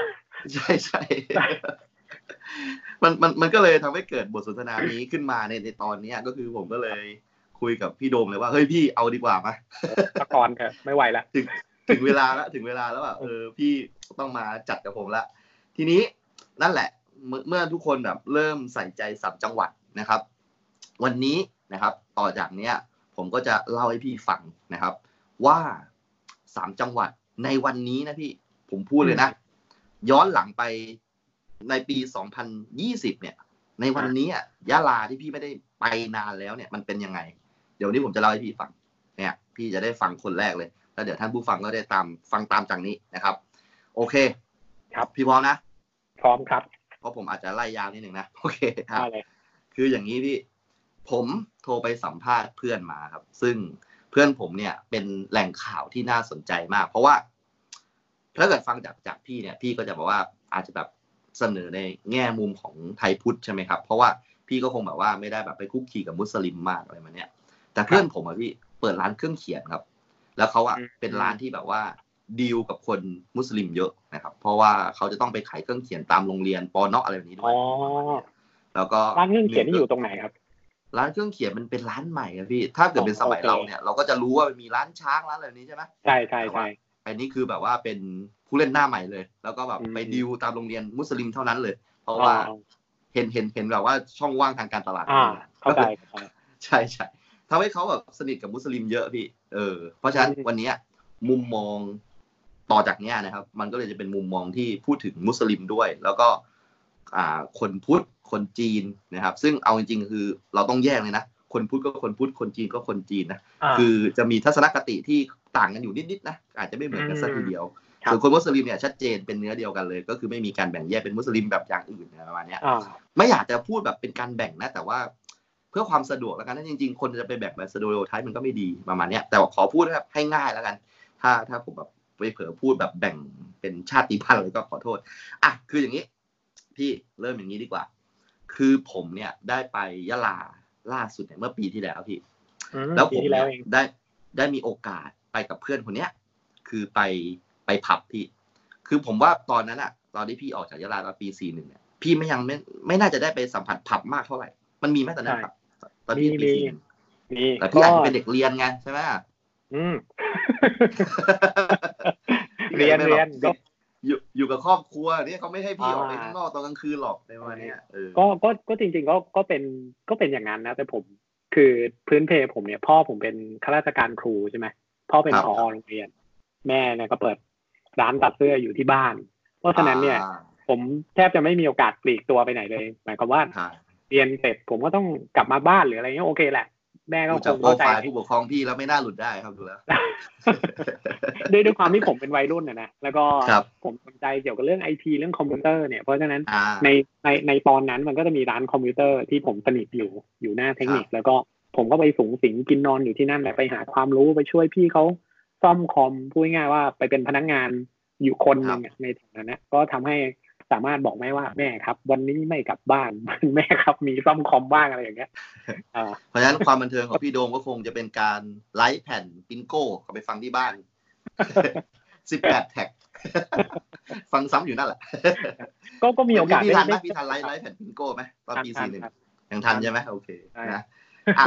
ใช่ใช่มันมันมันก็เลยทำให้เกิดบทสนทนานี้ขึ้นมาในในตอนเนี้ยก็คือผมก็เลย คุยกับพี่โดมเลยว่าเฮ้ยพี่เอาดีกว่ามาตะกอนเถอะไม่ไหวละถึงถึงเวลาแล้วถึงเวลาแล้วแบบเออพี่ต้องมาจัดกับผมละทีนี้นั่นแหละเมื่อเมื่อทุกคนแบบเริ่มใส่ใจสับจังหวัดนะครับ วันนี้นะครับ ต่อจากเนี้ยผมก็จะเล่าให้พี่ฟังนะครับ ว่าสามจังหวัดในวันนี้นะพี่ผมพูดเลยนะ ย้อนหลังไปในปี 2020 เนี่ย ในวันนี้อะยะลาที่พี่ไม่ได้ไปนานแล้วเนี่ย มันเป็นยังไงเดี๋ยววนนี้ผมจะเล่าให้พี่ฟังเนี่ยพี่จะได้ฟังคนแรกเลย แล้วเดี๋ยวท่านผู้ฟังก็ได้ตามฟังตามจากนี้นะครับ โอเค ครับพี่พร้อมนะพร้อมครับ เพราะผมอาจจะไล่ยาวนิดหนึ่งนะโอเคครับได้เลยคืออย่างนี้พี่ผมโทรไปสัมภาษณ์เพื่อนมาครับ ซึ่งเพื่อนผมเนี่ยเป็นแหล่งข่าวที่น่าสนใจมาก เพราะว่าถ้าเกิดฟังจากจากพี่เนี่ย พี่ก็จะบอกว่าอาจจะแบบเสนอในแง่มุมของไทยพุทธใช่ไหมครับ เพราะว่าพี่ก็คงแบบว่าไม่ได้แบบไปคุกคีกับมุสลิมมากอะไรมาเนี่ย แต่เพื่อนผมอะพี่เปิดร้านเครื่องเขียนครับ แล้วเขาอะอืมเป็นร้านที่แบบว่าดีลกับคนมุสลิมเยอะนะครับ เพราะว่าเขาจะต้องไปขายเครื่องเขียนตามโรงเรียนปอนเนาะอะไรแบบนี้ด้วอ๋ยอแล้วก็ร้านเครื่องเขียนนี่อยู่ตรงไหนครับ ร้านเครื่องเขียนมันเป็นร้านใหม่อะพี่ ถ้าเกิดเป็นสมัยโอเคเราเนี่ย เราก็จะรู้ว่ามันมีร้านช้างร้านอะไรนี้ใช่ไหมใช่ใช่ใช่อันนี้คือแบบว่าเป็นผู้เล่นหน้าใหม่เลย แล้วก็แบบอืมไปดิวตามโรงเรียนมุสลิมเท่านั้นเลย เพราะว่าอ๋อเห็นเห็นเห็นแบบว่าช่องว่างทางการตลาด อ่าเข้าใจเข้าใจใช่ใช่ ทำให้เขาแบบสนิทกับมุสลิมเยอะพี่ เออ เพราะฉะนั้นอืมวันเนี้ยมุมมองต่อจากเนี้ยนะครับ มันก็เลยจะเป็นมุมมองที่พูดถึงมุสลิมด้วย แล้วก็อ่าคนพุทธคนจีนนะครับ ซึ่งเอาจริงๆ คือเราต้องแยกเลยนะ คนพุทธก็คนพุทธคนจีนก็คนจีนนะาคือจะมีทัศนคติที่ต่างกันอยู่นิดๆนะ อาจจะไม่เหมือนกันสักทีเดียวครับส่วนคนมุสลิมเนี่ยชัดเจนเป็นเนื้อเดียวกันเลย ก็คือไม่มีการแบ่งแยกเป็นมุสลิมแบบอย่างอื่นนะประมาณเนี้ยอ่าไม่อยากจะพูดแบบเป็นการแบ่งนะ แต่ว่า เพื่อความสะดวกแล้วกันนะจริง ๆ คนจะไปแบ่งแบบสโดโอไทป์มันก็ไม่ดีประมาณเนี้ยแต่ว่าขอพูดแบบให้ง่ายแล้วกัน ถ้าถ้าผมแบบไปเผลอพูดแบบแบ่งเป็นชาติพันธุ์อะไรก็ขอโทษอะคืออย่างนี้ พี่เริ่มอย่างนี้ดีกว่า คือผมเนี่ยได้ไปยะลาล่าสุดเนี่ยเมื่อปีที่แล้วพี่อืมแล้วปีผมที่เนี่แล้วยเองได้ได้มีโอกาสไปกับเพื่อนคนเนี้ย คือไปไปผับพี่ คือผมว่าตอนนั้นอะตอนที่พี่ออกจากยะลาตอนปีสี่หนึ่งเนี่ยพี่ไม่ยังไม่ไม่น่าจะได้ไปสัมผัสผับมากเท่าไหร่ มันมีไหมตอนนั้นใช่ครับ ตอนพี่มีปีมีสี่หนึ่งนี่แต่พี่อาจจะเป็นเด็กเรียนไงใช่ไหมอืมเรียนเรียนก็อยู่อยู่กับครอบครัวเนี่ยเขาไม่ให้พี่ออกไปอ่าข้างนอกตอนกลางคืนหรอกในวันเนี้ยเออก็ก็ก็จริง ๆ ก็ก็เป็นก็เป็นอย่างนั้นนะ แต่ผมคือพื้นเพผมเนี่ย พ่อผมเป็นข้าราชการครูใช่ไหมพ่อเป็นครับผอโรงเรียน แม่เนี่ยก็เปิดร้านตัดเสื้ออยู่ที่บ้าน เพราะฉะนั้นเนี่ยอ่าผมแทบจะไม่มีโอกาสปลีกตัวไปไหนเลย หมายความว่าใช่ เรียนเสร็จผมก็ต้องกลับมาบ้านหรืออะไรเงี้ยโอเคแหละแม่ก็ดูคจากงโปรเข้าใจไฟล์ผู้ปกครองพี่แล้วไม่น่าหลุดได้ครับดูแล้วด้วยด้วยความที่ผมเป็นวัยรุ่นนะนะแล้วก็ครับผมสนใจเกี่ยวกับเรื่องไอทีเรื่องคอมพิวเตอร์เนี่ยเพราะฉะนั้นอ่าในในในตอนนั้นมันก็จะมีร้านคอมพิวเตอร์ที่ผมสนิทอยู่อยู่หน้าเทคนิค แล้วก็ผมก็ไปสูงสิงกินนอนอยู่ที่นั่นแหละไปหาความรู้ไปช่วยพี่เขาซ่อมคอมพูดง่ายๆว่าไปเป็นพนักงานอยู่คนหนึ่งอะในฐานะก็ทำให้ สามารถบอกแม่ว่าแม่ครับ วันนี้ไม่กลับบ้านแม่ครับ มีซ่อมคอมบ้างอะไรอย่างเงี้ยอ่าเพราะฉะนั้นความบันเทิงของพี่โดมก็คงจะเป็นการwriteแผ่น Princo กลับไปฟังที่บ้านสิบแปด track ฟังซ้ำอยู่นั่นแหละ ก็ก็มีโอกาสพี่ทันไหมได้พี่ทัน write writeแผ่น Princo ไหมตอนปีทัสี่หนึ่งทันยังทันใช่ไหมโอเคใช่นะอะ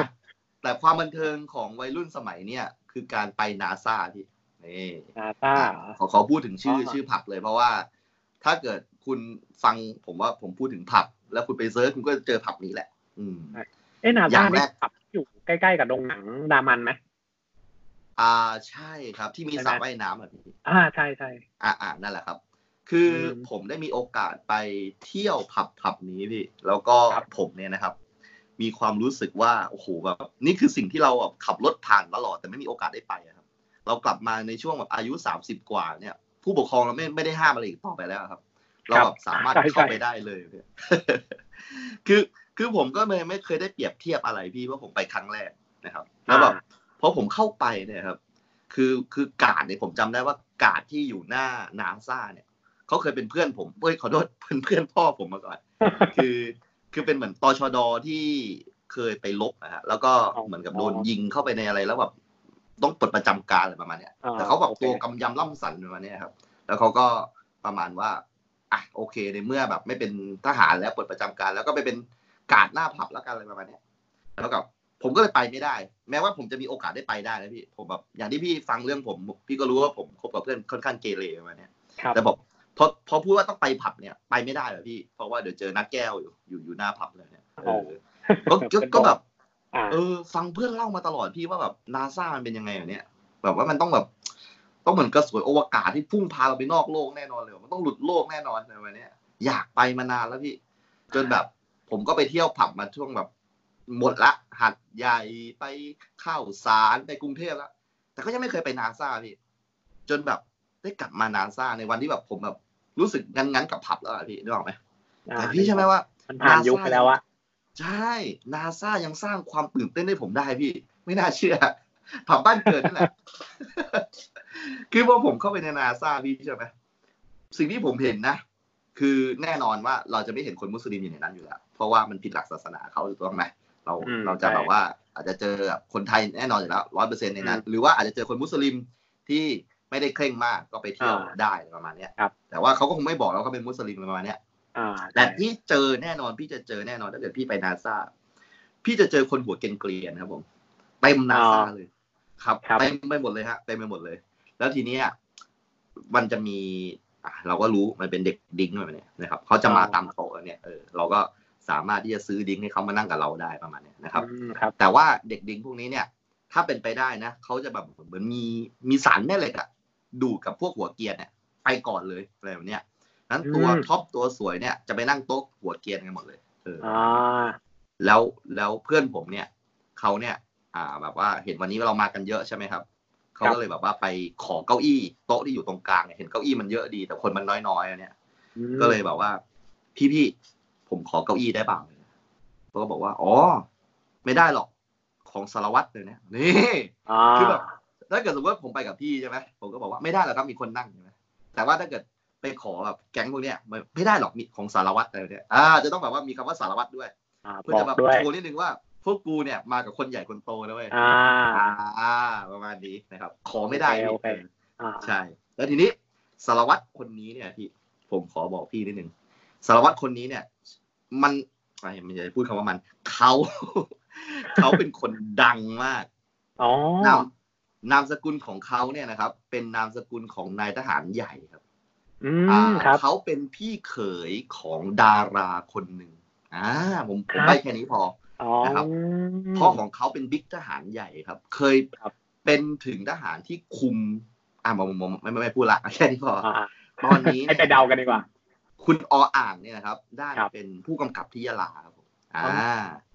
แต่ความบันเทิงของวัยรุ่นสมัยเนี่ยคือการไปนาซาพี่นี่นาซาขอขอพูดถึงชื่ออ๋อชื่อผับเลยเพราะว่า ถ้าเกิด คุณฟังผมว่าผมพูดถึงผับ แล้วคุณไป search คุณก็จะเจอผับนี้แหละ อืมเอ้นาอย่าซางแรนี่กขับอยู่ใกล้ๆกับโรงหนังดามันไหมอ่าใช่ครับ ที่มีใช่ไหมสระว่ายน้ำแบบนี้อ่าใช่ใช่อ่าอ่านั่นแหละครับ คืออมผมได้มีโอกาสไปเที่ยวผับผับนี้พี่แล้วก็ครับผมเนี่ยนะครับ มีความรู้สึกว่าโอ้โหแบบนี่คือสิ่งที่เราแบบขับรถผ่านตลอดแต่ไม่มีโอกาสได้ไปอะครับ เรากลับมาในช่วงแบบอายุสามสิบกว่าเนี่ย ผู้ปกครองเราไม่ไม่ได้ห้ามอะไรอีกต่อไปแล้วครับ เราแบบสามารถใช่เข้าใช่ไปได้เลยพี่คือคือผมก็ไม่ไม่เคยได้เปรียบเทียบอะไรพี่เพราะผมไปครั้งแรกนะครับ แล้วแบบพอผมเข้าไปเนี่ยครับ คือคือกาดเนี่ยผมจำได้ว่ากาดที่อยู่หน้านาซาเนี่ยเขาเคยเป็นเพื่อนผมเอ้ยขอโทษเป็นเพื่อนพ่อผมมาก่อน คือคือเป็นเหมือนตชดที่เคยไปลบนะฮะแล้วก็อ๋อเหมือนกับโดนยิงเข้าไปในอะไรแล้วแบบต้องปลดประจำการอะไรประมาณเนี้ยอ่าแต่เขาแบบโอเคตัวกำยำล่ำสันประมาณเนี้ยครับ แล้วเขาก็ประมาณว่า อะโอเคในเมื่อแบบไม่เป็นทหารแล้วปลดประจำการ แล้วก็ไปเป็นกาดหน้าผับแล้วกันอะไรประมาณเนี้ยแล้วกับผมก็เลยไปไม่ได้ แม้ว่าผมจะมีโอกาสได้ไปได้นะพี่ผมแบบอย่างที่พี่ฟังเรื่องผม พี่ก็รู้ว่าผมคบกับเพื่อนค่อนข้างเกเรประมาณเนี้ยครับแต่บอกพอพอพูดว่าต้องไปผับเนี่ยไปไม่ได้เหรอพี่ เพราะว่าเดี๋ยวเจอนักแก้วอยู่อยู่อยู่หน้าผับเลยเนี่ยเออก็ก็ก็แบบอ่าเออ ฟังเพื่อนเล่ามาตลอดพี่ว่าแบบนาซามันเป็นยังไงอะเนี่ยแบบว่ามันต้องแบบ ต้องเหมือนกระสวยอวกาศที่พุ่งพาเราไปนอกโลกแน่นอนเลยมันต้องหลุดโลกแน่นอนในวันเนี้ยอยากไปมานานแล้วพี่ จนแบบ ผมก็ไปเที่ยวผับมาช่วงแบบ หมดละหัดใหญ่ไปเข้าวสารไปกรุงเทพแล้วแต่ก็ยังไม่เคยไปนาซาพี่ จนแบบได้กลับมานาซาในวันที่แบบผมแบบรู้สึกงั้นๆกับผับแล้วอะพี่นึกออกไหมอ่าแต่พี่ใช่ไหมว่ามันผ่านยุคไปแล้วอะใช่นาซายังสร้างความตื่นเต้นให้ผมได้พี่ ไม่น่าเชื่อผับบ้านเกิดนี่แหละ คือพอผมเข้าไปในนาซาพี่ใช่ไหมสิ่งที่ผมเห็นนะ คือแน่นอนว่าเราจะไม่เห็นคนมุสลิมอยู่ในนั้นอยู่แล้ว เพราะว่ามันผิดหลักศาสนาเขาถูกต้องไหมเราอืมเราจะใช่แบบว่าอาจจะเจอแบบคนไทยแน่นอนอยู่แล้วร้อยเปอร์เซ็นในนั้น หรือว่าอาจจะเจอคนมุสลิมที่ไม่ได้เคร่งมากก็ไปเที่ยวอ่าได้ประมาณเนี้ยครับแต่ว่าเขาก็คงไม่บอกเราเขาเป็นมุสลิมประมาณเนี้ยอ่าแต่พี่เจอแน่นอนพี่จะเจอแน่นอนถ้าเกิดพี่ไปนาซาพี่จะเจอคนหัวเกรียนๆครับผมเต็มนาซาอ๋อเลยครับครับเต็มไปหมดเลยฮะเต็มไปหมดเลย แล้วทีเนี้ยมันจะมีอะเราก็รู้มันเป็นเด็กดิ้งแบบเนี้ยนะครับเขาจะมาตามโต๊ะเนี่ยเออเราก็สามารถที่จะซื้อดิ้งให้เขามานั่งกับเราได้ประมาณเนี้ยนะครับอืมครับ แต่ว่าเด็กดิ้งพวกนี้เนี่ย ถ้าเป็นไปได้นะเขาจะแบบเหมือนมีมีสารแม่เหล็กอะดูดกับพวกหัวเกรียนเนี่ยไปก่อนเลยอะไรแบบเนี้ยนั้นตัวอืมท็อปตัวสวยเนี่ยจะไปนั่งโต๊ะหัวเกรียนกันหมดเลยเออออ่าแล้วแล้วเพื่อนผมเนี่ยเขาเนี่ย อ่าแบบว่าเห็นวันนี้เรามากันเยอะใช่ไหมครับ เขาครัก็บเลยแบบว่าไปขอเก้าอี้โต๊ะที่อยู่ตรงกลางเนี่ยเห็นเก้าอี้มันเยอะดี แต่คนมันน้อยๆอะเนี่ยอืมก็เลยแบบว่า พี่พี่ๆผมขอเก้าอี้ได้เปล่าเขาก็บอกว่า อ๋อ ไม่ได้หรอกของสารวัตรเลยเนี่ยนี่อ่าคือแบบถ้าเกิดสมมติว่าผมไปกับพี่ใช่ไหมผมก็บอกว่าไม่ได้หรอกครับมีคนนั่งใช่ไหมแต่ว่าถ้าเกิดไปขอแบบแก๊งพวกเนี้ยมันไม่ได้หรอกมีของสารวัตรอะไรเนี่ยอ่าจะต้องแบบว่ามีคำว่าสารวัตรด้วยอ่าเพื่อบอจะกแบบด้วยโชว์นิดนึงว่า พวกกูเนี่ยมากับคนใหญ่คนโตนะเว้ยอ่าอ่า ประมาณนี้นะครับ ขอไม่ได้โอเคนี่อ่าใช่ แล้วทีนี้สารวัตรคนนี้เนี่ยพี่ผมขอบอกพี่นิดนึงสารวัตรคนนี้เนี่ย มันไอ้ไม่ใช่พูดคำว่ามันเขาเขาเป็นคนดังมากอ๋อนามนามสกุลของเขาเนี่ยนะครับ เป็นนามสกุลของนายทหารใหญ่ครับอือ่ามครับเขาเป็นพี่เขยของดาราคนหนึ่งอ่าผมผมครับไปแค่นี้พออ๋อ นะครับพ่อของเขาเป็นบิ๊กทหารใหญ่ครับ เคยครับเป็นถึงทหารที่คุม อ่าผมผมไม่ไม่ไม่พูดละแค่นี้พออ่าตอนนี้ให้ไปเดากันดีกว่า คุณออ่างเนี่ยนะครับ ได้ครับเป็นผู้กำกับที่ยะลาครับผมอ่า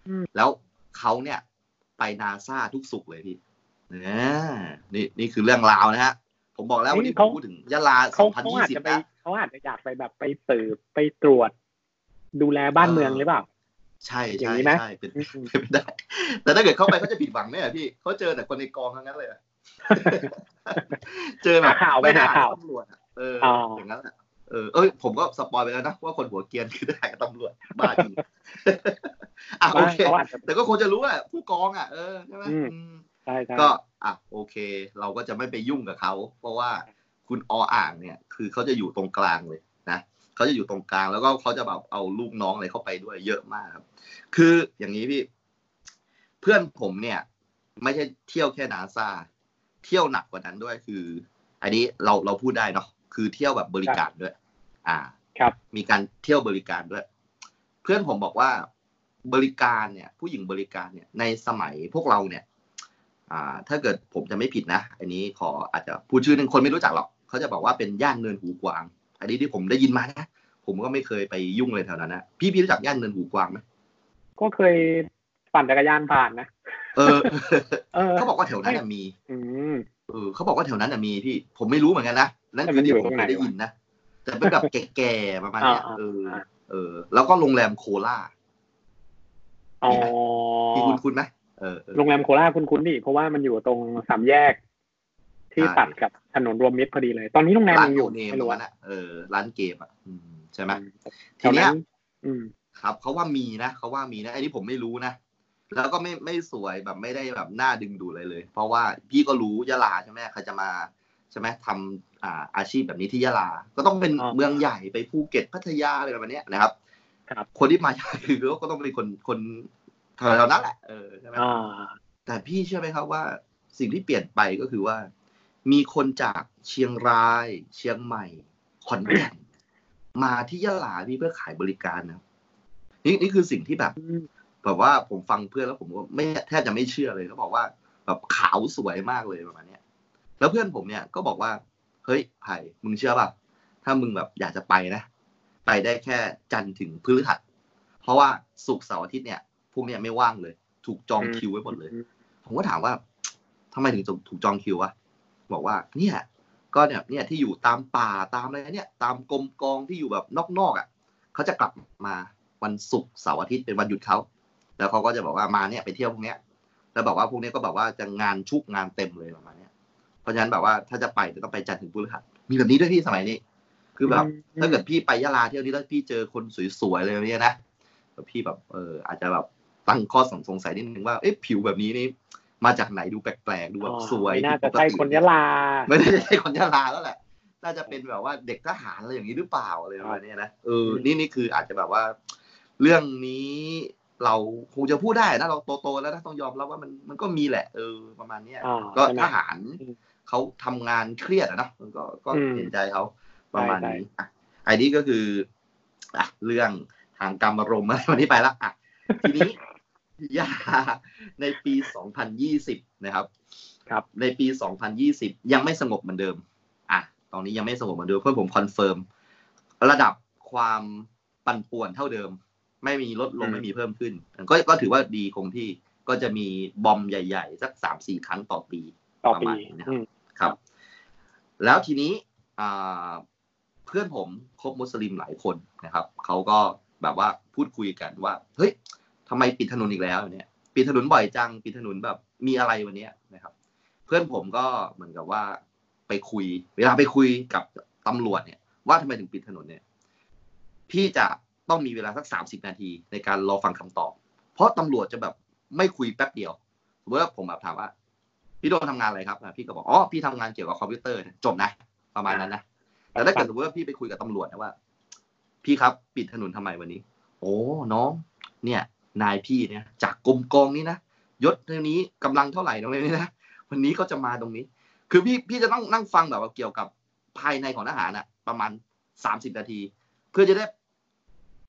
อืมแล้วเขาเนี่ยไปนาซาทุกสุขเลยพี่เนี่ยนี่นี่คือเรื่องราวนะฮะผมบอกแล้ววันนี้ผมพูดถึงยะลาเขาเขาอาจจะ2020ไปนะเขาอาจจะอยากไปแบบไปสืบไปตรวจ ดูแลบ้านเมืองหรือเปล่า ใช่อย่าใช่งนี้ไหมใช่เป็นอืมเป็นไปได้ แต่ถ้าเกิดเข้าไปเขาจะผิดหวังไหมอะพี่เขาเจอแต่คนในกองทั้งนั้นเลยอะเจอแบบหาข่าวไปม่หาข่าวตำรวจอะเอออ๋อออย่างนั้นอะเออเอ้ยผมก็สปอยไปแล้วนะว่าคนหัวเกรียนคือได้กับตำรวจบ้าจริงอะโอเคเขาอาจจะแต่ก็คงจะรู้แหละผู้กองอะเออใช่ไหมอืมอืมใช่ใช่ก็อะโอเค เราก็จะไม่ไปยุ่งกับเขา เพราะว่าคุณออ่างเนี่ย คือเขาจะอยู่ตรงกลางเลยนะ เขาจะอยู่ตรงกลาง แล้วก็เขาจะแบบเอาลูกน้องอะไรเข้าไปด้วยเยอะมากครับ คืออย่างนี้พี่เพื่อนผมเนี่ย ไม่ใช่เที่ยวแค่นาซาเที่ยวหนักกว่านั้นด้วยคือ อันนี้เราเราพูดได้เนาะคือเที่ยวแบบบริการด้วย อ่า ครับ มีการเที่ยวบริการด้วย เพื่อนผมบอกว่าบริการเนี่ย ผู้หญิงบริการเนี่ย ในสมัยพวกเราเนี่ย อ่า ถ้าเกิดผมจะไม่ผิดนะ อันนี้ขออาจจะพูดชื่อหนึ่งคนไม่รู้จักหรอกเขาจะบอกว่าเป็นย่านเนินหูกวาง อันนี้ที่ผมได้ยินมานะผมก็ไม่เคยไปยุ่งเลยแถวนั้นนะพี่พี่รู้จักย่านเนินหูกวางไหมก็เคยปั่นจักรยานผ่านนะเออเออเขาบอกว่าแถวนั้นนะมีอืมเออเขาบอกว่าแถวนั้นน่ะมีพี่ผมไม่รู้เหมือนกันนะนั่นแต่คืมัอนอยู่ที่ผมตรงเคไหนยได้ยินนะแต่เป็นแบบแก่ๆประมาณเนี้ยอ่าเอออ่าเออ แล้วก็โรงแรมโคราชอ๋อที่คุณคุณไหมเออเออโรงแรมโคราชคุณคุ้นๆดิเพราะว่ามันอยู่ตรงสามแยกที่ใช่ตัดกับ ถนนรวมมิตรพอดีเลย ตอนนี้โรงแรมร้านยังอโอยู่เนมไม่ตรรู้งว่านั้นอะเออร้านเกมอะอืมใช่ไหมแถทีวเนี้ยนั้นอืมครับเขาว่ามีนะเขาว่ามีนะไอ้นี่ผมไม่รู้นะแล้วก็ไม่ไม่สวยแบบไม่ได้แบบน่าดึงดูดอะไรเลย เพราะว่าพี่ก็รู้ยะลาใช่ไหมใครจะมาใช่ไหมทำอ่าอาชีพแบบนี้ที่ยะลา ก็ต้องเป็นอ๋อเมืองใหญ่ไปภูเก็ตพัทยาอะไรแบบเนี้ยนะครับครับ คนที่มาคือก็ต้องเป็นคนคนแถวๆนั้นแหละเออใช่ไหมอ่าแต่พี่เชื่อไหมครับว่า สิ่งที่เปลี่ยนไปก็คือว่า มีคนจากเชียงราย เชียงใหม่ขอนแก่นมาที่ยะลาพี่เพื่อขายบริการนะนี่นี่คือสิ่งที่แบบแบบว่าผมฟังเพื่อนแล้วผมก็ไม่แทบจะไม่เชื่อเลยเขาบอกว่า แบบขาวสวยมากเลยประมาณนี้ย แล้วเพื่อนผมเนี่ยก็บอกว่า เฮ้ยไผ่มึงเชื่อป่ะถ้ามึงแบบอยากจะไปนะ ไปได้แค่จันทร์ถึงพฤหัส เพราะว่าศุกร์เสาร์อาทิตย์เนี่ยพวกเนี้ยไม่ว่างเลย ถูกจองคิวไว้หมดเลย ผมก็ถามว่าทำไมถึงถูกจองคิววะ บอกว่าเนี่ยก็เนี่ยเนี่ยที่อยู่ตามป่าตามอะไรเนี่ย ตามกรมกองที่อยู่แบบนอกๆอะเขาจะกลับมาวันศุกร์เสาร์อาทิตย์เป็นวันหยุดเขาแล้วเขาก็จะบอกว่ามาเนี่ยไปเที่ยวพวกเนี้ยแล้วบอกว่าพวกเนี้ยก็แบบว่าจะงานชุกงานเต็มเลยประมาณเนี้ยเพราะฉะนั้นแบบว่าถ้าจะไปจะต้องไปจันทร์ถึงพฤหัสมีแบบนี้ด้วยพี่สมัยนี้ คือแบบถ้าเกิดพี่ไปยะลาเที่ยวนี้แล้วพี่เจอคนสวยๆเลยเนี่ยนะแล้วพี่แบบเอออาจจะแบบตั้งข้อสงสัยนิดนึงว่าเอ๊ะผิวแบบนี้นี่ มาจากไหนดูแปลกๆดูแบบสวยไม่น่าจะผิดปกใช่ติคนยะลา ไม่ได้ใช่คนยะลาแล้วแหละ น่าจะเป็นแบบว่าเด็กทหารอะไรอย่างนี้หรือเปล่าอะไรประมาณเนี้ยนะเอออืมนี่นี่คืออาจจะแบบว่า เรื่องนี้เราคงจะพูดได้นะเราโตๆแล้วนะต้องยอมรับว่ามันมันก็มีแหละ เออประมาณเนี้ยอ่าก็ใช่ไหมทหารอืมเขาทำงานเครียดอะเนอะมันก็ก็อืมเห็นใจเขาประมาณใช่นี้อะไอ้นี่ก็คืออะเรื่องทางกรรมอารมณ์อะไรวันนี้ไปละอะทีนี้ ยะลาในปี 2020 นะครับ ครับ ในปี 2020 ยังไม่สงบเหมือนเดิม อะ ตอนนี้ยังไม่สงบเหมือนเดิม เพื่อนผม confirm ระดับความปั่นป่วนเท่าเดิม ไม่มีลดลงอืมไม่มีเพิ่มขึ้น ก็ก็ถือว่าดีคงที่ก็จะมี bomb ใหญ่ ๆ สักสามสี่ครั้งต่อปีต่อประปีมาณนี้นะครับอืมครับ แล้วทีนี้อ่าเพื่อนผมคบมุสลิมหลายคนนะครับเขาก็แบบว่าพูดคุยกันว่า เฮ้ย ทำไมปิดถนนอีกแล้วเนี่ย ปิดถนนบ่อยจัง ปิดถนนแบบมีอะไรวันเนี้ยนะครับ เพื่อนผมก็เหมือนกับว่าไปคุย เวลาไปคุยกับตำรวจเนี่ย ว่าทำไมถึงปิดถนนเนี่ย พี่จะต้องมีเวลาสักสามสิบนาทีในการรอฟังคำตอบ เพราะตำรวจจะแบบไม่คุยแป๊บเดียวสมมติว่าผมแบบถามว่า พี่โดนทำงานอะไรครับอะพี่ก็บอกอ๋อพี่ทำงานเกี่ยวกับคอมพิวเตอร์จบนะประมาณนั้นนะแต่ถ้าเกิดสมมติว่าพี่ไปคุยกับตำรวจนะว่า พี่ครับปิดถนนทำไมวันนี้ โอ้น้อง เนี่ย นายพี่เนี่ย จากกรมกองนี้นะยศเท่านี้กำลังเท่าไหร่ตรงนี้นะวันนี้ก็จะมาตรงนี้ คือพี่พี่จะต้องนั่งฟังแบบว่าเกี่ยวกับภายในของทหารอะประมาณสามสิบนาที เพื่อจะได้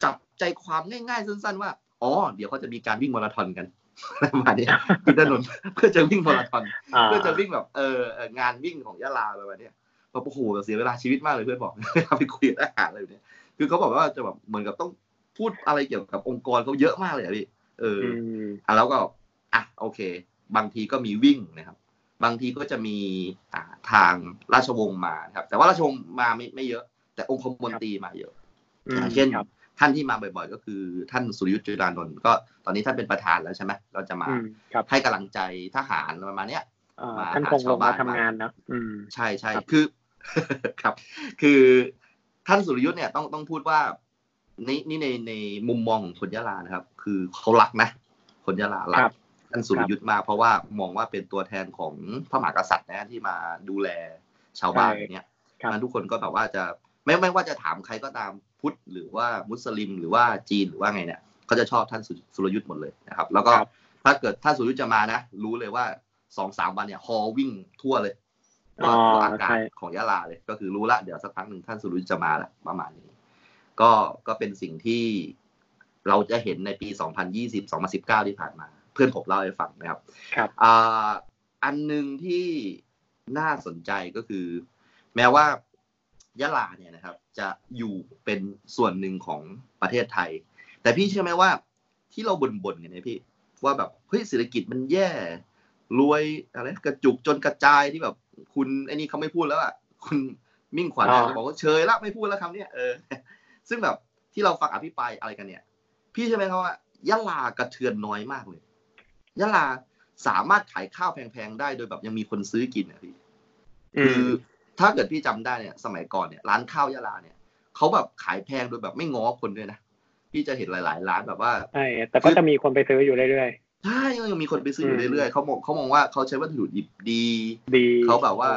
จับใจความง่ายๆสั้น ๆ ว่าอ๋อเดี๋ยวเขาจะมีการวิ่งมาราธอนกันประมาณนี้ปิดถนนเพื่อจะวิ่งมาราธอนอ่าเพื่อจะวิ่งแบบเออเอองานวิ่งของยะลาอะไรแบบเนี้ยแบบโอ้โหเสียเวลาชีวิตมากเลยเพื่อนบอกไปคุยกับทหารอะไรแบบเนี้ยคือเขาบอกว่าจะแบบเหมือนกับต้อง พูดอะไรเกี่ยวกับองค์กรเขาเยอะมากเลยอะพี่เอออือมอะแล้วก็อะโอเค บางทีก็มีวิ่งนะครับ บางทีก็จะมีอ่าทางราชวงศ์มานะครับ แต่ว่าราชวงศ์มาไม่ไม่เยอะ แต่องคมนตรีมาเยอะอืมอย่างเช่นครับท่านที่มาบ่อยๆ ก็คือท่านสุริยุทธ์จุลานนท์ก็ตอนนี้ท่านเป็นประธานแล้วใช่ไหมเราจะมาอืมครับให้กำลังใจทหารประมาณเนี้ยอ่ามาท่านคงหาลชาวงบ้ามานทำงานนะอืมใช่ใช่ครับคือ ครับ คือท่านสุริยุทธ์เนี่ยต้องต้องพูดว่า นี่นี่ในในมุมมองของคนยะลานะครับ คือเขารักนะ คนยะลารัครักบท่านสุริยุทธ์มากเพราะว่ามองว่าเป็นตัวแทนของพระมหากษัตริย์นะที่มาดูแลชาวบ้านใช่อย่างเนี้ยครับนั้นทุกคนก็แบบว่าจะไม่ไม่ว่าจะถามใครก็ตามพุทธหรือว่ามุสลิมหรือว่าจีนหรือว่าไงเนี่ยก็จะชอบท่านสุสุรยุทธ์หมดเลยนะครับ แล้วก็ครับถ้าเกิดท่านสุรยุทธ์จะมานะ รู้เลยว่าสองสามวันเนี่ยฮอวิ่งทั่วเลยอ๋อทั่วอากาศใช่ของยะลาเลย ก็คือรู้ละเดี๋ยวสักพักหนึ่งท่านสุรยุทธ์จะมาแหละประมาณนี้ ก็ก็เป็นสิ่งที่เราจะเห็นในปี 2020 2019 ที่ผ่านมา เพื่อนผมเล่าให้ฟังนะครับ ครับอ่าอันหนึ่งที่น่าสนใจก็คือ แม้ว่ายะลาเนี่ยนะครับ จะอยู่เป็นส่วนหนึ่งของประเทศไทย แต่พี่เชื่อไหมว่าที่เราบ่นๆเนี่ยนะพี่ ว่าแบบเฮ้ยเศรษฐกิจมันแย่ รวยอะไรกระจุกจนกระจายที่แบบ คุณไอ้นี่เขาไม่พูดแล้วอะคุณมิ่งขวัญอ๋อจะบอกว่าเชยละไม่พูดแล้วคำเนี้ยเออ ซึ่งแบบที่เราฟังอภิปรายอะไรกันเนี่ย พี่ใช่ไหมครับว่ายะลากระเทือนน้อยมากเลยยะลาสามารถขายข้าวแพงๆได้โดยแบบยังมีคนซื้อกินอะพี่อืคือมถ้าเกิดพี่จำได้เนี่ย สมัยก่อนเนี่ยร้านข้าวยะลาเนี่ยเขาแบบขายแพงโดยแบบไม่ง้อคนด้วยนะพี่จะเห็นหลาย ๆ ร้านแบบว่าใช่แต่ก็จะมีคนไปซื้ออยู่เรื่อยใช่ยังมีคนไปซื้ออยู่อืมเรื่อยๆเขามองเขามองว่าเขาใช้วัตถุดิบดีๆดีเขาแบบว่า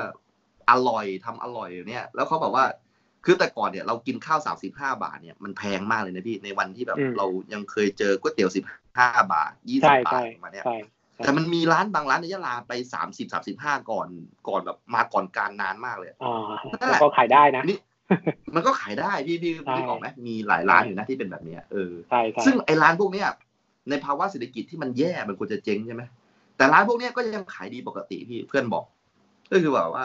อร่อยทำอร่อยอย่างเนี้ยแล้วเขาแบบว่า คือแต่ก่อนเนี่ยเรากินข้าวสามสิบห้าบาทเนี่ยมันแพงมากเลยนะพี่ในวันที่แบบอืมเรายังเคยเจอก๋วยเตี๋ยวสิบห้าบาทยี่สิใช่บบาใช่ทประมาณเนี้ยใช่แต่มันมีร้านบางร้านในยะลาไปสามสิบสามสิบห้าก่อนก่อนแบบมาก่อนการนานมากเลยอ่านั่นแหแล้ละวก็ขายได้นะนี่มันก็ขายได้พี่พี่ใช่นึกออกไหมมีหลายร้านอยู่นะที่เป็นแบบเนี้ยเออใช่ใช่ซึ่งไอ้ร้านพวกเนี้ยในภาวะเศรษฐกิจที่มันแย่มันควรจะเจ๊งใช่ไหมแต่ร้านพวกเนี้ยก็ยังขายดีปกติพี่เพื่อนบอก ก็คือแบบว่า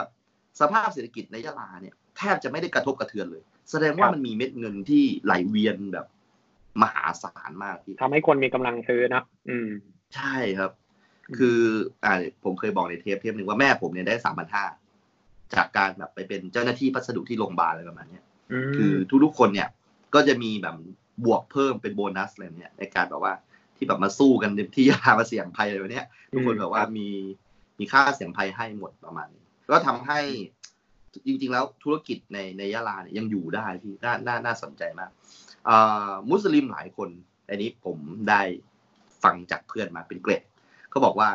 สภาพเศรษฐกิจในยะลาเนี่ย แทบจะไม่ได้กระทบกระเทือนเลย แสดงว่ามันมีเม็ดเงินที่ไหลเวียนแบบมหาศาลมากพี่ทำให้คนมีกำลังซื้อนะอืม ใช่ครับอืมคืออ่าผมเคยบอกในเทปเทปหนึ่งว่าแม่ผมเนี่ยได้สามพันห้าจากการแบบไปเป็นเจ้าหน้าที่พัสดุที่โรงพยาบาลอะไรประมาณเนี้ยมคือทุกๆคนเนี่ย ก็จะมีแบบบวกเพิ่มเป็นโบนัสอะไรเนี่ยในการแบบว่าที่แบบมาสู้กันที่ยามาเสี่ยงภัยอะไรแบบเนี้ยทุกคนแบบว่ามีมีค่าเสี่ยงภัยให้หมดประมาณนี้ก็ทำให้ จริงๆแล้วธุรกิจในในยะลาเนี่ยยังอยู่ได้ที่น่าน่าน่าสนใจมากอ่ามุสลิมหลายคนอันนี้ผมได้ฟังจากเพื่อนมาเป็นเกรดเขาบอกว่า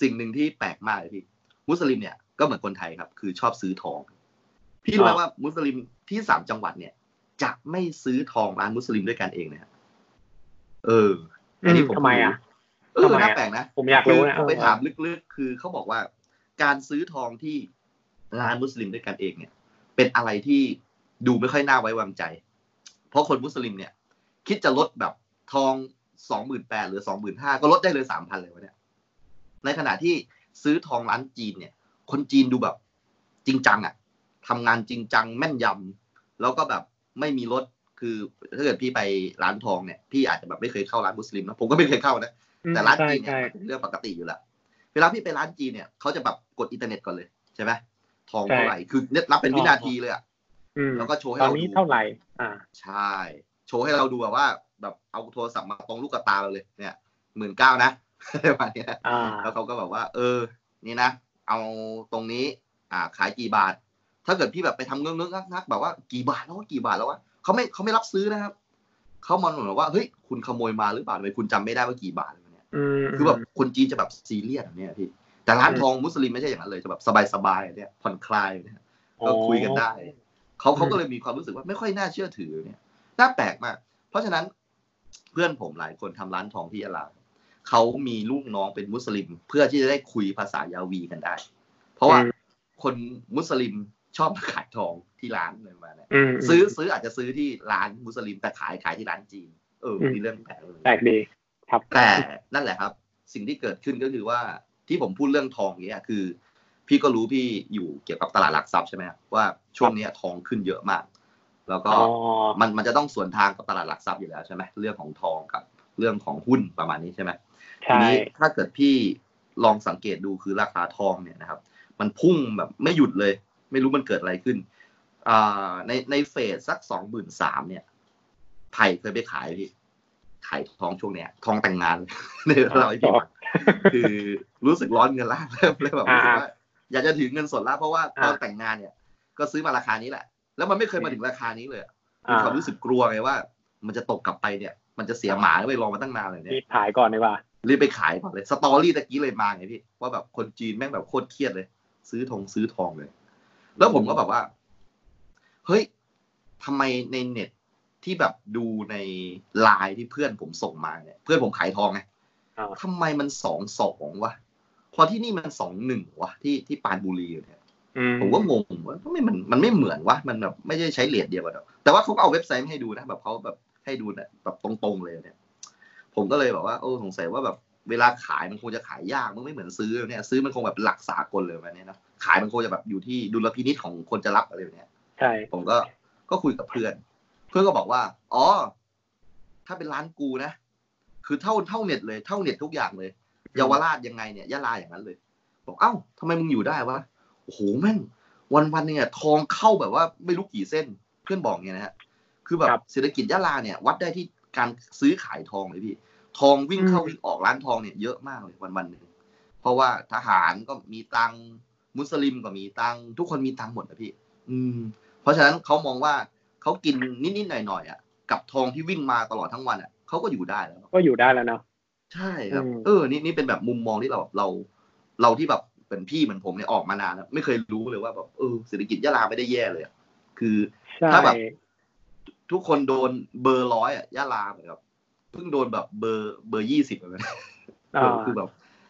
สิ่งหนึ่งที่แปลกมากเลยพี่มุสลิมเนี่ยก็เหมือนคนไทยครับ คือชอบซื้อทอง พี่รู้ไหมอ่าว่ามุสลิมที่สามจังหวัดเนี่ย จะไม่ซื้อทองร้านมุสลิมด้วยกันเองนะฮะเอออืมทำไมอะเออทำไมน่าอะแปลกนะผมอยากรู้นะคือพอไปถามลึกๆ คือเขาบอกว่า การซื้อทองที่ ร้านมุสลิมด้วยกันเองเนี่ย เป็นอะไรที่ดูไม่ค่อยน่าไว้วางใจ เพราะคนมุสลิมเนี่ย คิดจะลดแบบทองสองหมื่นแปดหรือสองหมื่นห้าก็ลดได้เลยสามพันเลยวะเนี่ย ในขณะที่ซื้อทองร้านจีนเนี่ย คนจีนดูแบบจริงจังอะทำงานจริงจังแม่นยำแล้วก็แบบไม่มีลดคือถ้าเกิดพี่ไปร้านทองเนี่ยพี่อาจจะแบบไม่เคยเข้าร้านมุสลิมนะผมก็ไม่เคยเข้านะแต่ร้านใช่จีนเนี่ยใช่มันเป็นเรื่องปกติอยู่แล้วเวลาพี่ไปร้านจีนเนี่ยเขาจะแบบกดอินเทอร์เน็ตก่อนเลยใช่ไหม ทองเท่าไหร่คือเนี่ยนับเป็นวินาทีเลยอะอืมแล้วก็โชว์ให้ตอนเรานี้ดูเท่าไหร่ อ่า ใช่ โชว์ให้เราดูแบบว่า แบบเอาโทรศัพท์มาตรงลูกตาเราเลย เนี่ยหมื่นเก้านะอะไรประมาณเนี้ยอ่าแล้วเขาก็แบบว่า เออ นี่นะเอาตรงนี้ อ่า ขายกี่บาท ถ้าเกิดพี่แบบไปทำเงื้อกๆนักๆแบบว่ากี่บาทแล้วว่ากี่บาทแล้ววะเขาไม่เขาไม่รับซื้อนะครับเขามองเหมือนว่าเฮ้ยคุณขโมยมาหรือเปล่าทำไมคุณจำไม่ได้ว่ากี่บาทเนี่ยอืมคือแบบคนจีนจะแบบซีเรียสแบบเนี้ยพี่ แต่ร้านทองมุสลิมไม่ใช่อย่างนั้นเลยจะแบบสบายๆเนี่ยผ่อนคลายเนี่ยก็คุยกันได้เขาเขาก็เลยมีความรู้สึกว่าไม่ค่อยน่าเชื่อถือเนี่ยน่าแปลกมาก เพราะฉะนั้นเพื่อนผมหลายคนทำร้านทองที่ยะลาเขามีลูกน้องเป็นมุสลิม เพื่อที่จะได้คุยภาษายาวีกันได้ เพราะว่าคนมุสลิมชอบมาขายทองที่ร้านอะไรประมาณเนี้ยอืมซื้อซื้ออาจจะซื้อที่ร้านมุสลิมแต่ขายขายที่ร้านจีน เออมีเรื่องแปลกเลยแปลกดี ครับแต่นั่นแหละครับ สิ่งที่เกิดขึ้นก็คือว่า ที่ผมพูดเรื่องทองเนี้ยคือ พี่ก็รู้พี่อยู่เกี่ยวกับตลาดหลักทรัพย์ใช่ไหมครับว่าช่วงเนี้ยทองขึ้นเยอะมาก แล้วก็อ๋อมันมันจะต้องส่วนทางกับตลาดหลักทรัพย์อยู่แล้วใช่ไหมเรื่องของทองกับเรื่องของหุ้นประมาณนี้ใช่ไหมทีใช่นี้ถ้าเกิดพี่ลองสังเกตดูคือราคาทองเนี่ยนะครับ มันพุ่งแบบไม่หยุดเลย ไม่รู้มันเกิดอะไรขึ้นอ่าในในเฟสสักสองหมื่นสามเนี่ยไผ่เคยไปขายพี่ขายทองช่วงเนี้ย ทองแต่งงานเนี่ยเราให้พี่ฟัง คือรู้สึกร้อนเงินล้านเริ่มเลยแบบรู้สึกว่าอยากจะถือเงินสดแล้วเพราะว่าตอนแต่งงานเนี่ย ก็ซื้อมาราคานี้แหละ แล้วมันไม่เคยมาถึงราคานี้เลยอะมีความรู้สึกกลัวไงว่า มันจะตกกลับไปเนี่ย มันจะเสียหมาไปลองมาตั้งนานเลยเนี่ยรีบขายก่อนดีกว่ารีบไปขายก่อนเลยสตอรี่ตะกี้เลยมาไงพี่ว่าแบบคนจีนแม่งแบบโคตรเครียดเลย ซื้อทองซื้อทองเลย แล้วผมก็แบบว่า เฮ้ยทำไมในเน็ตที่แบบดูในไลน์ที่เพื่อนผมส่งมาเนี่ย เพื่อนผมขายทองไง อ่าทำไมมันสองสองวะพอที่นี่มันสองหนึ่งวะที่ที่ปรานบุรีเนี่ยอืมผมก็งงว่าทำไมมันมันไม่เหมือนวะมันแบบไม่ได้ใช้เลทเดียวกันหรอกแต่ว่าเขาก็เอาเว็บไซต์มาให้ดูนะแบบเขาแบบให้ดูเนี่ยแบบตรงๆเลยเนี่ย ผมก็เลยแบบว่าโอ้สงสัยว่าแบบเวลาขายมันคงจะขายยากมันไม่เหมือนซื้อเนี่ย ซื้อมันคงแบบหลักสากลเลยแบบเนี้ยนะขายมันคงจะแบบอยู่ที่ดุลพินิจของคนจะรับอะไรแบบเนี้ยใช่ผมก็ก็คุยกับเพื่อน เพื่อนก็บอกว่า อ๋อ ถ้าเป็นร้านกูนะ คือเท่าเท่าเน็ตเลยเท่าเน็ตทุกอย่างเลยเยาวราชยังไงเนี่ยยะลาอย่างนั้นเลย บอกเอ้าทำไมมึงอยู่ได้วะโอ้โหแม่งวันวันๆเนี่ยทองเข้าแบบว่าไม่รู้กี่เส้นเพื่อนบอกเนี่ยนะฮะคือแบบเศรษฐกิจยะลาเนี่ย วัดได้ที่การซื้อขายทองเลยพี่ทองวิ่งเข้าวิ่งออกร้านทองเนี่ยเยอะมากเลยวันวันๆหนึ่งเพราะว่าทหารก็มีตังค์มุสลิมก็มีตังค์ทุกคนมีตังค์หมดนะพี่ อืม เพราะฉะนั้นเขามองว่าเขากินนิดๆหน่อยๆอะกับทองที่วิ่งมาตลอดทั้งวันอะ เขาก็อยู่ได้แล้วก็อยู่ได้แล้วเนาะใช่ครับอืมเออ นี่นี่เป็นแบบมุมมองที่เราเรา เราที่แบบเป็นพี่เหมือนผมเนี่ยออกมานานแล้วไม่เคยรู้เลยว่าแบบเออเศรษฐกิจยะลาไม่ได้แย่เลยอะคือใช่ถ้าแบบทุกคนโดนเบอร์ร้อยอะยะลาเหมือนกับเพิ่งโดนแบบเบอร์เบอร์ยี่สิบเลยอ่าคือแบบ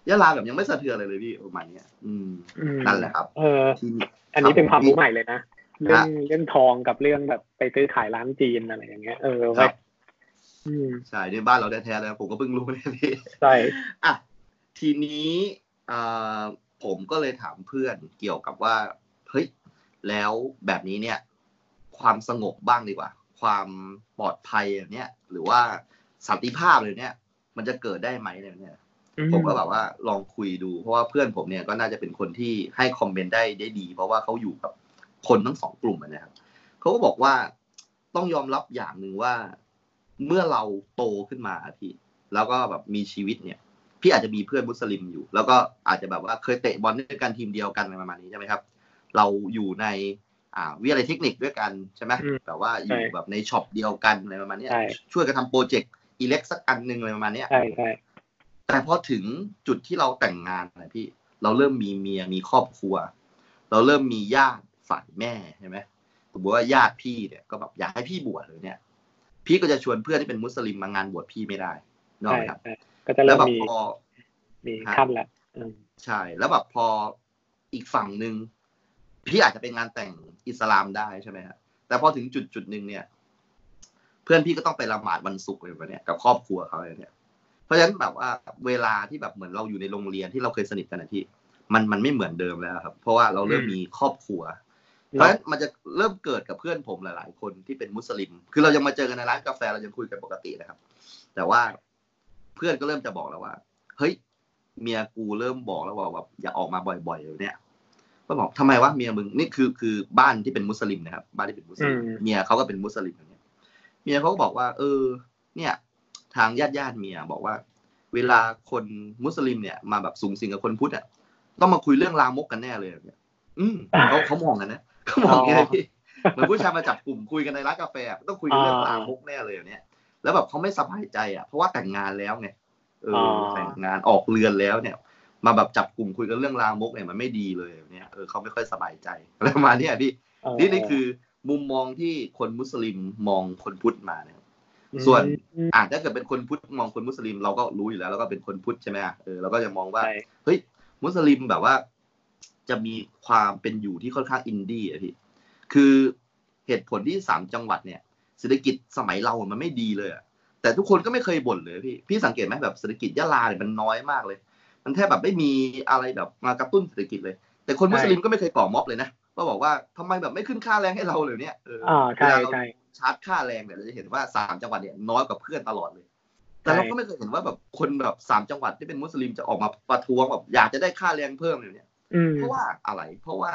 ยะลาแบบยังไม่สะเทือนอะไรเลยพี่ประมาณเนี้ยอืมอืมนั่นแหละครับ เออที่อันนี้เป็นครับความรู้ใหม่เลยนะเรื่องฮะเรื่องทองกับเรื่องแบบไปซื้อขายร้านจีนอะไรอย่างเงี้ยเออคไว้รับอืม ใช่ในบ้านเราแท้ๆเลยผมก็เพิ่งรู้เนี่ยพี่ใช่อะทีนี้อ่าผมก็เลยถามเพื่อนเกี่ยวกับว่าเฮ้ยแล้วแบบนี้เนี่ย ความสงบบ้างดีกว่า ความปลอดภัยเนี่ย หรือว่าสันติภาพเลยเนี่ย มันจะเกิดได้ไหมเนี่ยอืผมก็แบบว่าลองคุยดู เพราะว่าเพื่อนผมเนี่ยก็น่าจะเป็นคนที่ให้คอมเมนต์ได้ได้ดี เพราะว่าเขาอยู่กับคนทั้งสองกลุ่มอะนะครับเขาก็บอกว่าต้องยอมรับอย่างหนึ่งว่า เมื่อเราโตขึ้นมาพี่ แล้วก็แบบมีชีวิตเนี่ย พี่อาจจะมีเพื่อนมุสลิมอยู่ แล้วก็อาจจะแบบว่าเคยเตะบอลด้วยกันทีมเดียวกันอะไรประมาณนี้ใช่ไหมครับ เราอยู่ในอ่าวิทยาลัยเทคนิคด้วยกันใช่ไหมอืมแบบว่าอยู่แบบในช็อปเดียวกันอะไรประมาณเนี้ยใช่ช่วยกันทำโปรเจกต์อิเล็กสักอันหนึ่งอะไรประมาณเนี้ยใช่ใช่แต่พอถึงจุดที่เราแต่งงานนะพี่ เราเริ่มมีเมียมีครอบครัว เราเริ่มมีญาติฝ่ายแม่ใช่ไหมสมมติว่าญาติพี่เนี่ยก็แบบอยากให้พี่บวชเลยเนี่ย พี่ก็จะชวนเพื่อนที่เป็นมุสลิมมางานบวชพี่ไม่ได้เนกอะใช่ไหมครับใช่ก็จะแล้เริ่วมแบบมีพอมีฮะขั้นละอืมใช่ แล้วแบบพออีกฝั่งหนึ่งพี่อาจจะเป็นงานแต่งอิสลามได้ใช่ไหมฮะแต่พอถึงจุดจุดหนึ่งเนี่ย เพื่อนพี่ก็ต้องไปละหมาดวันศุกร์อะไรแบบเนี้ยกับครอบครัวเขาอะไรเนี่ย เพราะฉะนั้นแบบว่าเวลาที่แบบเหมือนเราอยู่ในโรงเรียนที่เราเคยสนิทกันนะพี่มันมันไม่เหมือนเดิมแล้วครับ เพราะว่าเราเริ่มมีครอบครัว เพราะฉะนั้นมันจะเริ่มเกิดกับเพื่อนผมหลาย ๆ คนที่เป็นมุสลิม คือเรายังมาเจอกันในร้านกาแฟเรายังคุยกันปกตินะครับ แต่ว่าเพื่อนก็เริ่มจะบอกแล้วว่า เฮ้ย เมียกูเริ่มบอกแล้วว่าแบบอย่าออกมาบ่อยๆเลยเนี่ยก็บอกทำไมวะเมียมึงนี่คือคือบ้านที่เป็นมุสลิมนะครับ บ้านที่เป็นมุสลิมอืมเมียเขาก็เป็นมุสลิมอย่างเงี้ยเมียเขาก็บอกว่า เออ เนี่ย ทางญาติญาติๆเมียบอกว่า เวลาคนมุสลิมเนี่ยมาแบบสูงสิงกับคนพุทธอะต้องมาคุยเรื่องลามกกันแน่เลยแบบเนี่ยอืมเขาเขามองกันนะ เขามองอย่างเงี้ยพี่เหมือนผู้ชายมาจับกลุ่มคุยกันในร้านกาแฟอะต้องคุยกันเรื่องลามกแน่เลยแบบเนี้ยแล้วแบบเขาไม่สบายใจอะเพราะว่าแต่งงานแล้วไงเอออแต่งงานออกเรือนแล้วเนี่ย มาแบบจับกลุ่มคุยกันเรื่องลามกเนี่ยมันไม่ดีเลยแบบเนี่ยเออเขาไม่ค่อยสบายใจอะไรประมาณเนี้ยพี่เนี่นี่คือมุมมองที่คนมุสลิมมองคนพุทธมานะครับส่วนอืมอ่าถ้าเกิดเป็นคนพุทธมองคนมุสลิมเราก็รู้อยู่แล้ว แล้วก็เป็นคนพุทธใช่ไหมอะเออเราก็จะมองว่าใช่เฮ้ยมุสลิมแบบว่า จะมีความเป็นอยู่ที่ค่อนข้างอินดี้อะพี่ คือเหตุผลที่สามจังหวัดเนี่ยเศรษฐกิจสมัยเราอะมันไม่ดีเลยอะแต่ทุกคนก็ไม่เคยบ่นเลยพี่ พี่สังเกตไหมแบบเศรษฐกิจยะลาเนี่ยมันน้อยมากเลย มันแทบแบบไม่มีอะไรแบบมากระตุ้นเศรษฐกิจเลย แต่คนมุสลิมก็ไม่เคยก่อม็อบเลยนะก็บอกว่าทำไมแบบไม่ขึ้นค่าแรงให้เราเลยเนี่ยเอออ่าใช่เวลาเราใช่ชาร์จค่าแรงเนี่ยเราจะเห็นว่าสามจังหวัดเนี่ยน้อยกว่าเพื่อนตลอดเลย แต่เราก็ไม่เคยเห็นว่าแบบคนแบบสามจังหวัดที่เป็นมุสลิมจะออกมาประท้วงแบบอยากจะได้ค่าแรงเพิ่มอย่างเนี้ยอืม เพราะว่าอะไร เพราะว่า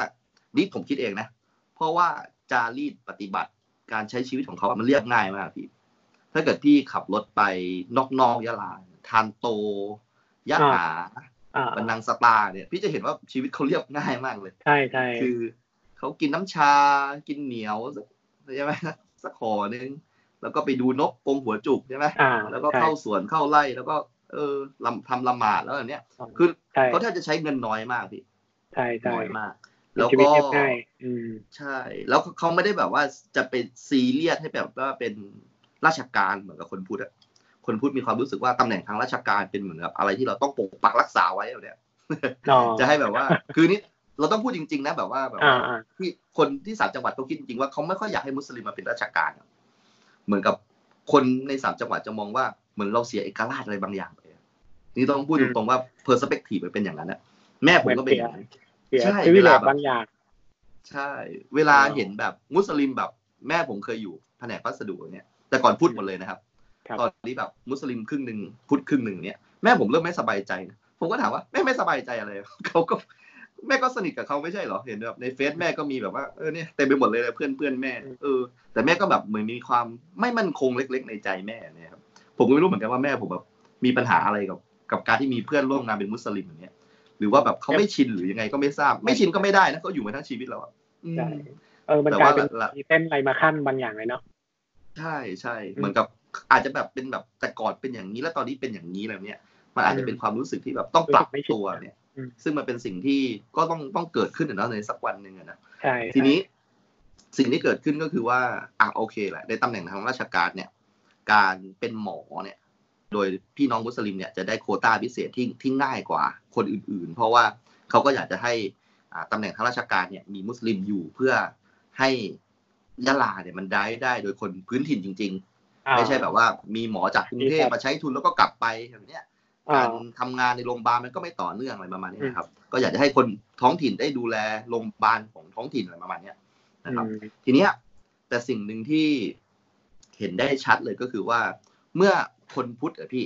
นี่ผมคิดเองนะ เพราะว่าจารีตปฏิบัติการใช้ชีวิตของเขาอะมันเรียบง่ายมากพี่ ถ้าเกิดพี่ขับรถไปนอกๆยะลา ทานโตยะหาอ่าบันนังสตาเนี่ย พี่จะเห็นว่าชีวิตเขาเรียบง่ายมากเลย ใช่ใช่คือเขากินน้ำชา กินเหนียวสักใช่ไหมสักขอนึง แล้วก็ไปดูนกกรงหัวจุกใช่ไหมอ่าแล้วก็ใช่เข้าสวนเข้าไร่แล้วก็ เออลำทำละหมาดแล้วแบบเนี้ย คือใช่เขาแทบจะใช้เงินน้อยมากพี่ ใช่ใช่น้อยมากเป็นแล้วชีวิตก็เรียบง่ายอืมใช่ แล้วเขาไม่ได้แบบว่าจะเป็นซีเรียสให้แบบว่าเป็นราชการเหมือนกับคนพุทธอะคนพุทธมีความรู้สึกว่าตำแหน่งทางราชการเป็นเหมือนกับอะไรที่เราต้องปกปักรักษาไว้แบบเนี้ยอ๋อจะให้แบบว่า คือนี่เราต้องพูดจริง ๆ นะแบบว่าแบบว่าอ่าอ่าที่คนที่สามจังหวัดเขาคิดจริงๆว่าเขาไม่ค่อยอยากให้มุสลิมมาเป็นราชการอะเหมือนกับคนในสามจังหวัดจะมองว่าเหมือนเราเสียเอกราชอะไรบางอย่างไปอะนี่ต้องพูดตรงๆว่า perspective มันเป็นอย่างนั้นนะ แม่ผมก็เป็นอย่างนั้นเสียใช่ชีวิตเวลาแบบบางอย่าง ใช่ เวลาเห็นแบบมุสลิมแบบ แม่ผมเคยอยู่แผนกพัสดุเนี่ย แต่ก่อนพูดหมดเลยนะครับครับตอนนี้แบบมุสลิมครึ่งหนึ่งพุทธครึ่งหนึ่งเนี่ยแม่ผมเริ่มไม่สบายใจนะผมก็ถามว่าแม่ไม่สบายใจอะไรเขาก็แม่ก็สนิทกับเขาไม่ใช่เหรอเห็นแบบในเฟซแม่ก็มีแบบว่าเออเนี่ยเต็มไปหมดเลยเพื่อนเพื่อนแม่เออแต่แม่ก็แบบเหมือนมีความไม่มั่นคงเล็ก ๆ ในใจแม่เนี่ยครับผมก็ไม่รู้เหมือนกันว่าแม่ผมแบบมีปัญหาอะไรกับ กับการที่มีเพื่อนร่วมงานเป็นมุสลิมอย่างเงี้ย หรือว่าแบบเขาไม่ชินหรือยังไงก็ไม่ทราบ ไม่ชินก็ไม่ได้นะเขาอยู่มาทั้งชีวิตแล้วอะอืมใช่เออมันแต่กลายว่าเป็นละมีเส้นอะไรมาขั้นบางอย่างเลยเนาะใช่ใช่เหมือนกับอาจจะแบบเป็นแบบแต่ก่อนเป็นอย่างนี้แล้วตอนนี้เป็นอย่างนี้อะไรเนี้ยมันอาจจะเป็นความรู้สึกที่แบบต้องปรับรู้สึกไม่ชินตัวเนี่ยอืมซึ่งมันเป็นสิ่งที่ก็ต้องต้องเกิดขึ้นอะเนาะในสักวันหนึ่งอะนะใช่ทีนี้ สิ่งที่เกิดขึ้นก็คือว่าอะโอเคแหละในตำแหน่งทางราชการเนี่ย การเป็นหมอเนี่ย โดยพี่น้องมุสลิมเนี่ยจะได้โควต้าพิเศษที่ที่ง่ายกว่าคนอื่นๆ เพราะว่าเขาก็อยากจะให้อ่าตำแหน่งทางราชการเนี่ยมีมุสลิมอยู่เพื่อให้ยะลาเนี่ยมันได้ได้โดยคนพื้นถิ่นจริงอ่าๆไม่ใช่แบบว่ามีหมอจากกรุงเทพมาใช้ทุนแล้วก็กลับไปแบบเนี้ยอ่าการทำงานในโรงพยาบาลมันก็ไม่ต่อเนื่องอะไรประมาณนี้นะครับ ก็อยากจะให้คนท้องถิ่นได้ดูแลโรงพยาบาลของท้องถิ่นอะไรประมาณเนี้ยนะครับอืมทีเนี้ยแต่สิ่งหนึ่งที่เห็นได้ชัดเลยก็คือว่า เมื่อ คนพุทธอะพี่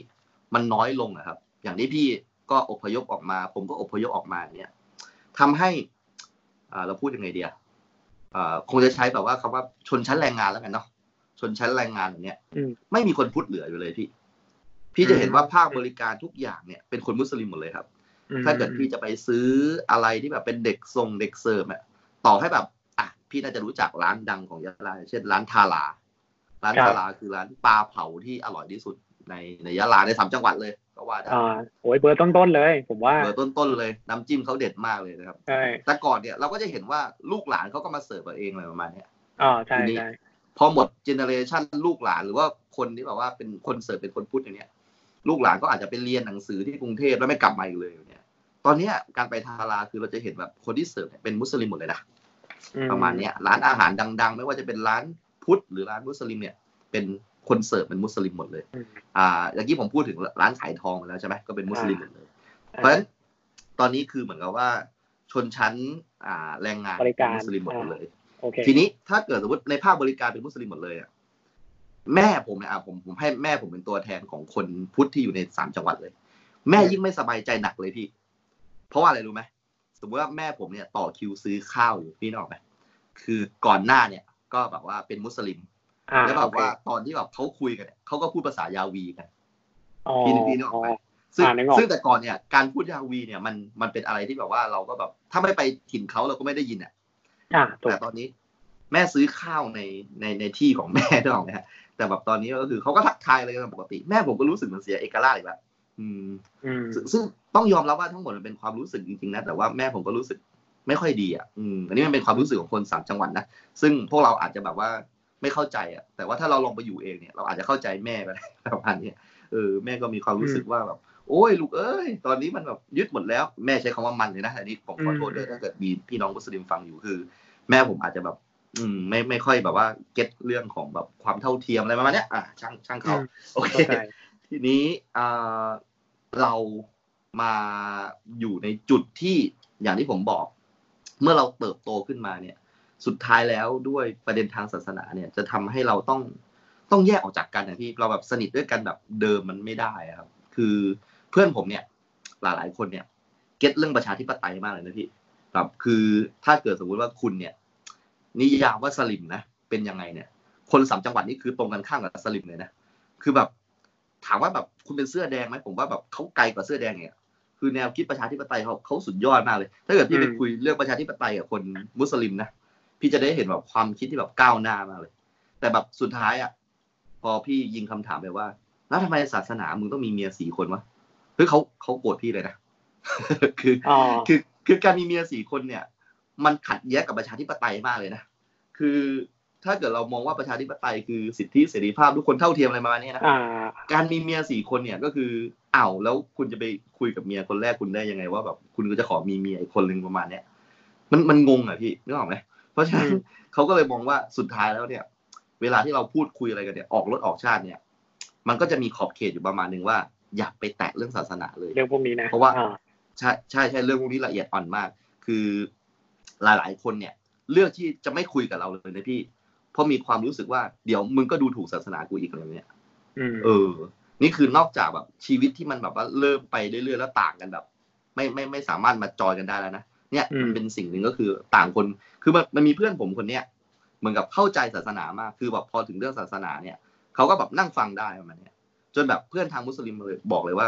มันน้อยลงนะครับ อย่างที่พี่ก็อพยพออกมา ผมก็อพยพออกมาเนี่ยทำให้อ่าเราพูดยังไงเดียอ่าคงจะใช้แบบว่าคำว่าชนชั้นแรงงานแล้วกันเนาะชนชั้นแรงงานอย่างเนี้ยอืมไม่มีคนพุทธเหลืออยู่เลยพี่ พี่จะเห็นว่าภาคบริการทุกอย่างเนี่ยเป็นคนมุสลิมหมดเลยครับอืมถ้าเกิดพี่จะไปซื้ออะไรที่แบบเป็นเด็กส่งเด็กเสิร์ฟอะต่อให้แบบอะพี่น่าจะรู้จักร้านดังของยะลาเช่นร้านทาราร้านทาราคือร้านปลาเผาที่อร่อยที่สุด ในในยะลาในสามจังหวัดเลยก็ว่าได้อ่าโอ้ยเบอร์ต้นๆเลย ผมว่าเบอร์ต้นๆเลยน้ำจิ้มเขาเด็ดมากเลยนะครับใช่แต่ก่อนเนี่ยเราก็จะเห็นว่าลูกหลานเขาก็มาเสิร์ฟเอาเองอะไรประมาณเนี้ยอ่าใช่ทีนี้ใช่พอหมด generation ลูกหลานหรือว่าคนที่แบบว่าเป็นคนเสิร์ฟเป็นคนพุทธอย่างเนี้ย ลูกหลานก็อาจจะไปเรียนหนังสือที่กรุงเทพแล้วไม่กลับมาอีกเลยเนี่ยตอนเนี้ยการไปทาราคือเราจะเห็นแบบคนที่เสิร์ฟเนี่ยเป็นมุสลิมหมดเลยนะอืประมาณเนี้ยร้านอาหารดัง ๆ ไม่ว่าจะเป็นร้านพุทธหรือร้านมุสลิมเนี่ย เป็น คนเสิร์ฟเป็นมุสลิมหมดเลยอืมอ่าอย่างที่ผมพูดถึงร้านขายทองไปแล้วใช่ไหมก็เป็นมุสลิมหมดเลย เพราะฉะนั้นตอนนี้คือเหมือนกับว่าชนชั้นอ่าแรงงานบริการมุสลิมหมดเลยโอเคทีนี้ถ้าเกิดสมมติในภาคบริการเป็นมุสลิมหมดเลยอะแม่ผมเนี่ยอะผมผมให้แม่ผมเป็นตัวแทนของคนพุทธที่อยู่ในสามจังหวัดเลย แม่ยิ่งไม่สบายใจหนักเลยพี่ เพราะว่าอะไรรู้ไหมสมมติว่าแม่ผมเนี่ยต่อคิวซื้อข้าวอยู่พี่นึกออกไหมคือก่อนหน้าเนี่ย ก็แบบว่าเป็นมุสลิมอ่า แล้วแบโอบเคว่าตอนที่แบบเขาคุยกันเนี่ยเขาก็พูดภาษายาวีกันอ๋อพี่นึกพี่นึกออกไหมซึ่งอ่านึกออกซึ่งแต่ก่อนเนี่ยการพูดยาวีเนี่ยมันมันเป็นอะไรที่แบบว่าเราก็แบบ ถ้าไม่ไปถิ่นเขาเราก็ไม่ได้ยินอะอ่าถูกแต่ตอนนี้แม่ซื้อข้าวในในในที่ของแม่ได้หรอกนะฮะแต่แบบตอนนี้ก็คือเขาก็ทักทายอะไรกันปกติ แม่ผมก็รู้สึกเหมันเสียเอกลักษณ์อีกแล้วอืมอืมซึ่งซึ่งต้องยอมรับว่าทั้งหมดมันเป็นความรู้สึกจริงๆนะแต่ว่าแม่ผมก็รู้สึกไม่ค่อยดีอะอืมอันนี้มันเป็นความรู้สึกของคนสามจังหวัดนะซึ่งพวกเราอาจจะแบบว่า ไม่เข้าใจอะแต่ว่าถ้าเราลองไปอยู่เองเนี่ยเราอาจจะเข้าใจแม่ก็ได้ประมาณนี้เออแม่ก็มีความรู้สึกว่าแบบโอ้ยลูกเอ้ยตอนนี้มันแบบยึดหมดแล้วแม่ใช้คำว่ามันเลยนะอันนี้ผมขอโทษด้วยถ้าเกิดมีพี่น้องมุสลิมฟังอยู่คือ แม่ผมอาจจะแบบ อืม ไม่ไม่ค่อยแบบว่าเก็ตเรื่องของแบบความเท่าเทียมอะไรประมาณเนี้ยอะช่างช่างเขาอืมโอเคเข้าใจทีนี้อ่าเรามาอยู่ในจุดที่อย่างที่ผมบอก เมื่อเราเติบโตขึ้นมาเนี่ย สุดท้ายแล้วด้วยประเด็นทางศาสนาเนี่ย จะทำให้เราต้องต้องแยกออกจากกันนะพี่เราแบบสนิทด้วยกันแบบเดิมมันไม่ได้ครับ คือเพื่อนผมเนี่ย หลายหลายคนเนี่ย เก็ตเรื่องประชาธิปไตยมากเลยนะพี่แบบคือถ้าเกิดสมมติว่าคุณเนี่ย นิยามว่าสลิมนะเป็นยังไงเนี่ย คนสามจังหวัดนี่คือตรงกันข้ามกับสลิมเลยนะคือแบบถามว่าแบบคุณเป็นเสื้อแดงไหมผมว่าแบบเขาไกลกว่าเสื้อแดงเนี่ยคือแนวคิดประชาธิปไตยเขาเขาสุดยอดมากเลย ถ้าเกิดพี่ไปคุยเรื่องประชาธิปไตยกับคนมุสลิมนะ พี่จะได้เห็นแบบความคิดที่แบบก้าวหน้ามากเลย แต่แบบสุดท้ายอะ พอพี่ยิงคำถามไปว่า แล้วทำไมศาสนามึงต้องมีเมียสี่คนวะเฮ้ยเขาเขาโกรธพี่เลยนะคืออ๋อคือคือการมีเมียสี่คนเนี่ย มันขัดแย้งกับประชาธิปไตยมากเลยนะคือถ้าเกิดเรามองว่าประชาธิปไตยคือสิทธิเสรีภาพทุกคนเท่าเทียมอะไรประมาณนี้นะอ่าการมีเมียสี่คนเนี่ยก็คืออ้าวแล้วคุณจะไปคุยกับเมียคนแรกคุณได้ยังไงว่าแบบคุณก็จะขอมีเมียอีกคนหนึ่งประมาณเนี้ยมันมันงงอะพี่นึกออกไหม เพราะฉะนั้นอืมเขาก็เลยมองว่าสุดท้ายแล้วเนี่ย เวลาที่เราพูดคุยอะไรกันเนี่ยออกรถออกชาติเนี่ย มันก็จะมีขอบเขตอยู่ประมาณหนึ่งว่า อย่าไปแตะเรื่องศาสนาเลยเรื่องพวกนี้นะเพราะว่าอ่ใช่ใช่ใช่เรื่องพวกนี้ละเอียดอ่อนมาก คือหลาย ๆ คนเนี่ย เลือกที่จะไม่คุยกับเราเลยนะพี่ เพราะมีความรู้สึกว่าเดี๋ยวมึงก็ดูถูกศาสนากูอีกอะไรเงี้ยอืมเออ นี่คือนอกจากแบบชีวิตที่มันแบบว่าเริ่มไปเรื่อยๆแล้วต่างกันแบบ ไม่ไม่ไม่สามารถมาจอยกันได้แล้วนะ เนี่ยมันเป็นสิ่งหนึ่งก็คือต่างคนคือมันมันมีเพื่อนผมคนเนี้ยเหมือนกับเข้าใจศาสนามากคือแบบพอถึงเรื่องศาสนาเนี่ยเขาก็แบบนั่งฟังได้ประมาณเนี้ยจนแบบเพื่อนทางมุสลิมเลยบอกเลยว่า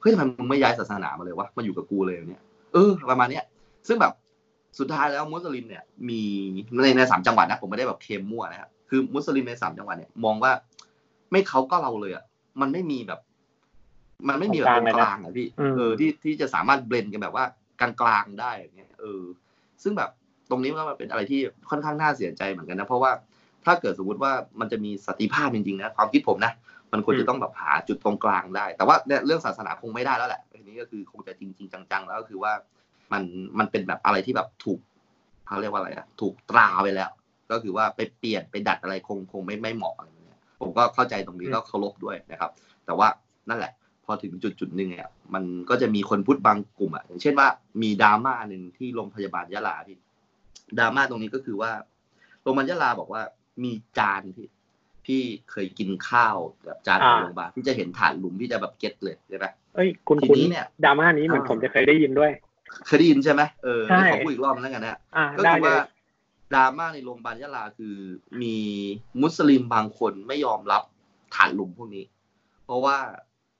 เฮ้ยทำไมมึงไม่ย้ายศาสนามาเลยวะมาอยู่กับกูเลยเนี่ยเออประมาณเนี้ยซึ่งแบบสุดท้ายแล้วมุสลิมเนี่ยมีในในสามจังหวัดนะผมไม่ได้แบบเคลมมั่วนะครับคือมุสลิมในสามจังหวัดเนี่ยมองว่าไม่เขาก็เราเลยอะมันไม่มีแบบ มันไม่มีแบบตรงกลางอะพี่อืมเออที่ที่จะสามารถเบลนกันแบบว่า กลางๆได้อย่างเงี้ยเออ ซึ่งแบบตรงนี้มันเป็นอะไรที่ค่อนข้างน่าเสียใจเหมือนกันนะ เพราะว่าถ้าเกิดสมมติว่ามันจะมีสันติภาพจริงๆนะความคิดผมนะมันควรจะต้องแบบหาจุดตรงกลางได้ แต่ว่าเนี่ยเรื่องศาสนาคงไม่ได้แล้วแหละทีนี้ก็คือคงจะจริง ๆ จังๆ แล้วก็คือว่ามันมันเป็นแบบอะไรที่แบบถูกเขาเรียกว่าอะไรอะถูกตราไปแล้ว ก็คือว่าไปเปลี่ยนไปดัดอะไรคงคงไม่ไม่เหมาะอะไรอย่างเงี้ยผมก็เข้าใจตรงนี้ก็เคารพด้วยนะครับ แต่ว่านั่นแหละ อถึงจุดจุดๆหนึ่งเนี่ยมันก็จะมีคนพูดบางกลุ่มอะอย่างเช่นว่ามีดราม่าหนึ่งที่โรงพยาบาลยะลาพี่ดราม่าตรงนี้ก็คือว่าโรงพยาบาลยะลาบอกว่ามีจานที่ที่เคยกินข้าวแบบจานของอ่าโรงพยาบาลที่จะเห็นถาดหลุมที่จะแบบเก็ตเลยใช่ไหมเอ้ยคุณทีคุณนี้เนี่ยดราม่านี้เหมือนอ่าผมจะเคยได้ยินด้วยเคยได้ยินใช่ไหมเออใช่ขอพูดอีกรอบนึงแล้วกันนะอ่าก็ได้คือเลว่ายดราม่าในโรงพยาบาลยะลาคือมีมุสลิมบางคนไม่ยอมรับฐานหลุมพวกนี้ เพราะว่า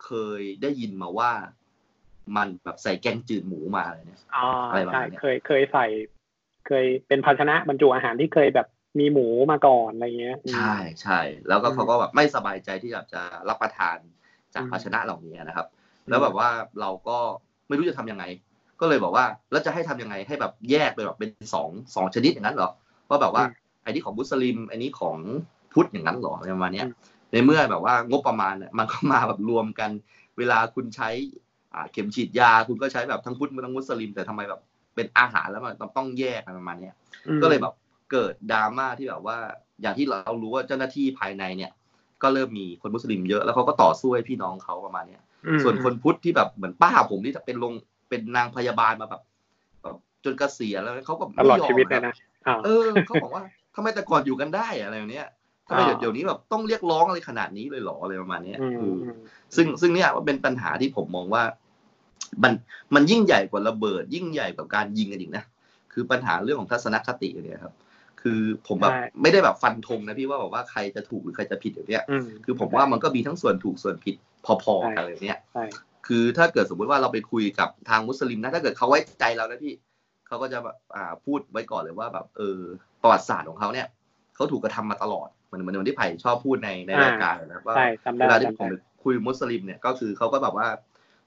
เคยได้ยินมาว่า มันแบบใส่แกงจืดหมูมาอะไรเนี่ยอ๋ออะไรประมาใช่ณเนี้ยเคยเคยใส่ เคยเป็นภาชนะบรรจุอาหารที่เคยแบบมีหมูมาก่อนอะไรเงี้ยอืมใช่ใช่แล้วก็อืมเขาก็แบบไม่สบายใจที่แบบจะรับประทานจากอืมภาชนะเหล่านี้นะครับ แล้วแบบว่าเราก็ไม่รู้จะทำยังไง ก็เลยบอกว่าแล้วจะให้ทำยังไงให้แบบแยกไปแบบเป็นสองสองชนิดอย่างนั้นเหรอว่าแบบว่าอืมไอ้นี่ของมุสลิมไอ้นี้ของพุทธอย่างนั้นเหรออะไรประมาณเนี้ยอืม ในเมื่อแบบว่างบประมาณเนี่ยมันก็มาแบบรวมกัน เวลาคุณใช้อ่าเข็มฉีดยา คุณก็ใช้แบบทั้งพุทธทั้งมุสลิม แต่ทำไมแบบเป็นอาหารแล้วมันต้องแยกกันประมาณเนี้ยอืมก็เลยแบบเกิดดราม่าที่แบบว่า อย่างที่เรารู้ว่าเจ้าหน้าที่ภายในเนี่ย ก็เริ่มมีคนมุสลิมเยอะแล้วเขาก็ต่อสู้ให้พี่น้องเขาประมาณเนี้ยอืมส่วนคนพุทธที่แบบเหมือนป้าผมที่เป็นลงเป็นนางพยาบาลมาแบบแบบจนเกษียณแล้วเขาก็ตไม่ลอดยอมชีวิตคเลรัยบนะอ่าเออเขาบอกว่าทำไมแต่ก่อนอยู่กันได้อะไรแบบเนี้ย ทำไมอ่าเดี๋ยวเดี๋ยวนี้แบบต้องเรียกร้องอะไรขนาดนี้เลยเหรออะไรประมาณเนี้ยอืมเอออืมซึ่งซึ่งเนี่ยว่าเป็นปัญหาที่ผมมองว่า มันมันยิ่งใหญ่กว่าระเบิด ยิ่งใหญ่กว่าการยิงกันอีกนะคือปัญหาเรื่องของทัศนคติเนี่ยครับ คือผมแบบใช่ไม่ได้แบบฟันธงนะพี่ว่าแบบว่าใครจะถูกหรือใครจะผิดอย่างเนี้ยอืมคือผมว่ามันก็มีทั้งส่วนถูกส่วนผิดพอๆกันเลยเนี่ยใช่คือถ้าเกิดสมมุติว่าเราไปคุยกับทางมุสลิมนะถ้าเกิดเขาไว้ใจเรานะพี่เขาก็จะแบบอ่าพูดไว้ก่อนเลยว่าแบบเออประวัติศาสตร์ของเขาเนี่ยเขาถูกกระทำมาตลอด เหมือนเหมือนที่ไผ่ชอบพูดในในรายการนะว่าใช่จำได้เวลาที่จำผมได้ไปคุยมุสลิมเนี่ยก็คือเขาก็แบบว่า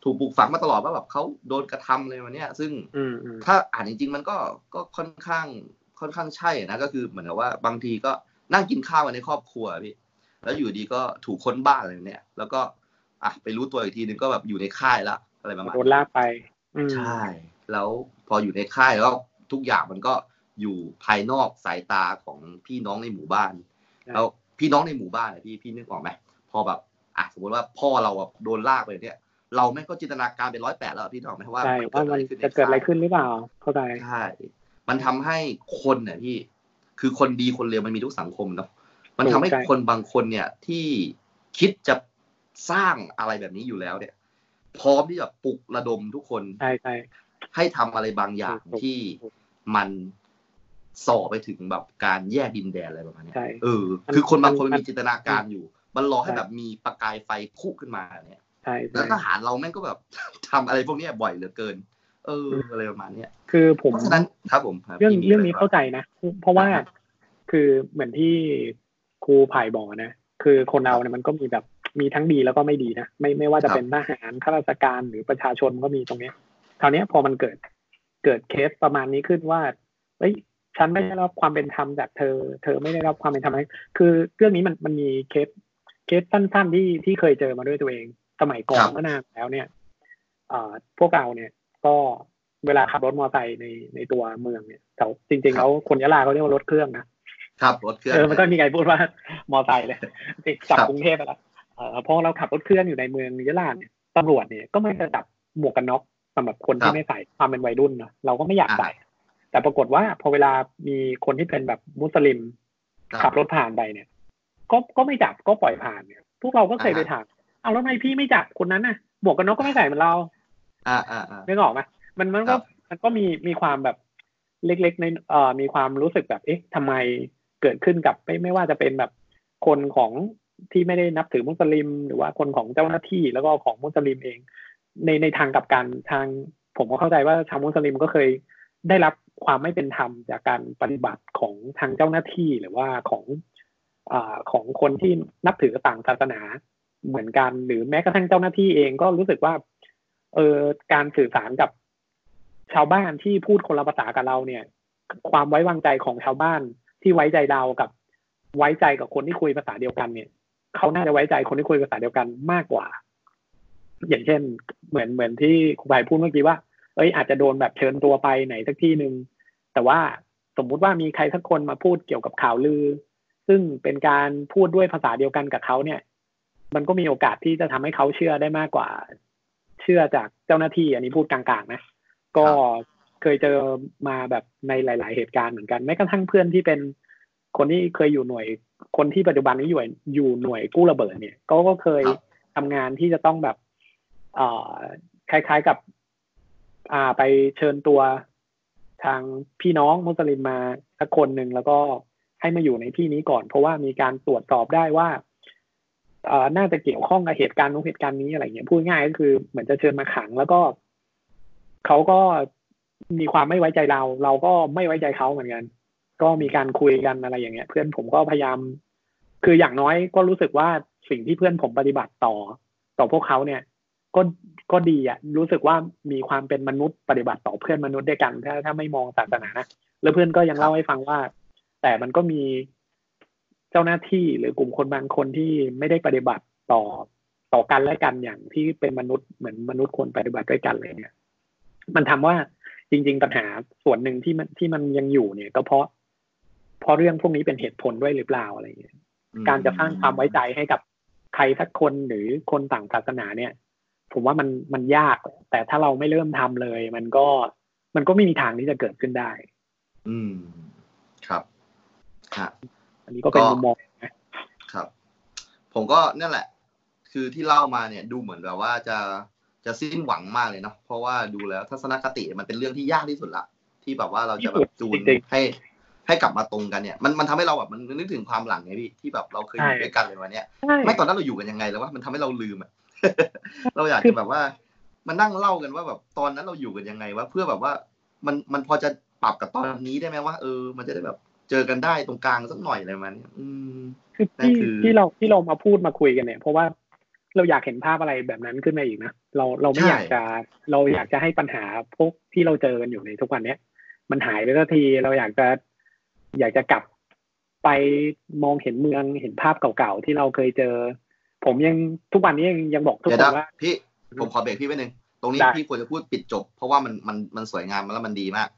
ถูกปลูกฝังมาตลอดว่าแบบเขาโดนกระทำอะไรมาเนี่ยซึ่งอืมอืมถ้าอ่านจริง ๆ มันก็ก็ค่อนข้างค่อนข้างใช่นะก็คือเหมือนกับว่าบางทีก็นั่งกินข้าวกันในครอบครัวพี่แล้วอยู่ดีก็ถูกค้นบ้านอะไรเนี่ย แล้วก็อะไปรู้ตัวอีกทีนึงก็แบบอยู่ในค่ายละอะไรประมาณโดนลากไปอืมใช่ แล้วพออยู่ในค่ายแล้วทุกอย่างมันก็อยู่ภายนอกสายตาของพี่น้องในหมู่บ้าน แล้วพี่น้องในหมู่บ้านอะพี่พี่นึกออกไหมพอแบบอะสมมติว่าพ่อเราแบบโดนลากไปเนี่ย เราแม่งก็จินตนาการเป็นร้อยแปดแล้วอะพี่นึกออกไหมว่าใช่มันว่าเกิดมัอะนไรขึ้นจะเกิดอะไรในค่ายขึ้นหรือเปล่าเข้าใจใช่มันทำให้คนเนี่ยพี่คือคนดีคนเลวมันมีทุกสังคมเนาะมันทำให้ใช่คนบางคนเนี่ยที่คิดจะสร้างอะไรแบบนี้อยู่แล้วเนี่ย พร้อมที่จะปลุกระดมทุกคนใช่ใช่ให้ทำอะไรบางอย่างถูกที่ถูกมัน ส่อไปถึงแบบการแยกดินแดนอะไรประมาณเนี้ยใช่เออมันคือคนบางคนมันมีจินตนาการอยู่ มันรอให้ใช่แบบมีประกายไฟคุขึ้นมาเนี่ยใช่แล้วใช่ทหารเราแม่งก็แบบทำอะไรพวกเนี้ยบ่อยเหลือเกิน เอออืมอะไรประมาณเนี้ยคือผมเพราะฉะนั้นครับผมคบเรื่องพี่มีเรื่องะไนี้เข้าใจนะ เพราะว่าอ่าฮะคือเหมือนที่ครูไผ่บอกนะ คือคนเราเนี่ยมันก็มีแบบมีทั้งดีแล้วก็ไม่ดีนะ ไม่ไม่ว่าจะครับเป็นทหารข้าราชการหรือประชาชนก็มีตรงเนี้ยคราวเนี้ยพอมันเกิดเกิดเคสประมาณนี้ขึ้นว่าเฮ้ย ฉันไม่ได้รับความเป็นธรรมจากเธอ เธอไม่ได้รับความเป็นธรรมให้คือเรื่องนี้มันมันมีเคสเคสสั้นๆที่ที่เคยเจอมาด้วยตัวเอง สมัยก่อครันบเมื่อนานแล้วเนี่ยเอ่อพวกเราเนี่ยก็เวลาขับรถมอเตอร์ไซค์ในในตัวเมืองเนี่ยแต่จริงๆแล้วคนยะลาเขาเรียกว่ารถเครื่องนะครับรถเครื่องเออมันก็มีใครพูดว่ามอเตอร์ไซค์เลยกลับครับกรุงเทพไปแล้วเอ่อพอเราขับรถเครื่องอยู่ในเมืองยะลาเนี่ยตำรวจเนี่ยก็ไม่จะจับหมวกกันน็อกสำหรับคนที่ไม่ใส่ความเป็นวัยรุ่นเนอะเราก็ไม่อยากใส่ แต่ปรากฏว่าพอเวลามีคนที่เป็นแบบมุสลิมขับรถผ่านไปเนี่ย ก็ก็ไม่จับก็ปล่อยผ่านเนี่ย พวกเราก็เคยไปถามเอาแล้วทำไมพี่ไม่จับคนนั้นน่ะหมวกกันน็อกก็ไม่ใส่เหมือนเรา อ่าอ่าอ่านึกออกไหมมันมันครัก็บมันก็มีมีความแบบเล็กๆในเอ่อมีความรู้สึกแบบเอ๊ะทำไมเกิดขึ้นกับไม่ไม่ว่าจะเป็นแบบคนของที่ไม่ได้นับถือมุสลิม หรือว่าคนของเจ้าหน้าที่แล้วก็ของมุสลิมเอง ในในทางกลับกันทางผมก็เข้าใจว่าชาวมุสลิมก็เคย ได้รับความไม่เป็นธรรมจากการปฏิบัติของทางเจ้าหน้าที่หรือว่าของอของคนที่นับถือต่างศาสนาเหมือนกัน หรือแม้กระทั่งเจ้าหน้าที่เองก็รู้สึกว่า เออการสื่อสารกับชาวบ้านที่พูดคนละภาษากับเราเนี่ย ความไว้วางใจของชาวบ้านที่ไว้ใจเรากับไว้ใจกับคนที่คุยภาษาเดียวกันเนี่ยเขาน่าจะไว้ใจคนที่คุยภาษาเดียวกันมากกว่า อย่างเช่น เหมือนเหมือนที่ครูใบพูดเมื่อกี้ว่า เอ้ยอาจจะโดนแบบเชิญตัวไปไหนสักที่หนึ่งแต่ว่าสมมุติว่ามีใครสักคนมาพูดเกี่ยวกับข่าวลือ ซึ่งเป็นการพูดด้วยภาษาเดียวกันกับเขาเนี่ย มันก็มีโอกาสที่จะทำให้เขาเชื่อได้มากกว่า เชื่อจากเจ้าหน้าที่ อันนี้พูดกลางๆนะก็เคยเจอมาแบบในหลาย ๆ เหตุการณ์เหมือนกันแม้กระทั่งเพื่อนที่เป็นคนที่เคยอยู่หน่วย คนที่ปัจจุบันนี้อยู่อยู่หน่วยกู้ระเบิดเนี่ยก็ก็เคยครับทำงานที่จะต้องแบบ เอ่อคล้าย ๆกับ อ่าไปเชิญตัวทางพี่น้องมุสลิมมาสักคนหนึ่งแล้วก็ให้มาอยู่ในที่นี้ก่อน เพราะว่ามีการตรวจสอบได้ว่าเอ่อน่าจะเกี่ยวข้องกับเหตุการณ์นู้นเหตุการณ์นี้อะไรเงี้ยพูดง่ายก็คือเหมือนจะเชิญมาขัง แล้วก็เขาก็มีความไม่ไว้ใจเรา เราก็ไม่ไว้ใจเขาเหมือนกัน ก็มีการคุยกันอะไรอย่างเงี้ย เพื่อนผมก็พยายาม คืออย่างน้อยก็รู้สึกว่าสิ่งที่เพื่อนผมปฏิบัติต่อ ต่อพวกเขาเนี่ย ก็ก็ดีอะรู้สึกว่ามีความเป็นมนุษย์ปฏิบัติต่อเพื่อนมนุษย์ด้วยกัน ถ้าถ้าไม่มองศาสนานะแล้วเพื่อนก็ยังเล่าให้ฟังว่า แต่มันก็มีเจ้าหน้าที่หรือกลุ่มคนบางคนที่ไม่ได้ปฏิบัติต่อต่อกันและกันอย่างที่เป็นมนุษย์เหมือนมนุษย์ควรปฏิบัติด้วยกันเลยเนี่ย มันทำว่าจริง ๆ ปัญหาส่วนหนึ่งที่มันที่มันยังอยู่เนี่ย ก็เพราะเพราะเรื่องพวกนี้เป็นเหตุผลด้วยหรือเปล่าอะไรอย่างเงี้ยการจะสร้างความไว้ใจให้กับใครสักคนหรือคนต่างศาสนาเนี่ย ผมว่ามันมันยาก แต่ถ้าเราไม่เริ่มทำเลย มันก็มันก็ไม่มีทางที่จะเกิดขึ้นได้ อืม ครับฮะอันนี้ก็เป็นก็มุมมองนะครับ ผมก็นั่นแหละ คือที่เล่ามาเนี่ย ดูเหมือนแบบว่าจะจะสิ้นหวังมากเลยเนาะเพราะว่าดูแล้วทัศนคติมันเป็นเรื่องที่ยากที่สุดละ ที่แบบว่าเราจะแบบจูนให้ให้กลับมาตรงกันเนี่ยมันมันทำให้เราแบบมันนึกถึงความหลังไงพี่ที่แบบเราเคยอยู่ด้วยกันเลยวันเนี้ยใช่ไม่ตอนนั้นเราอยู่กันยังไงแล้วว่ามันทำให้เราลืมอะ เราอยากจะแบบว่ามานั่งเล่ากันว่าแบบตอนนั้นเราอยู่กันยังไงวะเพื่อแบบว่ามันมันพอจะปรับกับตอนนี้ได้ไหมว่าเออ มันจะได้แบบเจอกันได้ตรงกลางสักหน่อยอะไรประมาณเนี้ยอืมคือนั่นที่คือที่เราที่เรามาพูดมาคุยกันเนี่ย เพราะว่าเราอยากเห็นภาพอะไรแบบนั้นขึ้นมาอีกนะเราเราไม่ใช่อยากจะเราอยากจะให้ปัญหาพวกที่เราเจอกันอยู่ในทุกวันเนี้ยมันหายไปสักทีเราอยากจะ อยากจะกลับไปมองเห็นเมืองเห็นภาพเก่าๆที่เราเคยเจอ ผมยังทุกวันนี้ยังยังบอกทุกเดี๋ยวคนนะว่าพี่ผมขอเบรกพี่ไว้หนึ่งตรงนี้ได้พี่ควรจะพูดปิดจบ เพราะว่ามันมันมันสวยงามแล้วมันดีมาก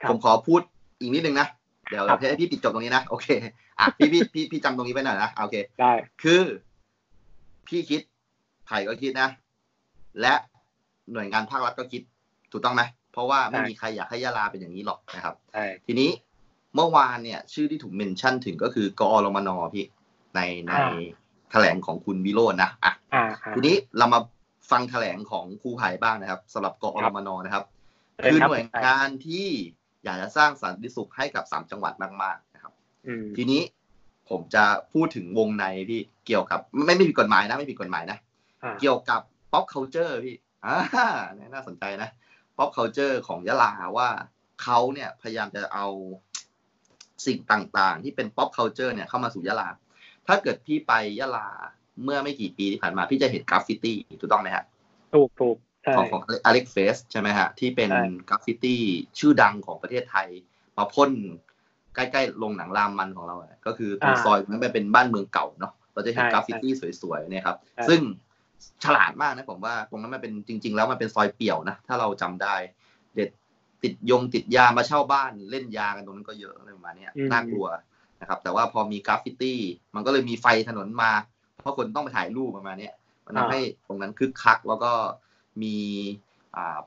ครับผมขอพูดอีกนิดนึงนะเดี๋ยวครับให้พี่ปิดจบตรงนี้นะโอเคอะพี่พี่พี่พี่จำตรงนี้ไว้หน่อยนะโอเคได้คือ พี่คิดไผ่ก็คิดนะ และหน่วยงานภาครัฐก็คิดถูกต้องไหมเพราะว่าไม่มีใครอยากให้ยาลาเป็นอย่างนี้หรอกนะครับใช่ทีนี้เมื่อวานเนี่ย ชื่อที่ถูกเมนชั่นถึงก็คือกอรมนพี่ในใน แถลงของคุณวิโรจน์นะอะอ่าอ่าทีนี้เรามาฟังแถลงของครูไผ่บ้างนะครับสำหรับกอรมนนะครับครับคือครับหน่วยงานที่อยากจะสร้างสันติสุขให้กับสามจังหวัดมากๆนะครับอืมทีนี้ผมจะพูดถึงวงในพี่เกี่ยวกับ ไม่ไม่ผิดกฎหมายนะ ไม่ผิดกฎหมายนะอ่าเกี่ยวกับ pop culture พี่อ่าน่าสนใจนะ pop culture ของยะลาว่าเขาเนี่ยพยายามจะเอาสิ่งต่างๆ ที่เป็น pop culture เนี่ยเข้ามาสู่ยะลา ถ้าเกิดพี่ไปยะลาเมื่อไม่กี่ปีที่ผ่านมา พี่จะเห็นกราฟฟิตี้ถูกต้องไหมฮะถูกถูกใช่ของของ Alex Face ใช่ไหมฮะ ที่เป็นใช่กราฟฟิตี้ชื่อดังของประเทศไทย มาพ่นใกล้ๆโรงหนังรามมันของเราอะก็คือตรงซอยนั้นเป็นบ้านเมืองเก่าเนาะเราจะเห็นกราฟฟิตี้สวยๆเนี่ยครับ ซึ่งฉลาดมากนะผมว่าตรงนั้นมันเป็นจริง ๆ แล้วมันเป็นซอยเปี่ยวนะถ้าเราจำได้ เด็กติดยงติดยามาเช่าบ้านเล่นยากันตรงนั้นก็เยอะอะไรประมาณเนี้ยอืมน่ากลัว นะครับ แต่ว่าพอมีกราฟฟิตี้มันก็เลยมีไฟถนนมา เพราะคนต้องไปถ่ายรูปประมาณเนี้ยมันทำให้ตรงนั้นคึกคัก แล้วก็มีอ่า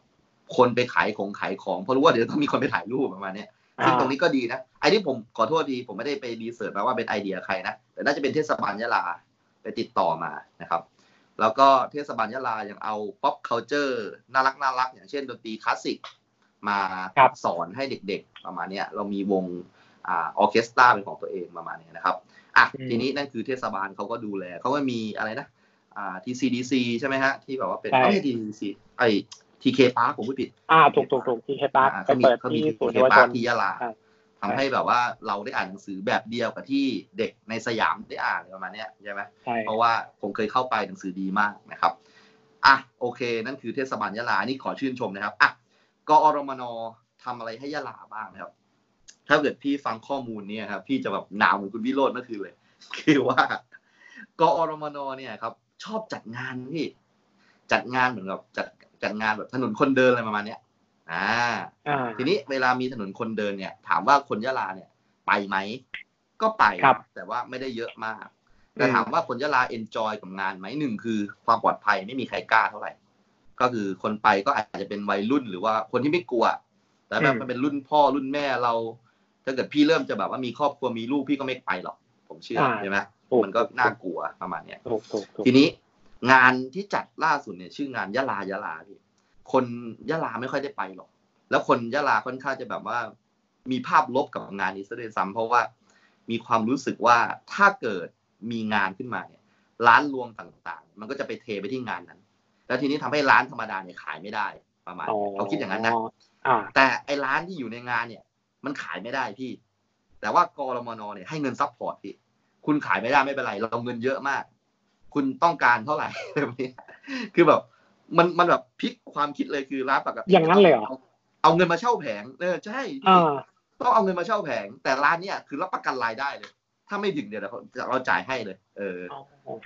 คนไปขายของขายของเพราะรู้ว่าเดี๋ยวต้องมีคนไปถ่ายรูปประมาณเนี้ยซึ่งตรงนี้ก็ดีนะไอ้ที่ผมขอโทษดีผมไม่ได้ไป research มาว่าเป็นไอเดียใครนะแต่น่าจะเป็นเทศบาลยะลาไปติดต่อมานะครับ แล้วก็เทศบาลยะลายังเอา pop culture น่ารักน่ารักอย่างเช่นดนตรีคลาสสิกมาครับสอนให้เด็กๆ ประมาณเนี้ยเรามีวง อ่าออร์เคสตราเป็นของตัวเองประมาณเนี้ยนะครับอะอืมทีนี้นั่นคือเทศบาลเขาก็ดูแลเขาก็มีอะไรนะอ่า TCDC ใช่ไหมฮะที่แบบว่าเป็นใช่ไม่ใช่ TCDC ไอ้ TK Park ผมพูดผิด อ่าถูกถูกถูกที่เฮปาร์คอ่าไปเขามีเปิดเขามีที่ที่ศูนย์เคเยาวชปาร์นคที่ยะลาใช่ทำให้แบบว่าเราได้อ่านหนังสือแบบเดียวกับที่เด็กในสยามได้อ่านประมาณเนี้ยใช่ไหมใช่เพราะว่าผมเคยเข้าไปหนังสือดีมากนะครับอะโอเค นั่นคือเทศบาลยะลานี่ขอชื่นชมนะครับอะกอรมนทำอะไรให้ยะลาบ้างนะครับ ถ้าเกิดพี่ฟังข้อมูลเนี่ยครับพี่จะแบบหนาวเหมือนคุณวิโรจน์เมื่อคืนเลย คือว่ากอ.รมน.เนี่ยครับ ชอบจัดงานพี่จัดงานเหมือนกับจัดจัดงานแบบถนนคนเดินอะไรประมาณเนี้ยอ่าอ่าทีนี้เวลามีถนนคนเดินเนี่ย ถามว่าคนยะลาเนี่ย ไปไหมก็ไปครับแต่ว่าไม่ได้เยอะมากแต่ถามว่าคนยะลา enjoy กับงานไหมหนึ่งคือความปลอดภัยไม่มีใครกล้าเท่าไหร่ ก็คือคนไปก็อาจจะเป็นวัยรุ่นหรือว่าคนที่ไม่กลัว แต่แบบอืมมันเป็นรุ่นพ่อรุ่นแม่เรา ถ้าเกิดพี่เริ่มจะแบบว่ามีครอบครัวมีลูกพี่ก็ไม่ไปหรอก ผมเชื่อใช่ไหมถูกมันก็น่ากลัวประมาณเนี้ยถูกถูกถูกทีนี้งานที่จัดล่าสุดเนี่ย ชื่องานยะลายะลาพี่คนยะลาไม่ค่อยได้ไปหรอก แล้วคนยะลาค่อนข้างจะแบบว่า มีภาพลบกับงานนี้ซะด้วยซ้ำเพราะว่ามีความรู้สึกว่าถ้าเกิดมีงานขึ้นมาเนี่ย ร้านรวงต่างๆ มันก็จะไปเทไปที่งานนั้น แล้วทีนี้ทำให้ร้านธรรมดาเนี่ยขายไม่ได้ประมาณอ๋อนี้เขาคิดอย่างนั้นนะอ่าแต่ไอ้ร้านที่อยู่ในงานเนี่ย มันขายไม่ได้พี่ แต่ว่ากอ.รมน.เนี่ยให้เงิน support พี่ คุณขายไม่ได้ไม่เป็นไร เราเงินเยอะมาก คุณต้องการเท่าไหร่แบบนี้คือแบบมันมันแบบพลิกความคิดเลยคือร้านปกติอย่างนั้นเลยเหรออ่าเอาเงินมาเช่าแผงเออใช่พี่อ่าต้องเอาเงินมาเช่าแผง แต่ร้านเนี่ยคือรับประกันรายได้เลย ถ้าไม่ถึงเดี๋ยวเราเราจ่ายให้เลย เออ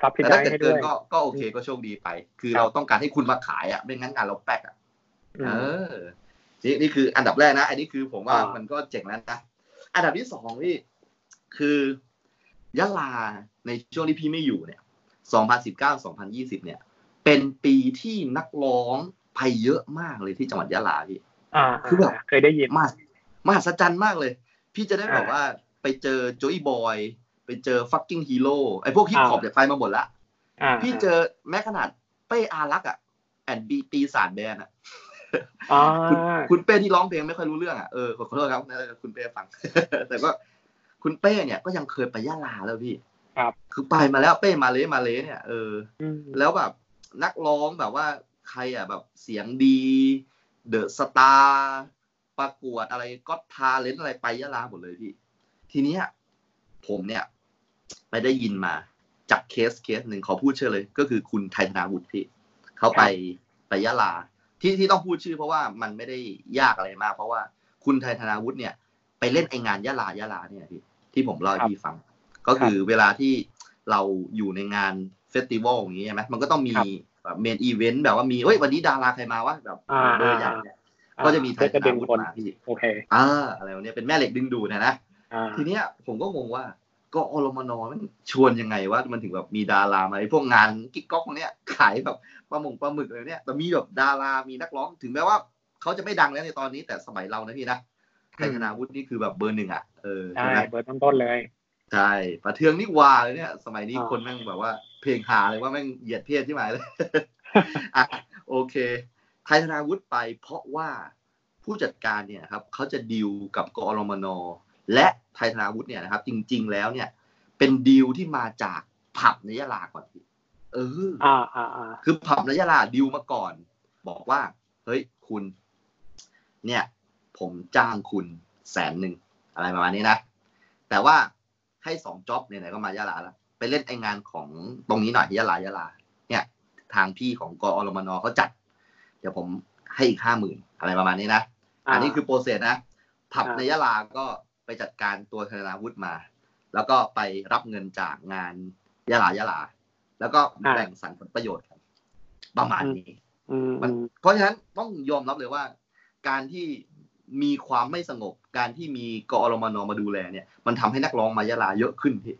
ซับซิแต่ได้ถ้าเกิดให้เกิด้วนยก็ก็โอเคก็โชคดีไป คือครับเราต้องการให้คุณมาขายอะไม่งั้นงานเราแป๊กอะอืเอมอ นี่นี่คืออันดับแรกนะ อันนี้คือผมว่าอ่ามัมันก็เจ๋งแล้วนะ อันดับที่สองพี่คือยะลาในช่วงที่พี่ไม่อยู่เนี่ย 2019 2020 เนี่ย เป็นปีที่นักร้องไปเยอะมากเลยที่จังหวัดยะลาพี่อ่าคือแบบเคยได้ยินมากมหัศจรรย์มากเลย พี่จะได้แบบอ่าว่าไปเจอโจยบอย ไปเจอฟักกิ้งฮีโร่ไอพวกฮิปฮอปอ่าเนี่ยไปมาหมดละอ่าพี่เจอแม้ขนาดเป้อารักษ์อะแอนบีปีศาจแบนอะอ่า คุณคุณเป้ที่ร้องเพลงไม่ค่อยรู้เรื่องอะเออขอโทษครับนะคุณเป้ฟัง แต่ก็คุณเป้เนี่ยก็ยังเคยไปยะลาแล้วพี่ ครับ คือไปมาแล้วเป้มาเลมาเลเนี่ยเอออืมแล้วแบบนักร้องแบบว่าใครอะแบบเสียงดีเดอะสตาร์ประกวดอะไรก็ talent อะไรไปยะลาหมดเลยพี่ ทีเนี้ยผมเนี่ย ไปได้ยินมาจาก case case หนึ่งขอพูดชื่อเลย ก็คือคุณไทธนาวุฒิพี่เขาไปไปยะลา ที่ที่ต้องพูดชื่อเพราะว่ามันไม่ได้ยากอะไรมาก เพราะว่าคุณไทธนาวุฒิเนี่ย ไปเล่นไองานยะลายะลาเนี่ยพี่ที่ผมเล่าให้พี่ฟัง ก็คือเวลาที่เราอยู่ในงาน festival อย่างนี้ใช่ไหมมันก็ต้องมีครับแบบ main event แบบว่ามีเฮ้ยวันนี้ดาราใครมาวะแบบอ่าเบอร์ใหญ่เนี่ยก็จะมีไทยธก็จะดึนางวุฒิคนมาพี่โอเคอ่าอะไรวะเนี่ยเป็นแม่เหล็กดึงดูดนะนะอ่าทีเนี้ยผมก็งงว่า ก็อรมนมันชวนยังไงว่ามันถึงแบบมีดารามาไอ้พวกงานกิ๊กก๊อกพวกเนี้ยขายแบบปลาหมงปลาหมึกอะไรเนี่ยแต่มีแบบดารามีนักร้องถึงแม้ว่าเขาจะไม่ดังแล้วในตอนนี้แต่สมัยเรานะพี่นะไทยธนาวุฒินี่คือแบบเบอร์หนึ่งอะเออใช่ใช่ไหมเบอร์ต้นๆเลยใช่ประเทืองนี่วาเลยเนี่ย สมัยนี้อ่าคนแม่งแบบว่าเพลงหาเลยว่าแม่งเหยียดเพศที่หมายเลยอะโอเค ไทยธนาวุฒิไปเพราะว่าผู้จัดการเนี่ยครับเขาจะดีลกับกอรมน และไทยธนาวุฒิเนี่ยนะครับ จริง ๆ แล้วเนี่ย เป็นดีลที่มาจากผับในยะลาก่อนพี่เอออ่าอ่าอ่าคือผับในยะลาดิวมาก่อน บอกว่า เฮ้ยคุณ เนี่ย ผมจ้างคุณแสนหนึ่งอะไรประมาณนี้นะ แต่ว่าให้สองจ็อบเนี่ยไหนๆก็มายะลาแล้วไปเล่นไองานของตรงนี้หน่อยยะลายะลา เนี่ย ทางพี่ของกอรมนเขาจัด เดี๋ยวผมให้อีกห้าหมื่นอะไรประมาณนี้นะ อันนี้คือโปรเซสนะผับอ่าในยะลาก็ ไปจัดการตัวธนาวุฒิมา แล้วก็ไปรับเงินจากงานยะลายะลา แล้วก็แบ่งสรรผลประโยชน์กันประมาณนี้อืมมันเพราะฉะนั้นต้องยอมรับเลยว่า การที่มีความไม่สงบ การที่มีกอรมนมาดูแลเนี่ย มันทำให้นักร้องมายะลาเยอะขึ้นพี่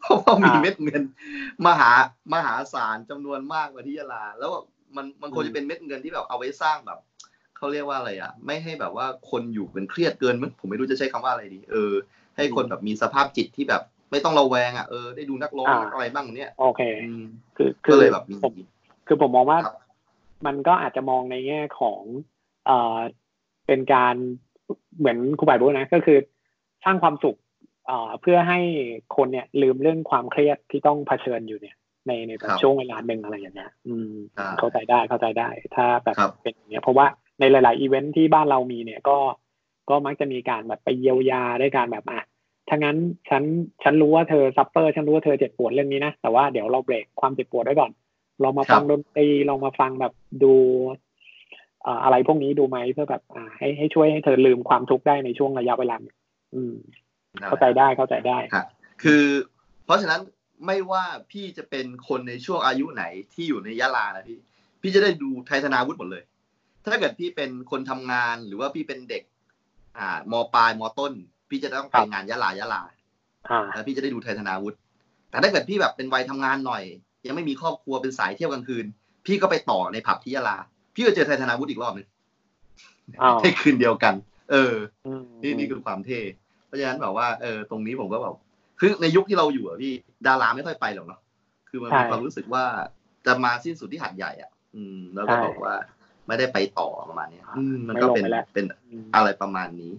เพราะว่ามีเม็ดเงิน มหามหาศาลจำนวนมากกว่าที่ยะลา แล้วมันมันควรจะเป็นเม็ดเงินที่แบบเอาไว้สร้างแบบ เขาเรียกว่าอะไรอะ ไม่ให้แบบว่าคนอยู่เป็นเครียดเกินมั้งผมไม่รู้จะใช้คำว่าอะไรดี เออ ให้คนแบบมีสภาพจิตที่แบบ ไม่ต้องระแวงอะเออได้ดูนักร้องอ่าอะไรบ้างเนี่ยโอเคอืมคือคืก็อเลยแบบมีผมคือผมมองว่าครับมันก็อาจจะมองในแง่ของเอ่อเป็นการเหมือนครูบ่ายพูดนะ ก็คือสร้างความสุขเอ่อเพื่อให้คนเนี่ยลืมเรื่องความเครียดที่ต้องเผชิญอยู่เนี่ยในในแบบครับช่วงเวลาหนึ่งอะไรอย่างเงี้ย อืมอ่าเข้าใจได้เข้าใจได้ ถ้าแบบครับเป็นอย่างเงี้ยเพราะว่า ในหลาย ๆ อีเวนท์ที่บ้านเรามีเนี่ยก็ก็มักจะมีการแบบไปเยียวยาด้วยการแบบอะถ้างั้นฉันฉันรู้ว่าเธอ suffer ฉันรู้ว่าเธอเจ็บปวดเรื่องนี้นะ แต่ว่าเดี๋ยวเราเบรกความเจ็บปวดไว้ก่อนลองมาฟังครับดนตรีลองมาฟังแบบดูเอ่ออะไรพวกนี้ดูไหมเพื่อแบบอ่าให้ให้ช่วยให้เธอลืมความทุกข์ได้ในช่วงระยะเวลาหนึ่งอืม เข้าใจได้เข้าใจได้ครับคือ เพราะฉะนั้นไม่ว่าพี่จะเป็นคนในช่วงอายุไหนที่อยู่ในยะลานะพี่ พี่จะได้ดูไทยธนาวุฒิหมดเลย ถ้าเกิดพี่เป็นคนทำงานหรือว่าพี่เป็นเด็ก อ่ามปลายมต้น พี่จะต้องไปครับงานยะลายะลาอ่าแล้วพี่จะได้ดูไทยธนาวุฒิแต่ถ้าเกิดพี่แบบเป็นวัยทำงานหน่อย ยังไม่มีครอบครัวเป็นสายเที่ยวกลางคืน พี่ก็ไปต่อในผับที่ยะลา พี่ก็เจอไทยธนาวุฒิอีกรอบหนึงอ้าวในคืนเดียวกัน เอออืมนี่นี่คือความเท่เพราะฉะนั้นแบบว่าเออตรงนี้ผมก็แบบคือในยุคที่เราอยู่อะพี่ดาราไม่ค่อยไปหรอกเนาะคือมันมีความรู้สึกว่าจะมาสิ้นสุดที่หัดใหญ่อะ อืม แล้วก็บอกว่า ไม่ได้ไปต่อประมาณเนี้ยอืมมันก็เป็นไม่ลงไปแล้วเป็นอืมอะไรประมาณนี้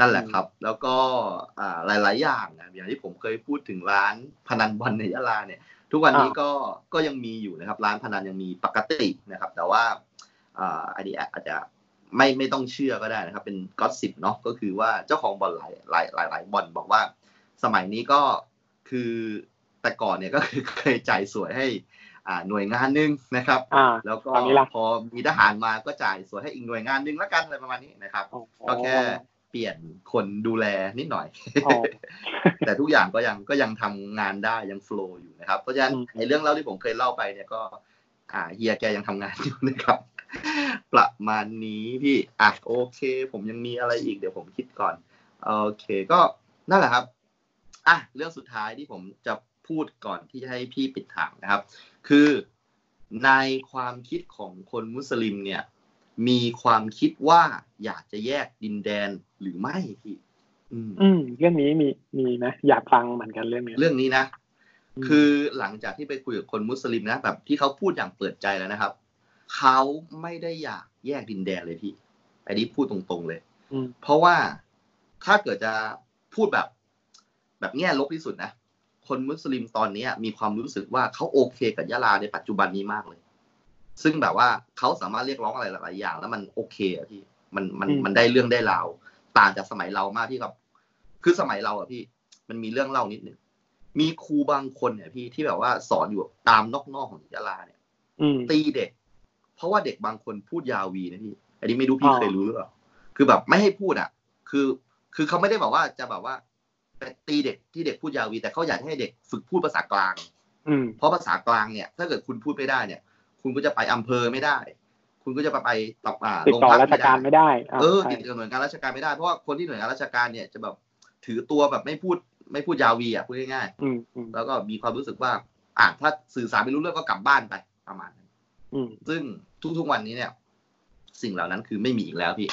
นั่นแหละครับ แล้วก็อ่าหลาย ๆ อย่างนะอย่างที่ผมเคยพูดถึงร้านพนันบอลในยะลาเนี่ย ทุกวันนี้ก็ก็ยังมีอยู่นะครับ ร้านพนันยังมีปกตินะครับ แต่ว่าอ่าอันนี้อาจจะไม่ไม่ต้องเชื่อก็ได้นะครับ เป็นก็สิบเนาะก็คือว่าเจ้าของบอลหลายหลายหลายหลายบอลบอกว่า สมัยนี้ก็คือแต่ก่อนเนี่ยก็คือเคยจ่ายสวยให้อ่า หน่วยงานหนึ่งนะครับอ่าแล้วก็ตอนนี้ล่ะพอมีทหารมาก็จ่ายสวยให้อีกหน่วยงานหนึ่งแล้วกันอะไรประมาณนี้นะครับอ๋อก็แค่เปลี่ยนคนดูแลนิดหน่อยอ๋อแต่ทุกอย่างก็ยังก็ยังทำงานได้ยังโฟล์อยู่นะครับ เพราะฉะนั้นอืมในเรื่องเล่าที่ผมเคยเล่าไปเนี่ยก็ อ่าเฮียแกยังทำงานอยู่นะครับ ประมาณนี้พี่อะโอเค ผมยังมีอะไรอีกเดี๋ยวผมคิดก่อน โอเคก็นั่นแหละครับอะเรื่องสุดท้ายที่ผมจะพูดก่อนที่จะให้พี่ปิดถามนะครับ คือในความคิดของคนมุสลิมเนี่ย มีความคิดว่าอยากจะแยกดินแดนหรือไม่พี่อืมอืมเรื่องนี้มีมีนะอยากฟังเหมือนกันเรื่องนี้ เรื่องนี้นะมคือหลังจากที่ไปคุยกับคนมุสลิมนะแบบที่เขาพูดอย่างเปิดใจแล้วนะครับเขาไม่ได้อยากแยกดินแดนเลยพี่อันนี้พูดตรงๆเลยอืมเพราะว่าถ้าเกิดจะพูดแบบ แบบแง่ลบที่สุดนะ คนมุสลิมตอนนี้มีความรู้สึกว่าเขาโอเคกับยะลาในปัจจุบันนี้มากเลย ซึ่งแบบว่าเขาสามารถเรียกร้องอะไรหลาย ๆ อย่าง แล้วมันโอเคอะพี่มันมันอืมมันได้เรื่องได้ราวต่างจากสมัยเรามากที่แบบคือสมัยเราอะพี่มันมีเรื่องเล่านิดนึงมีครูบางคนเนี่ยพี่ที่แบบว่าสอนอยู่ตามนอกๆของยะลาเนี่ยอืมตีเด็ก เพราะว่าเด็กบางคนพูดยาวีนะพี่อันนี้ไม่รู้พี่อ๋อเคยรู้หรือเปล่าคือแบบไม่ให้พูดอะ คือ คือเขาไม่ได้บอกว่าจะแบบว่าไป ตีเด็กที่เด็กพูดยาวีแต่เขาอยากให้เด็กฝึกพูดภาษากลางอืมเพราะภาษากลางเนี่ย ถ้าเกิดคุณพูดไม่ได้เนี่ย คุณก็จะไปอำเภอไม่ได้ คุณก็จะไปไปตับอ่าติดโรงต่อพักราชไม่การได้ไม่ได้าเออใช่ติดกับหน่วยงานราชการไม่ได้เพราะว่าคนที่หน่วยงานราชการเนี่ยจะแบบถือตัวแบบไม่พูดไม่พูดยาวีอะพูดง่ายอืมอืมๆแล้วก็มีความรู้สึกว่า อ่าถ้าสื่อสารไม่รู้เรื่องก็กลับบ้านไปประมาณนั้นอืมซึ่งทุกๆวันนี้เนี่ย สิ่งเหล่านั้นคือไม่มีอีกแล้วพี่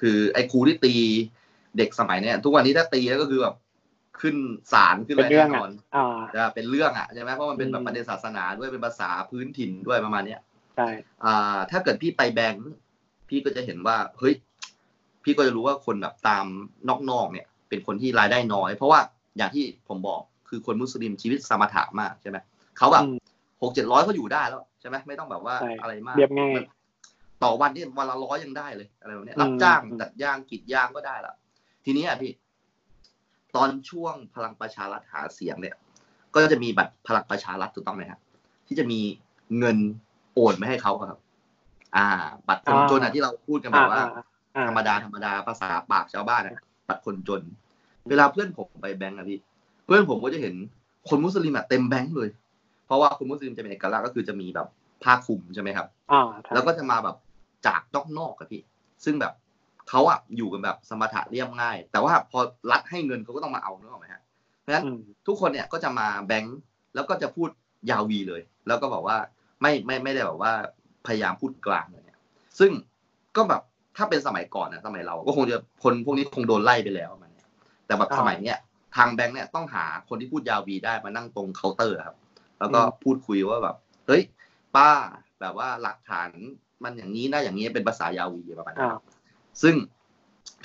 คือไอ้ครูที่ตีเด็กสมัยเนี้ยทุกวันนี้ถ้าตีแล้วก็คือแบบ ขึ้นศาลขึ้นเป็อะนไรเรื่องแน่นอะอนอ่าจะเป็นเรื่องอะใช่ไหมเพราะมันเป็นแบอืบมประเด็นศาสนาด้วยเป็นภาษาพื้นถิ่นด้วยประมาณเนี้ยใช่อ่า ถ้าเกิดพี่ไปแบงค์พี่ก็จะเห็นว่าเฮ้ยพี่ก็จะรู้ว่าคนแบบตามนอกๆเนี่ย เป็นคนที่รายได้น้อย เพราะว่าอย่างที่ผมบอกคือคนมุสลิมชีวิตสมถะมากใช่ไหมเขาแบบอืมหกเจ็ดร้อยเขาอยู่ได้แล้วใช่ไหมไม่ต้องแบบว่าใช่อะไรมากเรียบง่ายต่อวันนี่วันละร้อยยังได้เลยอะไรแบบเนี้ยอืมรับจ้างอืมตัดยางกรีดยางก็ได้ละทีนี้อะพี่ ตอนช่วงพลังประชารัฐหาเสียงเนี่ย ก็จะมีบัตรพลังประชารัฐถูกต้องไหมครับที่จะมีเงินโอนไม่ให้เขาอะครับ อ่า บัตรคนจนอะที่เราพูดกันแบอ่าบว่าอ่าอ่า ธรรมดาธรรมดาภาษาปากชาวบ้านอะบัตรคนจน เวลาเพื่อนผมไปแบงก์อะพี่ เพื่อนผมก็จะเห็นคนมุสลิมอะเต็มแบงก์เลย เพราะว่าคนมุสลิมจะเป็นเอกลักษณ์ก็คือจะมีแบบผ้าคลุมใช่ไหมครับอ่าใช่แล้วก็จะมาแบบจากนอกนอกอะพี่ ซึ่งแบบ เขาอะอยู่กันแบบสมถะเรียบง่าย แต่ว่าพอรัฐให้เงินเขาก็ต้องมาเอาเนกอะไหมฮะเพราะฉะนั้นอืมทุกคนเนี่ยก็จะมาแบงค์แล้วก็จะพูดยาวีเลย แล้วก็บอกว่าไม่ไม่ไม่ได้แบบว่าพยายามพูดกลางเลยเนี่ย ซึ่งก็แบบถ้าเป็นสมัยก่อนนะสมัยเราก็คงจะคนพวกนี้คงโดนไล่ไปแล้วมันเนี่ยแต่แบบอ่าสมัยเนี้ยทางแบงค์เนี่ยต้องหาคนที่พูดยาวีได้มานั่งตรงเคาน์เตอร์ครับ แล้วก็อืมพูดคุยว่าแบบเฮ้ยป้าแบบว่าหลักฐานมันอย่างนี้นะอย่างนี้เป็นภาษายาวีประมาณนั้นอ่าครับ ซึ่ง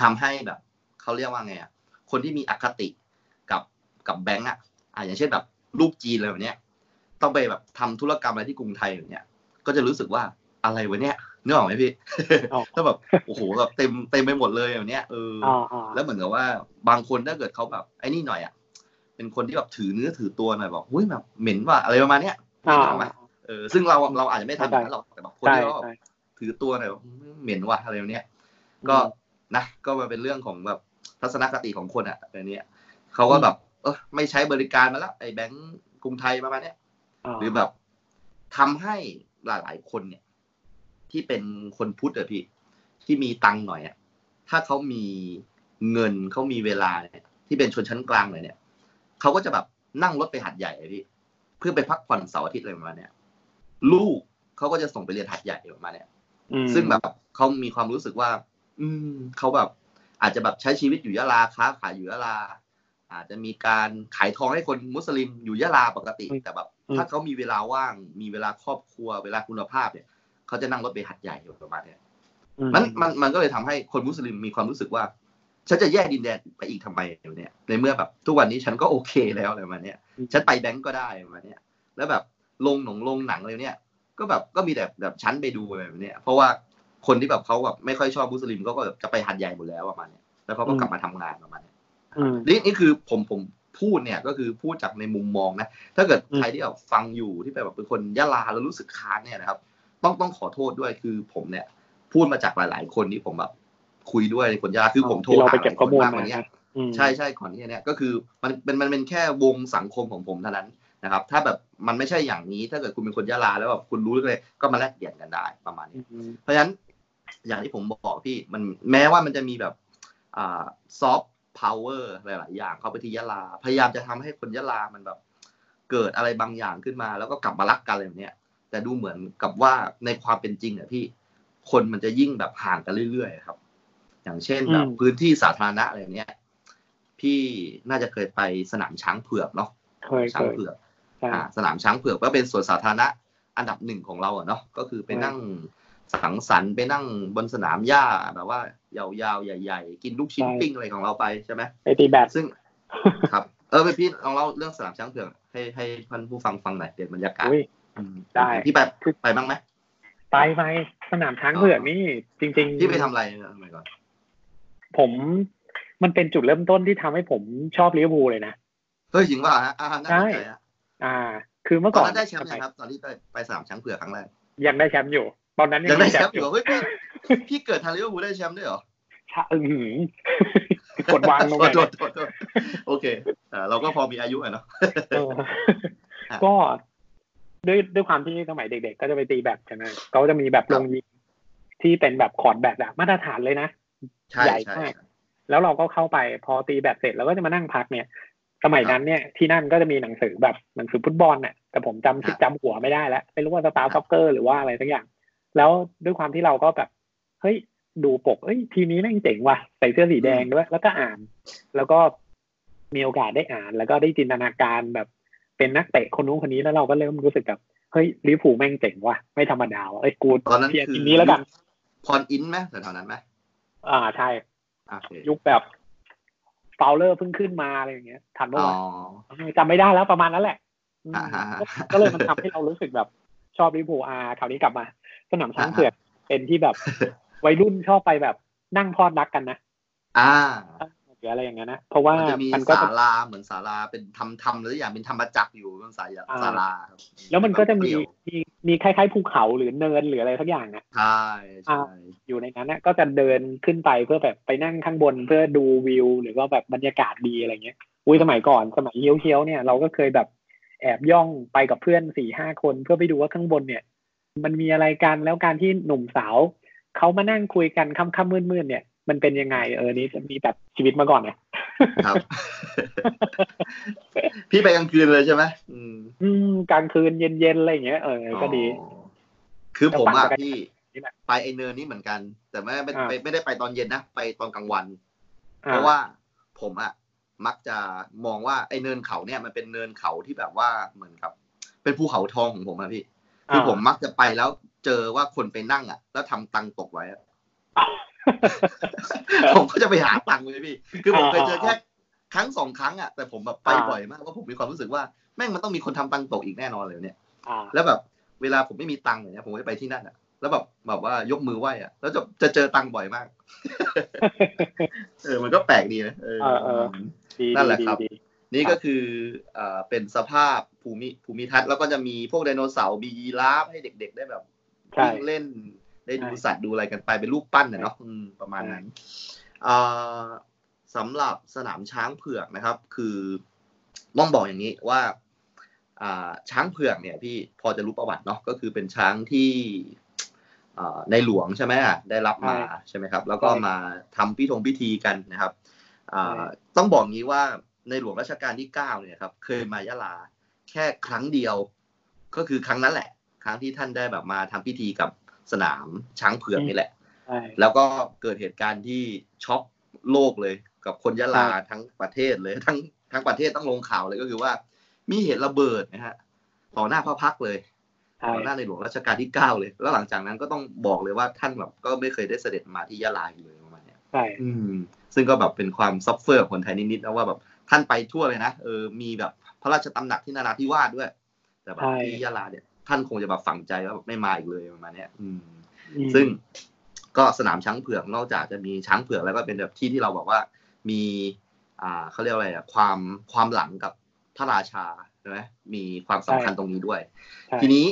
ทำให้แบบเขาเรียกว่าไงอะคนที่มีอคติกับกับแบงก์อะอ่าอย่างเช่นแบบลูกจีนอะไรแบบเนี้ยต้องไปแบบทำธุรกรรมอะไรที่กรุงไทยอย่างเนี้ยก็จะรู้สึกว่าอะไรวะเนี้ยนึกออกไหมพี่อ๋อถ้าแบบโอ้โหแบบเต็มเต็มไปหมดเลยแบบเนี้ยเออออ่าอ่าแล้วเหมือนกับว่าบางคนถ้าเกิดเขาแบบไอ้นี่หน่อยอะเป็นคนที่แบบถือเนื้อถือตัวหน่อยบอกหุ้ยแบบเหม็นว่ะอะไรประมาณเนี้ยอ่านึกออกไหมเออซึ่งเราเราอาจจะไม่ทำอย่างนั้นหรอกแต่แบบคนใช่ที่เขาแบบใช่ถือตัวหน่อยบอกเหม็นว่ะอะไรแบบเนี้ย ก็อืมนะก็มาเป็นเรื่องของแบบทัศนคติของคนอะแบบเนี้ยเขาก็แบบ เออไม่ใช้บริการมาแล้วไอ้แบงก์กรุงไทยประมาณเนี้ยาหรือแบบทำให้หลายๆคนเนี่ย ที่เป็นคนพุทธอะพี่ ที่มีตังค์หน่อยอะถ้าเขามีเงินเขามีเวลาเนี่ยที่เป็นชนชั้นกลางเลยเนี่ยเขาก็จะแบบนั่งรถไปหัดใหญ่อะพี่เพื่อไปพักผ่อนเสาร์อาทิตย์อะไรประมาณเนี้ยลูกเขาก็จะส่งไปเรียนหัดใหญ่ประมาณเนี้ยอืมซึ่งแบบเขามีความรู้สึกว่า อืมเขาแบบ อาจจะแบบใช้ชีวิตอยู่ยะลาค้าขายอยู่ยะลา อาจจะมีการขายทองให้คนมุสลิมอยู่ยะลาปกติอืมแต่แบบอืมถ้าเขามีเวลาว่าง มีเวลาครอบครัว เวลาคุณภาพเนี่ยเขาจะนั่งรถไปหัดใหญ่ประมาณเนี้ยอืมันมันมันก็เลยทำให้คนมุสลิมมีความรู้สึกว่า ฉันจะแยกดินแดนไปอีกทำไมเนี่ย ในเมื่อแบบทุกวันนี้ฉันก็โอเคแล้วอะไรประมาณเนี้ยฉันไปแบงก์ก็ได้ประมาณเนี้ยแล้วแบบลงหนงลงหนังอะไรเนี่ย ก็แบบก็มีแต่แบบชั้นไปดูอะไรแบบเนี้ยเพราะว่า คนที่แบบเขาแบบไม่ค่อยชอบมุสลิมก็ก็แบบจะไปหัดใหญ่หมดแล้วประมาณเนี้ยแล้วเขาก็กลับมาทำงานประมาณเนี้ยอืมนี่นี่คือผมผมพูดเนี่ยก็คือพูดจากในมุมมองนะ ถ้าเกิดอืมใครที่แบบฟังอยู่ที่แบบเป็นคนยะลาแล้วรู้สึกค้านเนี่ยนะครับ ต้องต้องขอโทษด้วยคือผมเนี่ย พูดมาจากหลาย ๆ คนที่ผมแบบคุยด้วยในคนยาคือผมโทรที่เราหาไปเก็บข้อมูลหลายคนมาวันเนี้ยอืมใช่ใช่ก่อนที่เนี้ยก็คือมันเป็นมันเป็นแค่วงสังคมของผมเท่านั้นนะครับ ถ้าแบบมันไม่ใช่อย่างนี้ถ้าเกิดคุณเป็นคนยะลาแล้วแบบคุณรู้เลยก็มาแลกเปลี่ยนกันได้ประมาณนี้อืมเพราะฉะนั้น อย่างที่ผมบอกพี่มันแม้ว่ามันจะมีแบบอ่าซอฟต์พาวเวอร์หลาย ๆ อย่างเข้าไปที่ยะลา พยายามจะทำให้คนยะลามันแบบเกิดอะไรบางอย่างขึ้นมา แล้วก็กลับมารักกันอะไรแบบเนี้ยแต่ดูเหมือนกับว่าในความเป็นจริงอะพี่คนมันจะยิ่งแบบห่างกันเรื่อย ๆ ครับ อย่างเช่นแบบอืมพื้นที่สาธารณะอะไรแบบเนี้ยพี่น่าจะเคยไปสนามช้างเผือกเนาะเคยช้าเคงยเผือกใช่อ่าสนามช้างเผือกก็เป็นสวนสาธารณะอันดับหนึ่งของเราอะเนาะก็คือไปใช่นั่ง สังสรรค์ไปนั่งบนสนามหญ้าแบบว่ายาวๆใหญ่ ๆ กินลูกชิ้นปิ้งอะไรของเราไปใช่ไหมไปตีแบดซึ่งครับ เออไปพี่ลองเล่าเรื่องสนามช้างเผือกให้ให้ท่านผู้ฟังฟังหน่อยเปลี่ยนบรรยากาศอุ้ยอืมได้พี่ไปไปบ้างไหมไปไปสนามช้างเผือกนี่จริงๆพี่ไปทำอะไรทำไมก่อนผมมันเป็นจุดเริ่มต้นที่ทำให้ผมชอบลิเวอร์พูลเลยนะเฮ้ยจริงป่ะฮะอ่าน่าสนใจฮะอ่า คือเมื่อตอก่นอนนั้นได้แชมป์ยังครับ ตอนที่ไปไปสนามช้างเผือกครั้งแรกยังได้แชมป์อยู่ ตอนนั้นยังได้มีแชมป์อยู่เหรอเฮ้ยพี่พี่เกิดทันลิเวอร์พูลได้แชมป์ด้วยเหรอชะอือหือกดวางลงไปโทษโทษโทษโอเคอ่าเราก็พอมีอายุอะเนาะเออก็ด้วยด้วยความที่สมัยเด็ก ๆ ก็จะไปตีแบดใช่ไหมเขาจะมีแบบลงยิงที่เป็นแบบคอร์ดแบดอะมาตรฐานเลยนะใช่ใหญ่ใช่มากแล้วเราก็เข้าไปพอตีแบดเสร็จเราก็จะมานั่งพักเนี่ย สมัยนั้นเนี่ยที่นั่นก็จะมีหนังสือแบบหนังสือฟุตบอลเนี่ยแต่ผมจำชื่อจำหัวไม่ได้แล้วไม่รู้ว่าสตาร์ซ็อกเกอร์หรือว่าอะไรสักอย่าง แล้วด้วยความที่เราก็แบบเฮ้ยดูปกเอ้ยทีมนี้แม่งเจ๋งว่ะใส่เสื้อสีแดงด้วย แล้วก็อ่าน แล้วก็มีโอกาสได้อ่าน แล้วก็ได้จินตนาการแบบเป็นนักเตะคนนู้นคนนี้แล้วเราก็เริ่มรู้สึกแบบเฮ้ยลิเวอร์พูลแม่งเจ๋งว่ะไม่ธรรมดาว่ะเอ้ยกูตอนนั้นเชียร์คือทีมนี้แล้วกันพรอินไหมแถวๆนั้นไหมอ่าใช่โอเคยุคแบบฟาวเลอร์เพิ่งขึ้นมาอะไรอย่างเงี้ยทันปะอ๋อวะจำไม่ได้แล้วประมาณนั้นแหละอืมอ่าฮะก็ก็เลยมันทำให้เรารู้สึกแบบชอบลิเวอร์พูลอาคราวนี้กลับมา สนามช้างเผือกเป็นที่แบบวัยรุ่นชอบไปแบบนั่งพอดรักกันนะอ่าหรืออะไรอย่างเงี้ยนะเพราะว่ามันจะมีมันก็ศาจะลาเหมือนศาลาเป็นทำทำหรืออย่างเป็นธรรมจักรอยู่บนศาลาอ่าศาลาครับแล้วมันก็จะมีเปรี้ยวมีมีคล้ายๆภูเขาหรือเนินหรืออะไรสักอย่างอะใช่ใช่อยู่ในนั้นนะก็จะเดินขึ้นไปเพื่อแบบไปนั่งข้างบนเพื่อดูวิว หรือว่าแบบบรรยากาศดีอะไรเงี้ยอุ้ยสมัยก่อนสมัยเฮี้ยวๆเนี่ยเราก็เคยแบบแอบย่องไปกับเพื่อนสี่ห้าคนเพื่อไปดูว่าข้างบนเนี่ย มันมีอะไรกันแล้วการที่หนุ่มสาวเขามานั่งคุยกันค่ำๆมืดๆเนี่ย มันเป็นยังไงเออนี่จะมีแบบชีวิตมาก่อนเนี่ยครับ พี่ไปกลางคืนเลยใช่ไหมอืมอืมกลางคืนเย็นๆอะไรอย่างเงี้ยเออก็ดีอ๋อคือผมอะแล้วปั่นจักรยานพี่นี่แหละไปไอเนินนี้เหมือนกัน แต่ไม่ไม่อ่าไม่ไม่ได้ไปตอนเย็นนะไปตอนกลางวันอ่เพราะว่าผมอะมักจะมองว่าไอเนินเขาเนี่ยมันเป็นเนินเขาที่แบบว่าเหมือนกับ เป็นภูเขาทองของผมอะพี่ คือผมมักจะไปแล้วเจอว่าคนไปนั่งอะแล้วทำตังค์ตกไว้อะผมก็จะไปหาตังค์เลยพี่ คือผมเคยเจอแค่ครั้งสองครั้งอะแต่ผมแบบไปอ่าบ่อยมากว่าผมมีความรู้สึกว่าแม่งมันต้องมีคนทำตังค์ตกอีกแน่นอนเลยเนี่ยอ่าแล้วแบบเวลาผมไม่มีตังค์อย่างเงี้ยผมก็ไปที่นั่นอะแล้วแบบแบบว่ายกมือไหว้อะแล้วจะจะเจอตังค์บ่อยมาก เออมันก็แปลกดีนะเออเออเออดีนั่นแหละดีครับดี นี่ก็คือเอ่อเป็นสภาพภูมิภูมิทัศน์แล้วก็จะมีพวกไดโนเสาร์มียีราฟให้เด็ก ๆ ได้แบบใช่วิ่งเล่นได้ดูใช่สัตว์ดูอะไรกันไปเป็นรูปปั้นนะเนาะอืมประมาณนั้นเอ่อสำหรับสนามช้างเผือกนะครับ คือต้องบอกอย่างนี้ว่าอ่าช้างเผือกเนี่ยพี่พอจะรู้ประวัติเนาะก็คือเป็นช้างที่อ่าในหลวงใช่ไหมอะได้รับมาใช่ไหมครับ แล้วก็มาทำพิธงพิธีกันนะครับอ่าต้องบอกงี้ว่า ในหลวงรัชกาลที่เก้าเนี่ยครับเคยมายะลาแค่ครั้งเดียว ก็คือครั้งนั้นแหละ ครั้งที่ท่านได้แบบมาทำพิธีกับสนามช้างเผือกนี่แหละใช่แล้วก็เกิดเหตุการณ์ที่ช็อกโลกเลยกับคนยะลาใช่ทั้งประเทศเลย ทั้งทั้งประเทศต้องลงข่าวเลยก็คือว่า มีเหตุระเบิดนะฮะต่อหน้าพระพักตร์เลยใช่ต่อหน้าในหลวงรัชกาลที่เก้าเลย แล้วหลังจากนั้นก็ต้องบอกเลยว่าท่านแบบก็ไม่เคยได้เสด็จมาที่ยะลาอีกเลยประมาณเนี้ยใช่อืมซึ่งก็แบบเป็นความซับเฟอร์ของคนไทยนิดๆนะว่าแบบ ท่านไปทั่วเลยนะเออมีแบบพระราชตำหนักที่นาราธิวาสด้วย แต่แบบใช่ที่ยะลาเนี่ย ท่านคงจะแบบฝังใจว่าแบบไม่มาอีกเลยประมาณเนี้ยอืมอืม ซึ่งก็สนามช้างเผือกนอกจากจะมีช้างเผือกแล้วก็เป็นแบบที่ที่เราบอกว่ามีอ่าเขาเรียกว่าอะไรอะความความหลังกับพระราชาใช่ไหมมีความสำคัญตรงนี้ด้วยใช่ทีนี้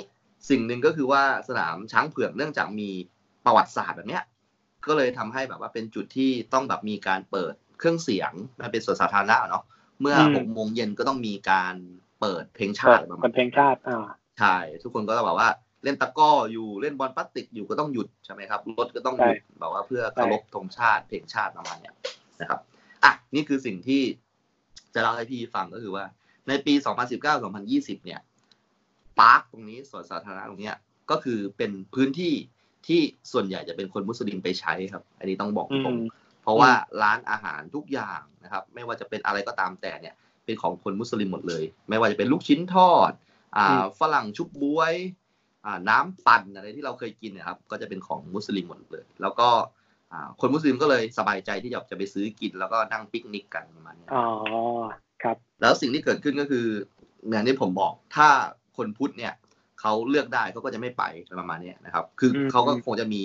สิ่งหนึ่งก็คือว่าสนามช้างเผือกเนื่องจากมีประวัติศาสตร์แบบเนี้ยก็เลยทำให้แบบว่าเป็นจุดที่ต้องแบบมีการเปิด เครื่องเสียงมันเป็นส่วนสาธารณะเนาะเมื่อหกโมงเย็นก็ต้องมีการเปิดเพลงชาติประมาเป็ณนเพลงชาติอ่าใช่ทุกคนก็ต้องแบบว่าเล่นตะกร้ออยู่เล่นบอลพลาสติกอยู่ก็ต้องหยุดใช่ไหมครับรถก็ต้องหยุดแบบว่าเพื่อเคารพธงชาติเพลงชาติประมาณเนี้ยนะครับอะนี่คือสิ่งที่จะเล่าให้พี่ฟังก็คือว่า ในปี 2019-2020 เนี่ยปาร์คตรงนี้สวนสาธารณะตรงเนี้ยก็คือเป็นพื้นที่ที่ส่วนใหญ่จะเป็นคนมุสลิมไปใช้ครับ อันนี้ต้องบอกอืตรงม เพราะว่าร้านอาหารทุกอย่างนะครับ ไม่ว่าจะเป็นอะไรก็ตามแต่เนี่ย เป็นของคนมุสลิมหมดเลย ไม่ว่าจะเป็นลูกชิ้นทอด อ่าอืมฝรั่งชุบบวยอ่า น้ำปั่นอะไรที่เราเคยกินเนะครับ ก็จะเป็นของมุสลิมหมดเลย แล้วก็อ่าคนมุสลิมก็เลยสบายใจที่จะจะไปซื้อกินแล้วก็นั่งปิกนิกกันประมาณเนี้ยอ๋อครับ แล้วสิ่งที่เกิดขึ้นก็คืออย่างที่ผมบอกถ้าคนพุทธเนี่ยเขาเลือกได้เขาก็จะไม่ไปประมาณเนี้ยนะครับ คืออมเขาก็คงจะมี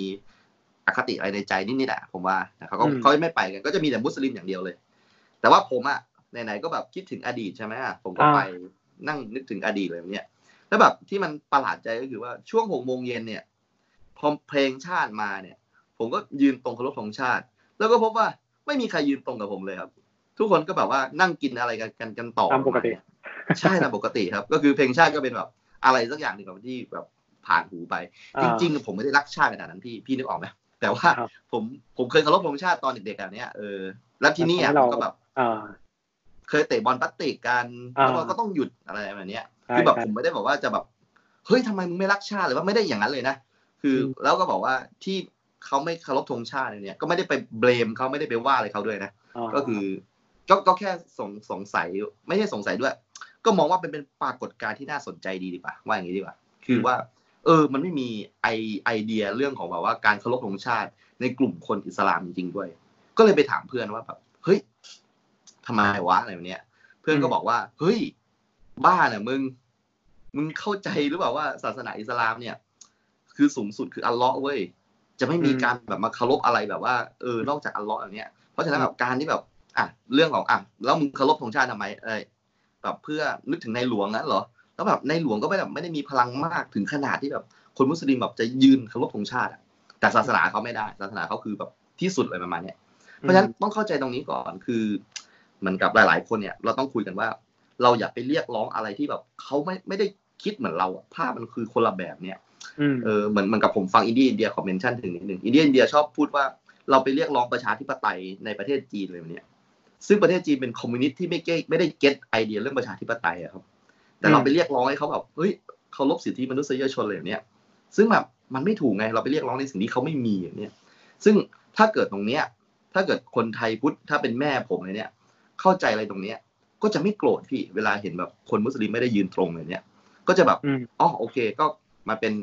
อคติอะไรในใจนิดๆแหละผมว่าแต่เขาก็อืมเขาไม่ไปกันก็จะมีแต่มุสลิมอย่างเดียวเลย แต่ว่าผมอะไหนๆก็แบบคิดถึงอดีตใช่ไหมอะผมก็ไปนั่งนึกถึงอดีตเลยแบบเนี้ยแล้วแบบที่มันประหลาดใจก็คือว่าช่วงหกโมงเย็นเนี่ยพอเพลงชาติมาเนี่ย ผมก็ยืนตรงเคารพธงชาติ แล้วก็พบว่าไม่มีใครยืนตรงกับผมเลยครับ ทุกคนก็แบบว่านั่งกินอะไรกันกันกันต่อตามปกติประณเนี้ยใช่ตามปกติครับ ก็คือเพลงชาติก็เป็นแบบอะไรสักอย่างหนึ่งแบบที่แบบผ่านหูไป จริง ๆ ผมไม่ได้รักชาติขนาดนั้นพี่พี่นึกออกไหม แต่ว่าครับผมผมเคยเคารพธงชาติตอนเด็กๆแบบเนี้ยเออแล้วที่นี่อะแล้วผมทำให้เราก็แบบอ่าเคยเตะบอลพลาสติกกันอ่าแล้วก็ต้องหยุดอะไรแบบเนี้ยใช่คือแบบใช่ผมไม่ได้บอกว่าจะแบบเฮ้ยทำไมมึงไม่รักชาติหรือว่าไม่ได้อย่างนั้นเลยนะคืออมแล้วก็บอกว่าที่เขาไม่เคารพธงชาติเนี่ย ก็ไม่ได้ไปเบลมเขาไม่ได้ไปว่าอะไรเขาด้วยนะาก็คือก็ก็แค่สงสงสัยไม่ใช่สงสัยด้วย ก็มองว่าเป็นเป็นปรากฏการณ์ที่น่าสนใจดีดีกว่าว่าอย่างนี้ดีกว่า คือว่า เออ มันไม่มีไอไอเดียเรื่องของแบบว่าการเคารพธงชาติในกลุ่มคนอิสลามจริงๆด้วย ก็เลยไปถามเพื่อนว่าแบบเฮ้ยทำไมวะอะไรแบบเนี้ย เพื่อนก็บอกว่า เฮ้ย บ้าน่ะมึง มึงเข้าใจหรือเปล่าว่าศาสนาอิสลามเนี่ย คือสูงสุดคืออัลเลาะห์เว้ยจะไม่มีการแบบมาเคารพอะไรแบบว่าเออนอกจากอัลเลาะห์อย่างเนี้ยเพราะฉะนั้นแบบการที่แบบอะเรื่องของอะแล้วมึงเคารพธงชาติทำไมเอ้ยแบบเพื่อนึกถึงในหลวงนั้นเหรอ แล้วแบบในหลวงก็ไม่แบบไม่ได้มีพลังมากถึงขนาดที่แบบ คนมุสลิมแบบจะยืนเคารพธงชาติอะแต่ศาสนาเขาไม่ได้ ศาสนาเขาคือแบบที่สุดเลยประมาณเนี้ยเพราะฉะนั้นต้องเข้าใจตรงนี้ก่อนคือเหมือนกับหลาย ๆ คนเนี่ย เราต้องคุยกันว่า เราอย่าไปเรียกร้องอะไรที่แบบเขาไม่ไม่ได้คิดเหมือนเราอะภาพมันคือคนละแบบเนี่ยอืมเออเหมือนเหมือนกับผมฟังอินเดียอินเดียขอ mention ถึงนิดหนึ่งอินเดียอินเดียชอบพูดว่าเราไปเรียกร้องประชาธิปไตยในประเทศจีนเลยเนี่ยซึ่งประเทศจีนเป็นคอมมิวนิสต์ที่ไม่ get ไม่ได้ get ไอเดียเรื่องประชาธิปไตยอะครับ แต่เราไปเรียกร้องให้เขาแบบเฮ้ยเคารพสิทธิมนุษยชนเลยอย่างเนี้ยซึ่งแบบมันไม่ถูกไงเราไปเรียกร้องในสิ่งที่เขาไม่มีอย่างเนี้ยซึ่งถ้าเกิดตรงเนี้ยถ้าเกิดคนไทยพุทธถ้าเป็นแม่ผมเลยเนี่ย เข้าใจอะไรตรงเนี้ย ก็จะไม่โกรธพี่เวลาเห็นแบบคนมุสลิมไม่ได้ยืนตรงเลยเนี่ย ก็จะแบบอืมอ๋อโอเคก็มาเป็น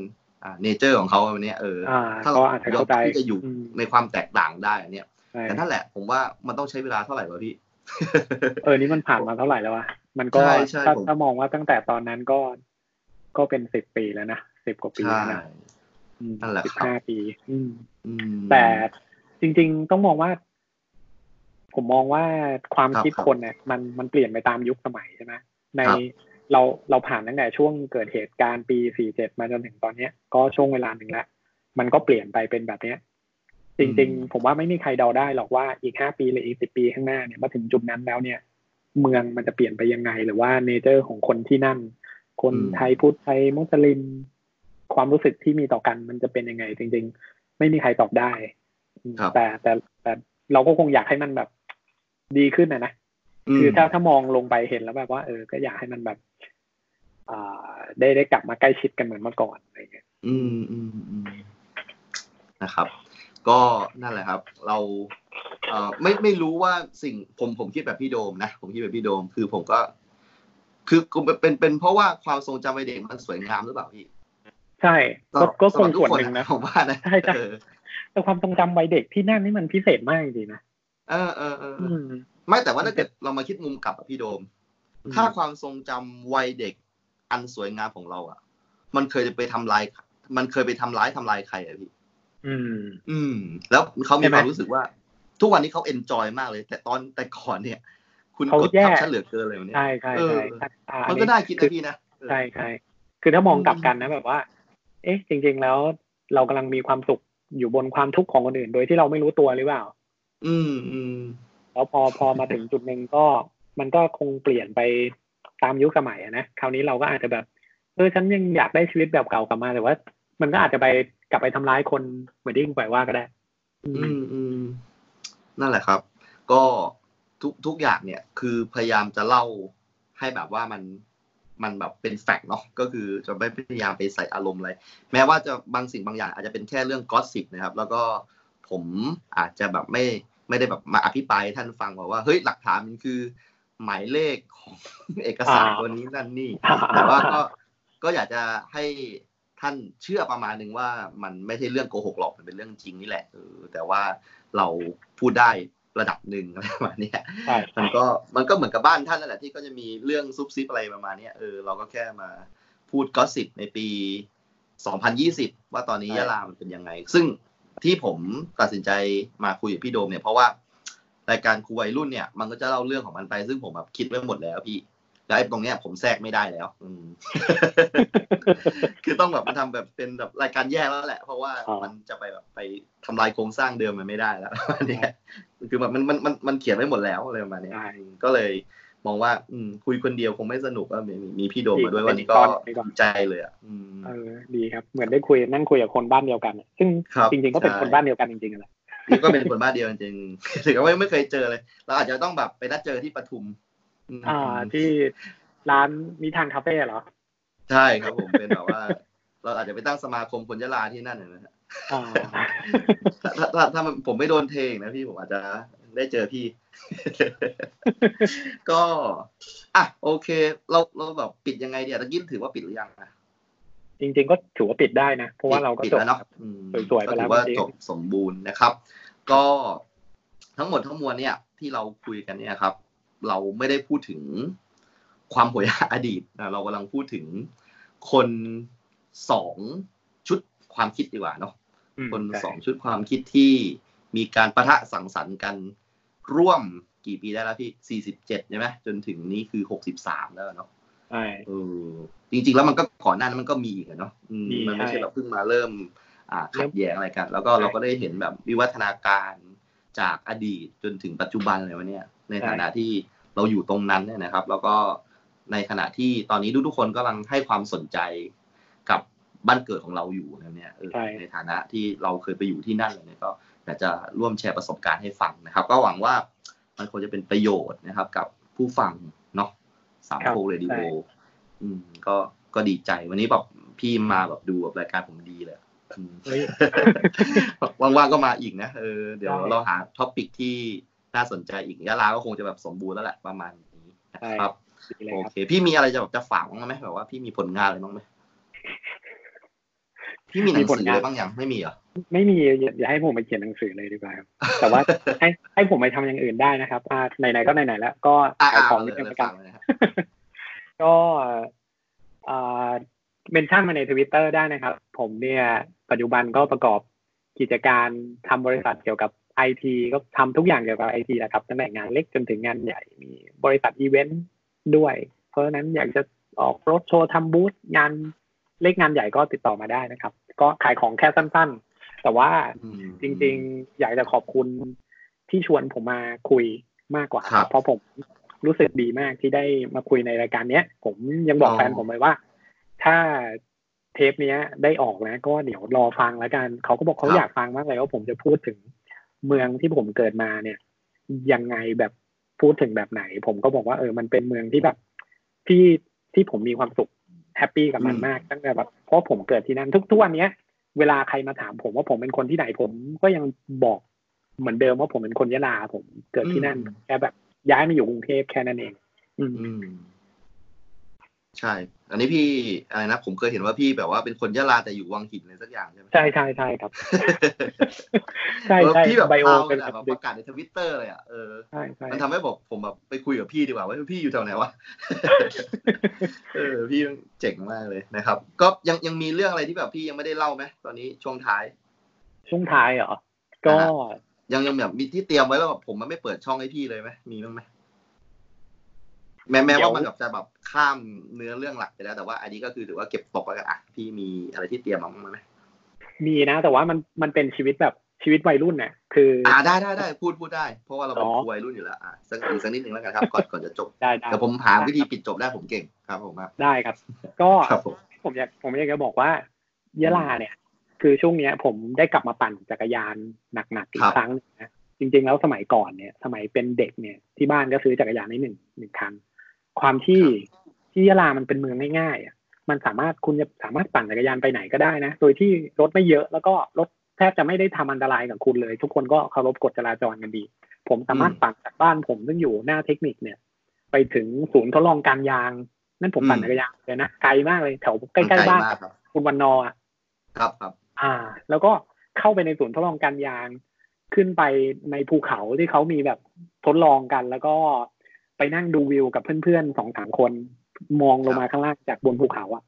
อ่าเนเจอร์ของเขาวันนี้ยเอออ่าถ้าเขาอาจจะเราเข้าใจที่จะอยู่อืมในความแตกต่างได้อันเนี่ยใช่แต่นั่นแหละผมว่ามันต้องใช้เวลาเท่าไหร่วะพี่ เออนี่มันผ่านมาเท่าไหร่แล้ววะ มันก็ใช่ใช่ถ้าผมถ้ามองว่าตั้งแต่ตอนนั้นก็ก็เป็นสิบปีแล้วนะสิบกว่าปีใช่แล้วนะอืมนั่นแหละสิบครับห้าปีอืมอืมแต่จริง ๆ ต้องมองว่า ผมมองว่าความครับคิดครับคนเนี่ย มันมันเปลี่ยนไปตามยุคสมัยใช่ไหมในครับเราเราผ่านตั้งแต่ช่วงเกิดเหตุการณ์ปี47มาจนถึงตอนเนี้ย ก็ช่วงเวลาหนึ่งแล้วมันก็เปลี่ยนไปเป็นแบบเนี้ย จริง ๆ ผมว่าไม่มีใครเดาได้หรอกว่าอีกห้าปีหรืออีกสิบปีข้างหน้าเนี่ยมาถึงจุดนั้นแล้วเนี่ย เมืองมันจะเปลี่ยนไปยังไง หรือว่าเนเจอร์ของคนที่นั่น คนอืมไทยพุทธไทยมุสลิม ความรู้สึกที่มีต่อกันมันจะเป็นยังไง จริง ๆ ไม่มีใครตอบได้อืมครับแต่แต่แต่เราก็คงอยากให้มันแบบดีขึ้นนะนะมคือถ้าถ้ามองลงไปเห็นแล้วแบบว่า เออ ก็อยากให้มันแบบอ่าได้ได้กลับมาใกล้ชิดกันเหมือนเมื่อก่อนอะไรเงี้ยอืมอืมอืมนะครับ ก็นั่นแหละครับ เราเอ่อ ไม่ไม่รู้ว่าสิ่งผมผมคิดแบบพี่โดมนะ ผมคิดแบบพี่โดม คือผมก็ คือเป็นเป็นเพราะว่าความทรงจำวัยเด็กมันสวยงามหรือเปล่าพี่ใช่ก็ก็คงสำหรับทุส่วนคหนึ่งนะผมว่านะใช่ใช่เออแต่ความทรงจำวัยเด็กที่นั่นนี่มันพิเศษมากจริงๆนะเออเออเออเออือมไม่แต่ว่าถ้าเกิดเรามาคิดมุมกลับอะพี่โดม ถ้าความทรงจำวัยเด็กอันสวยงามของเราอะ มันเคยไปทำลาย มันเคยไปทำร้ายทำลายใครอะพี่ อืม อืม แล้วเขามีใช่ไหคมวามรู้สึกว่า ทุกวันนี้เขาเอนจอยมากเลย แต่ตอนแต่ก่อนเนี่ย คุณเขากดแย่ทับฉันเหลือเกินเลยวันนี้ใช่ใช่เออใช่อ่ามันอัก็น่าคิดคืนะอพี่นะเออใช่ใช่คือถ้ามองกลับกันนะแบบว่า เอ๊ะ จริง ๆ แล้วเรากำลังมีความสุขอยู่บนความทุกข์ของคนอื่น โดยที่เราไม่รู้ตัวหรือเปล่า อืมอืมแล้วพอพอมาถึงจุดหนึ่งก็ มันก็คงเปลี่ยนไปตามยุคสมัยอะนะคราวนี้เราก็อาจจะแบบเออฉันยังอยากได้ชีวิตแบบเก่ากลับมาแต่ว่า มันก็อาจจะไปกลับไปทำร้ายคนเหมือนที่คุณไปว่าก็ได้ อือืมมอืม นั่นแหละครับ ก็ทุกทุกอย่างเนี่ยคือพยายามจะเล่าให้แบบว่ามันมันแบบเป็นแฟกต์เนาะก็คือจะไม่พยายามไปใส่อารมณ์อะไร แม้ว่าจะบางสิ่งบางอย่าง อาจจะเป็นแค่เรื่องกอสซิบนะครับ แล้วก็ผมอาจจะแบบไม่ไม่ได้แบบมาอภิปรายให้ท่านฟังบอกว่าเฮ้ยหลักฐานมันคือ หมายเลขของเอกสารอ่าตัวนี้นั่นนี่ แต่ว่าก็ก็อยากจะให้ท่านเชื่อประมาณหนึ่งว่ามันไม่ใช่เรื่องโกหกหรอกมันเป็นเรื่องจริงนี่แหละเออแต่ว่า เราพูดได้ระดับหนึ่งอะไรประมาณเนี้ยใช่มันก็มันก็เหมือนกับบ้านท่านนั่นแหละที่ก็จะมีเรื่องซุบซิบอะไรประมาณเนี้ยเออเราก็แค่มาพูดก็สิบในปี 2020 ว่าตอนนี้ยะลามันเป็นยังไง ซึ่งที่ผมตัดสินใจมาคุยกับพี่โดมเนี่ยเพราะว่ารายการครูวัยรุ่นเนี่ย มันก็จะเล่าเรื่องของมันไป ซึ่งผมแบบคิดไว้หมดแล้วพี่ แล้วไอ้ตรงเนี้ยผมแทรกไม่ได้แล้ว อืม คือต้องแบบมาทำแบบเป็นแบบรายการแยกแล้วแหละ เพราะว่าอ๋อมันจะไปแบบไปทำลายโครงสร้างเดิมมันไม่ได้แล้วอันเนี้ยคือแบบมันมันมันมันเขียนไว้หมดแล้วอะไรประมาณเนี้ยใช่อืมก็เลยมองว่า อืม คุยคนเดียวคงไม่สนุกก็มีมีมีพี่โดมมาด้วยดีวันนี้ก็ตอนนี้ก่อนดีใจเลยอะอืมเออ ดีครับ เหมือนได้คุยนั่งคุยกับคนบ้านเดียวกัน ซึ่งครับจริง ๆ ก็เป็นใช่คนบ้านเดียวกันจริงๆอะแหละนี่ก็เป็นคนบ้านเดียวจริงๆถึงกับว่าไม่เคยเจอเลย เราอาจจะต้องแบบไปนัดเจอที่ปทุมม อ่าที่ร้านนิทานคาเฟ่เหรอ ใช่ครับผมเป็นแบบว่า เราอาจจะไปตั้งสมาคมคนยะลาที่นั่นนะฮะอ่าถ้าถ้าถ้าถ้ามันผมไม่โดนเทงนะพี่ผมอาจจะได้เจอพี่ ก็อะโอเค เราเราแบบปิดยังไงเดียวตะกี้ถือว่าปิดหรือยังนะจริงๆก็ถือว่าปิดได้นะ เพราะว่าเราก็ปิดจบแล้วเนาะอืมสวยๆไปก็แล้ถืวอว่าจริงๆจบสมบูรณ์นะครับ ก็ทั้งหมดทั้งมวลเนี่ย ที่เราคุยกันเนี่ยครับ เราไม่ได้พูดถึงความโหยหาอดีตนะเรากำลังพูดถึงคนสองชุดความคิดดีกว่าเนาะอืมคนใช่สองชุดความคิดที่มีการประทะสังสรรค์กันร่วมกี่ปีได้แล้วพี่สี่สิบเจ็ดใช่ไหมจนถึงนี้คือหกสิบสามแล้วเนาะใช่เออจริง ๆ แล้วมันก็ก่อนหน้านั้นมันก็มีอีกอะเนาะอืมมีมันไม่ใช่ใช่แบบเพิ่งมาเริ่มอ่าขัดแย้งอะไรกัน แล้วก็ใช่เราก็ได้เห็นแบบวิวัฒนาการ จากอดีตจนถึงปัจจุบันเลยวันเนี้ยในใช่ฐานะที่เราอยู่ตรงนั้นเนี่ยนะครับ แล้วก็ในขณะที่ตอนนี้ทุกๆคนกำลังให้ความสนใจกับบ้านเกิดของเราอยู่นะเนี่ยเออใช่ในฐานะที่เราเคยไปอยู่ที่นั่นเลยเนี่ยก็อยากจะร่วมแชร์ประสบการณ์ให้ฟังนะครับ ก็หวังว่ามันคงจะเป็นประโยชน์นะครับ กับผู้ฟังเนาะสามครับโคเรดิโอใช่อืมก็ก็ดีใจวันนี้แบบพี่มาแบบดูแบบรายการผมดีเลยอืมเฮ้ย ว่างๆก็มาอีกนะเออเดี๋ยวได้เราหา topic ที่น่าสนใจอีกยะลาก็คงจะแบบสมบูรณ์แล้วแหละประมาณนี้นะครับดีเลยโอเคครับ พี่มีอะไรจะแบบจะฝากบ้างไหมแบบว่าพี่มีผลงานอะไรบ้างไหมพี่มีหนังสือมีผลงานอะไรบ้างยังไม่มีเหรอไม่มีอย่าอย่าให้ผมไปเขียนหนังสือเลยดีกว่าครับแต่ว่าให้ให้ผมไปทำอย่างอื่นได้นะครับอ่าไหนๆก็ไหนๆแล้ว ก็อ่าขายของเลนิยดนึงเลยละกัฟังเลยนะครับก็อ่า mention มาในทวิตเตอร์ได้นะครับ ผมเนี่ยปัจจุบันก็ประกอบกิจการทำบริษัทเกี่ยวกับไอทีก็ทำทุกอย่างเกี่ยวกับไอทีแหละครับตั้งแต่งานเล็กจนถึงงานใหญ่มีบริษัทอีเวนต์ด้วย เพราะฉะนั้นอยากจะออกรถโชว์ทำบูธงานเล็กงานใหญ่ก็ติดต่อมาได้นะครับ ก็ขายของแค่สั้นๆ แต่ว่าอืมจริงๆ อยากจะขอบคุณที่ชวนผมมาคุยมากกว่าครับเพราะผมรู้สึกดีมากที่ได้มาคุยในรายการเนี้ย ผมยังบอกอ๋อแฟนผมเลยว่า ถ้าเทปเนี้ย ได้ออกนะ ก็เดี๋ยวรอฟังแล้วกัน เขาก็บอกเขาอยากฟังมากเลยว่าผมจะพูดถึงเมืองที่ผมเกิดมาเนี่ย ยังไงแบบพูดถึงแบบไหน ผมก็บอกว่าเออมันเป็นเมืองที่แบบที่ที่ผมมีความสุข happy กับมันอืมมากตั้งแต่แบบเพราะผมเกิดที่นั่นทุกทุกวันเนี้ย เวลาใครมาถามผมว่าผมเป็นคนที่ไหนผมก็ยังบอกเหมือนเดิมว่าผมเป็นคนยะลาผมเกิดที่นั่นอืมแค่แบบย้ายมาอยู่กรุงเทพแค่นั้นเอง อืมอืม ใช่ อันนี้พี่อะไรนะผมเคยเห็นว่าพี่แบบว่าเป็นคนยะลาแต่อยู่วังหินอะไรสักอย่างใช่ไหมใช่ใช่ใช่ครับ ใช่เออใช่พี่แบบไบโอเอาเป็นแบแบบบประกาศในทวิตเตอร์เลยอะเออใช่ใช่มันทำให้บอกผมแบบไปคุยกับพี่ดีกว่าว่าพี่อยู่แถวไหนวะเออพี่เจ๋งมากเลยนะครับ ก็ยังยังมีเรื่องอะไรที่แบบพี่ยังไม่ได้เล่าไหมตอนนี้ช่วงท้าย ช่วงท้ายเหรอก็อ่ายังยังแบบมีที่เตรียมไว้แล้วแบบผมมันไม่เปิดช่องให้พี่เลยไหมมีบ้างไหม แม้แม้ว่ามันแบบจะแบบข้ามเนื้อเรื่องหลักไปแล้วแต่ว่าอันนี้ก็คือถือว่าเก็บตกไว้กันอะพี่มีอะไรที่เตรียมมาบ้างไหมมีนะ แต่ว่ามันมันเป็นชีวิตแบบชีวิตวัยรุ่นเนี่ยคือ อ่าได้ได้ได้พูดพูดได้ เพราะว่าเราเป็นอ๋อวัยรุ่นอยู่แล้วอะสักอีกสักนิดหนึ่งแล้วกันครับ ก่อนก่อนจะจบได้ได้แต่ผมหาวิธีปิดจบได้ผมเก่งครับผมครับได้ครับ ก็ครับผมผมอยากผมอยากจะบอกว่ายะลาเนี่ย คือช่วงเนี้ย ผมได้กลับมาปั่นจักรยานหนักๆอีครักบครั้งหนึ่งนะจริงๆแล้วสมัยก่อนเนี่ย สมัยเป็นเด็กเนี่ยที่บ้านก็ซื้อจักรยานให้หนึ่งหนึ่งคัน ความที่ที่ยะลามันเป็นเมืองง่ายๆอะมันสามารถคุณจะสามารถปั่นจักรยานไปไหนก็ได้นะ โดยที่รถไม่เยอะแล้วก็รถแทบจะไม่ได้ทำอันตรายกับคุณเลย ทุกคนก็เคารพกฎจราจรกันดี ผมสามารถปั่นจากบ้านผมซึ่งอยู่หน้าเทคนิคเนี่ย ไปถึงศูนย์ทดลองการยาง นั่นผมปั่นจักรยานเลยนะไกลมากเลยแถวใกล้ๆบ้านมากครับคุณวันนอร์อะครับครับ อ่า แล้วก็เข้าไปในศูนย์ทดลองการยางขึ้นไปในภูเขาที่เขามีแบบทดลองกันแล้วก็ ไปนั่งดูวิวกับเพื่อนๆสองสามคน มองลงมาข้างล่างจากบนภูเขาอะ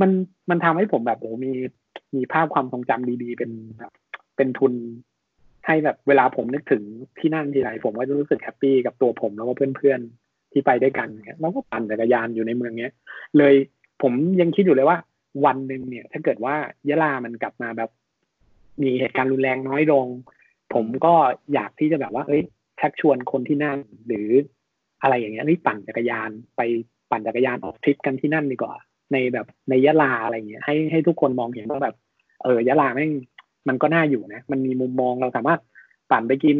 มันมันทำให้ผมแบบโอ้มีมีภาพความทรงจำดีๆ เป็นแบบเป็นทุนให้แบบเวลาผมนึกถึงที่นั่นทีไรผมก็จะรู้สึกแฮปปี้กับตัวผมแล้วก็เพื่อนๆที่ไปด้วยกันเนี่ยแล้วก็ปั่นจักรยานอยู่ในเมืองเนี้ย เลยผมยังคิดอยู่เลยว่า วันหนึ่งเนี่ย ถ้าเกิดว่ายะลามันกลับมาแบบ มีเหตุการณ์รุนแรงน้อยลง ผมก็อยากที่จะแบบว่า เอ้ยชักชวนคนที่นั่นหรือ อะไรอย่างเงี้ยนี่ปั่นจักรยานไปปั่นจักรยานออกทริปกันที่นั่นดีกว่า ในแบบในยะลาอะไรเงี้ยให้ให้ทุกคนมองเห็นว่าแบบ เออยะลาแม่งมันก็น่าอยู่นะ มันมีมุมมองเราสามารถปั่นไปกิน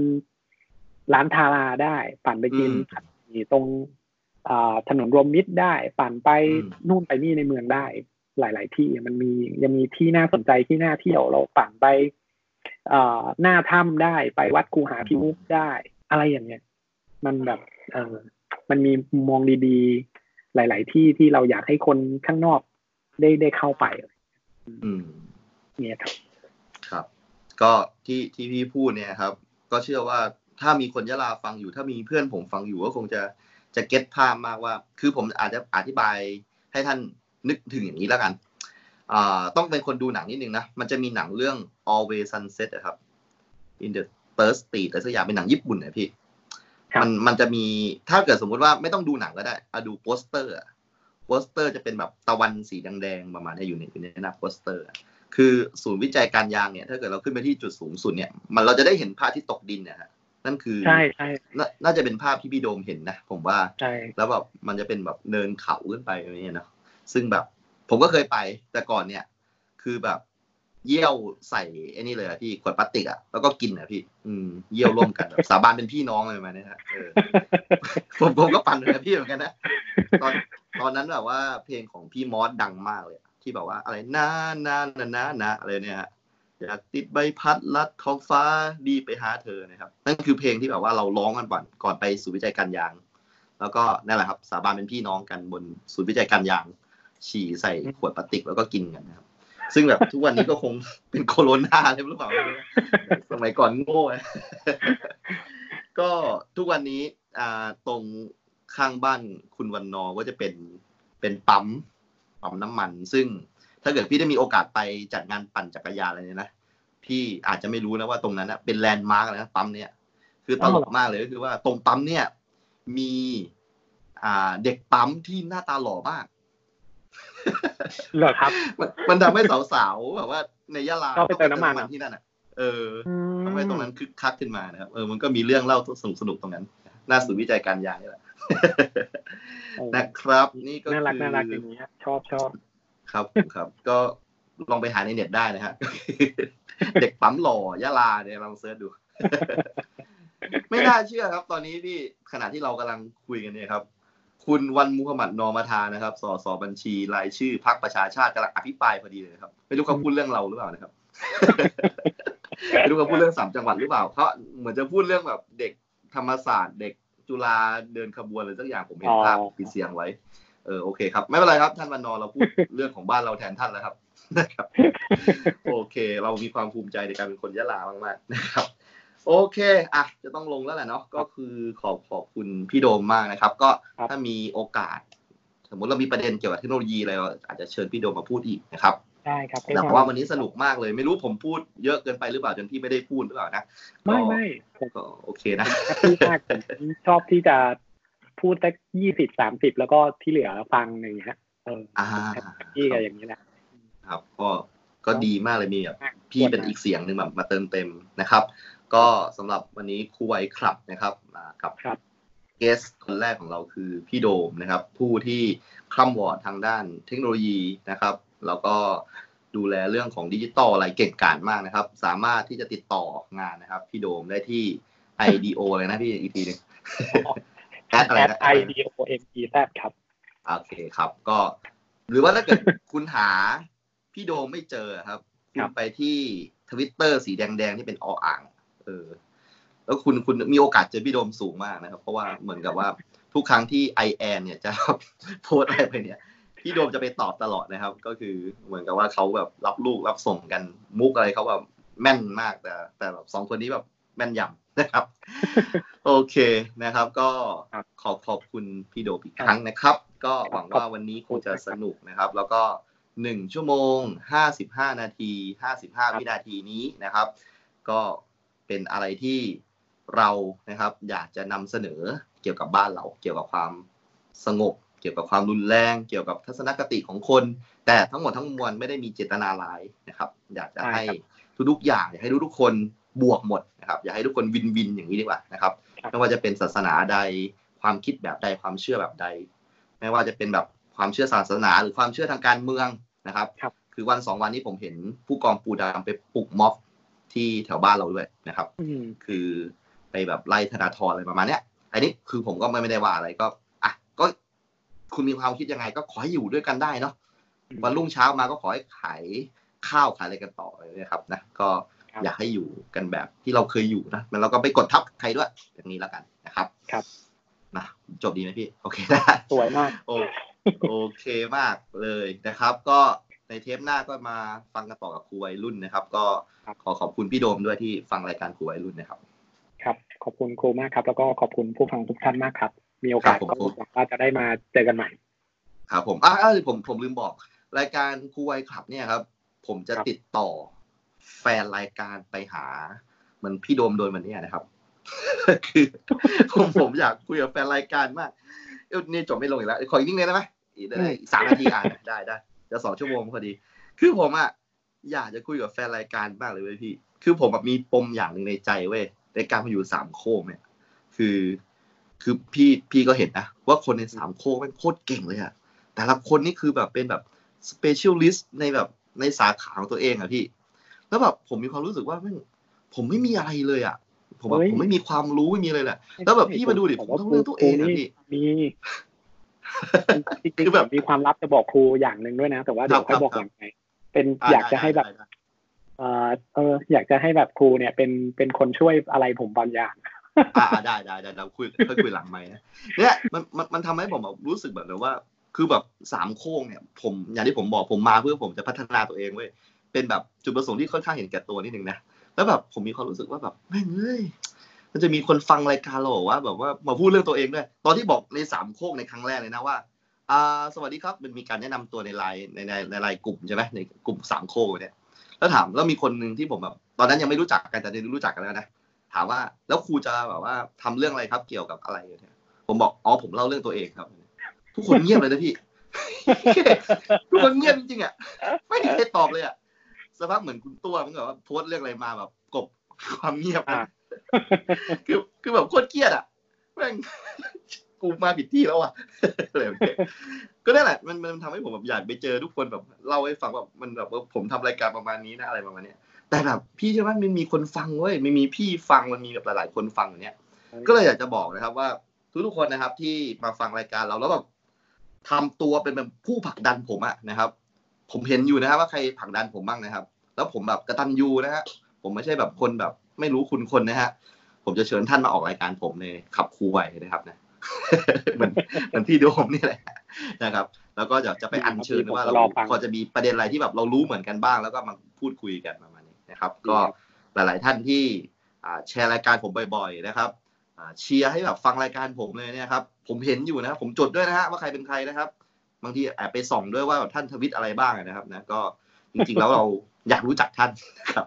ร้านทาราได้ ปั่นไปกินอืมผัดหมี่ตรงอ่าถนนรวมมิตรได้ ปั่นไปอืมนู่นไปนี่ในเมืองได้ หลาย ๆ ที่มันมียังมีที่น่าสนใจที่น่าเที่ยวเราปั่นไปเอ่อหน้าถ้ำได้ไปวัดคูหาพิมุกได้ อะไรอย่างเงี้ย มันแบบเออ มันมีมุมมองดีๆ หลาย ๆ ที่ที่เราอยากให้คนข้างนอกได้ได้เข้าไป อืมเนี่ยครับ ครับ ก็ที่ที่พี่พูดเนี่ยครับ ก็เชื่อว่าถ้ามีคนยะลาฟังอยู่ ถ้ามีเพื่อนผมฟังอยู่ก็คงจะจะ get ภาพมากว่า คือผมอาจจะอธิบายให้ท่านนึกถึงอย่างนี้แล้วกันอ่าต้องเป็นคนดูหนังนิดนึงนะ มันจะมีหนังเรื่อง Always Sunset อะครับ on the Third Street แต่สักอย่างเป็นหนังญี่ปุ่นนะพี่ครับ มันมันจะมีถ้าเกิดสมมุติว่าไม่ต้องดูหนังก็ได้อะดูโปสเตอร์อะโปสเตอร์จะเป็นแบบตะวันสีแดงๆประมาณนี้อยู่ในอยู่ในหน้าโปสเตอร์อะคือศูนย์วิจัยการยางเนี่ย ถ้าเกิดเราขึ้นไปที่จุดสูงสุดเนี่ย มันเราจะได้เห็นภาพที่ตกดินเนี่ยฮะนั่นคือใช่ใช่นาน่าจะเป็นภาพที่พี่โดมเห็นนะผมว่าใช่แล้วแบบมันจะเป็นแบบเนินเขาขึ้นไปอะไรเงี้ยเนาะซึ่งแบบ ผมก็เคยไปแต่ก่อนเนี่ย คือแบบ เยี่ยวใส่ไอ้นี่เลยอะพี่ขวดพลาสติกอะแล้วก็กินอะพี่ อืมเยี่ยวร่วมกันแบบสาบานเป็นพี่น้องเลยมาเนี่ยฮะเออผมผมก็ปั่นเหมือนกับพี่เหมือนกันนะตอนตอนนั้นแบบว่าเพลงของพี่มอสดังมากเลยที่แบบว่า อะไรนานานานานาอะไรเนี่ยฮะอยากติดใบพัดลัดท้องฟ้าดีไปหาเธอนะครับ นั่นคือเพลงที่แบบว่าเราร้องกันก่อนก่อนไปสู่วิจัยการยาง แล้วก็นั่นแหละครับ สาบานเป็นพี่น้องกันบนศูนย์วิจัยการยาง ฉี่ใส่ขวดพลาสติกแล้วก็กินกันนะครับ ซึ่งแบบทุกวันนี้ก็คงเป็นโคโรนาเลยหรือเปล่าสมัยก่อนโง่ก็ทุกวันนี้อ่าตรงข้างบ้านคุณวันนอก็จะเป็นเป็นปั๊มปั๊มน้ำมัน ซึ่งถ้าเกิดพี่ได้มีโอกาสไปจัดงานปั่นจักรยานอะไรเนี่ยนะพี่อาจจะไม่รู้นะว่าตรงนั้นนะเป็นแลนด์มาร์กเลยนะปั๊มเนี่ยคือตลกมากเลยก็คือว่าตรงปั๊มเนี่ยมีอ่าเด็กปั๊มที่หน้าตาหล่อมาก เหรอครับ มันมันทำให้สาวๆแบบว่าในยะลาชอบไปเติมน้ำมันเหรอที่นั่นอะเออทำให้ตรงนั้นคึกคักขึ้นมานะครับเออมันก็มีเรื่องเล่าสนุกสนุกๆตรงนั้นน่าสูนย์วิจัยการยางนี่แหละโอ้นะครับ นี่ก็น่ารักคือน่ารักอย่างเงี้ยชอบชอบครับผมครับ ก็ลองไปหาในเน็ตได้นะฮะเด็กปั๊มหล่อยะลาเนี่ยลองเสิร์ชดู ไม่น่าเชื่อครับ ตอนนี้ที่ขณะที่เรากำลังคุยกันเนี่ยครับ คุณวันมุฮัมหมัดนอมาทานะครับสสบัญชีรายชื่อพรรคประชาชาติกำลังอภิปรายพอดีเลยครับไม่รู้เขาพูดเรื่องเราหรือเปล่านะครับไม่รู้เขาพูดเรื่องสามจังหวัดหรือเปล่าเขาเหมือนจะพูดเรื่องแบบเด็กธรรมศาสตร์ เด็กจุฬาเดินขบวนอะไรสักอย่างผมเห็นภาพปิดเสียงไว้เออโอเคครับไม่เป็นไรครับ ท่านวันนอเราพูดเรื่องของบ้านเราแทนท่านแล้วครับนะครับ โอเค เรามีความภูมิใจในการเป็นคนยะลามากๆนะครับ โอเคอะจะต้องลงแล้วแหละเนาะก็คือขอบขอบคุณพี่โดมมากนะครับ ก็ถ้ามีโอกาส สมมุติเรามีประเด็นเกี่ยวกับเทคโนโลยีอะไรเราอาจจะเชิญพี่โดมมาพูดอีกนะครับได้ครับแต่เพราะว่าวันนี้สนุกมากเลย ไม่รู้ผมพูดเยอะเกินไปหรือเปล่าจนพี่ไม่ได้พูดหรือเปล่านะไม่ไม่ผมก็โอเคนะแฮปปี้มากผมชอบที่จะพูดสักยี่สิบสามสิบแล้วก็ที่เหลือฟังอย่างเงี้ยเอออ่า happy กับอย่างนี้แหละครับก็ก็ดีมากเลยมีแบบพี่เป็นอีกเสียงหนึ่งแบบมาเติมเต็มนะครับ ก็สำหรับวันนี้ครูไวครับนะครับมากับครับ guest คนแรกของเราคือพี่โดมนะครับ ผู้ที่คร่ำหวอดทางด้านเทคโนโลยีนะครับ แล้วก็ดูแลเรื่องของดิจิตอลอะไรเก่งกาจมากนะครับ สามารถที่จะติดต่องานนะครับ พี่โดมได้ที่ IDO เลยนะพี่อีกทีหนึงแอดอะไรแอดนะไอดีโอเอ็มอีแซครับ โอเคครับก็ หรือว่าถ้าเกิดคุณหาพี่โดมไม่เจอครับคุครัณบไปที่ทวิตเตอร์สีแดงๆ ที่เป็นออ่าง เออ แล้วคุณคุณมีโอกาสเจอพี่โดมสูงมากนะครับ เพราะว่าเหมือนกับว่าทุกครั้งที่ไอแอนเนี่ยจะโพสต์อะไรไปเนี่ยพี่โดมจะไปตอบตลอดนะครับ ก็คือเหมือนกับว่าเขาแบบรับลูกรับส่งกันมุกอะไรเขาแบบแม่นมากแต่ แต่แบบสองคนนี้แบบแม่นยำนะครับ โอเคนะครับ ก็ครับขอบขอบคุณพี่โดมอีกครั้งนะครับ ก็หวังว่าขอบวันนี้คงจะสนุกนะครับ แล้วก็หนึ่งชั่วโมงห้าสิบห้านาทีห้าสิบห้าวินาทีนี้นะครับ ก็ เป็นอะไรที่เรานะครับ อยากจะนำเสนอเกี่ยวกับบ้านเรา เกี่ยวกับความสงบ เกี่ยวกับความรุนแรง เกี่ยวกับทัศนคติของคน แต่ทั้งหมดทั้งมวลไม่ได้มีเจตนาร้ายนะครับ อยากจะใช่ให้ครับทุกๆอย่างอยากให้ทุกๆคนบวกหมดนะครับ อยากให้ทุกคนวินวินอย่างนี้ดีกว่านะครับครับ ไม่ว่าจะเป็นศาสนาใด ความคิดแบบใด ความเชื่อแบบใด ไม่ว่าจะเป็นแบบความเชื่อศาสนา หรือความเชื่อทางการเมืองนะครับครับคือวันสองวันนี้ผมเห็นผู้กองปูดำไปปลุกม็อบ ที่แถวบ้านเราด้วยนะครับอืมคือไปแบบไล่ธนาธรอะไรประมาณเนี้ยอันนี้คือผมก็ไม่ไม่ได้ว่าอะไรก็อะก็คุณมีความคิดยังไงก็ขอให้อยู่ด้วยกันได้เนาะอืมวันรุ่งเช้ามาก็ขอให้ขายข้าวขายอะไรกันต่อเลยนะครับนะก็ครับอยากให้อยู่กันแบบที่เราเคยอยู่นะแล้วเราก็ไปกดทับใครด้วยอย่างนี้แล้วกันนะครับครับนะจบดีไหมพี่ โอเคได้สวยมากโอโอเคมากเลยนะครับ ก็ใน เทปหน้าก็มาฟังกันต่อกับครูวัยรุ่นนะครับ ก็ครับขอขอบคุณพี่โดมด้วยที่ฟังรายการครูวัยรุ่นนะครับ ครับ ขอบคุณครูมากครับ แล้วก็ขอบคุณผู้ฟังทุกท่านมากครับ มีโอกาสครับผมก็หวังว่าจะได้มาเจอกันใหม่ ครับผมอ่าอ่าผมผมลืมบอก รายการครูวัยคลับเนี่ยครับ ผมจะครับติดต่อแฟนรายการไปหา เหมือนพี่โดมโดนวันเนี้ยนะครับคือผมผมอยากคุยกับแฟนรายการมากเอ้ยนี่จบไม่ลงอีกแล้วขออีกนิดนึงได้ไหมอีกได้อีกสามนาทีอ่าได้ได้ จะสองชั่วโมงพอดี คือผมอะอยากจะคุยกับแฟนรายการมากเลยเว้ยพี่ คือผมแบบมีปมอย่างหนึ่งในใจเว้ยในการมาอยู่สามโคกเนี่ย คือ คือพี่พี่ก็เห็นนะว่าคนในสามโคกแม่งโคตรเก่งเลยอะแต่ละคนนี่คือแบบเป็นแบบ specialist ในแบบในสาขาของตัวเองอะพี่ แล้วแบบผมมีความรู้สึกว่าแม่งผมไม่มีอะไรเลยอะผมแบบเฮ้ยผมไม่มีความรู้ไม่มีเลยแหละ แล้วแบบพี่มาดูดิผมต้องเลือกตัวเองอะพี่มี จริงคือๆแบแบบบมีความลับจะบอกครูอย่างหนึ่งด้วยนะ แต่ว่าเดี๋ยวค่อยบอกครับหลังไงเป็นอยากจะให้แบบได้ได้ได้เออเออ อยากจะให้แบบครูเนี่ยเป็นเป็นคนช่วยอะไรผมบางอย่างอ่าได้ได้ได้เราคุยค่อยคุยหลังไหมค์นะเนี่ยมันมันมันทำให้ผมแบบรู้สึกแบบเลยว่า คือแบบสามโค้งเนี่ย ผมอย่างที่ผมบอกผมมาเพื่อผมจะพัฒนาตัวเองเว้ยเป็นแบบจุดประสงค์ที่ค่อนข้างเห็นแก่ตัวนิดนึงนะแล้วแบบผมมีความรู้สึกว่าแบบแม่งเอ้ย มันจะมีคนฟังรายการเราบอกว่าแบบว่ามาพูดเรื่องตัวเองด้วยตอนที่บอกในสามโค้งในครั้งแรกเลยนะว่าอ่าสวัสดีครับมันมีการแนะนำตัวในไลน์ในในในไลน์กลุ่มใช่ไหมในกลุ่มสามโค้งเนี่ยแล้วถามแล้วมีคนหนึ่งที่ผมแบบตอนนั้นยังไม่รู้จักกันแต่ตอนนี้รู้จักกันแล้วนะถามว่าแล้วครูจะแบบว่าทำเรื่องอะไรครับเกี่ยวกับอะไรเนี่ยผมบอกอ๋อผมเล่าเรื่องตัวเองครับ ทุกคนเงียบเลยนะพี่ทุกคนเงียบจริงๆอะไม่มีใครตอบเลยอะสภาพเหมือนคุณตัวมันแบบว่าโพสเรื่องอะไรมาแบบ ความเงียบอ่าคือคือแบบโคตรเครียดอะแม่งกูมาผิดที่แล้วอะอะไรแบบนี้ก็นั่นแหละมันมันทำให้ผมแบบอยากไปเจอทุกคนแบบเล่าให้ฟังว่ามันแบบว่าผมทำรายการประมาณนี้นะอะไรประมาณเนี้ยแต่แบบพี่ใช่ไหมมันมีคนฟังเว้ยไม่มีพี่ฟังมันมีแบบหลาย ๆ คนฟังอย่างเนี้ยก็เลยอยากจะบอกนะครับว่าทุกๆคนนะครับ ที่มาฟังรายการเราแล้วแบบทำตัวเป็นแบบผู้ผลักดันผมอะนะครับ ผมเห็นอยู่นะครับ ว่าใครผลักดันผมบ้างนะครับ แล้วผมแบบกระตันยูนะฮะ ผมไม่ใช่แบบคนแบบ ไม่รู้คุณคนนะฮะ ผมจะเชิญท่านมาออกรายการผมในขับคูไวนะครับนะเหมือนเหมือนพี่โดมนี่แหละนะครับ แล้วก็จะจะไปอัญเชิญว่าเราพอจะมีประเด็นอะไรที่แบบเรารู้เหมือนกันบ้าง แล้วก็มาพูดคุยกันประมาณนี้นะครับ ก็หลาย ๆ ท่านที่แชร์รายการผมบ่อย ๆ นะครับเชียร์ให้แบบฟังรายการผมเลยเนี่ยครับผมเห็นอยู่นะครับผมจดด้วยนะฮะว่าใครเป็นใครนะครับ บางทีแอบไปส่องด้วยว่าท่านทวิตอะไรบ้างนะครับนะก็จริงๆแล้วเราอยากรู้จักท่านนะครับ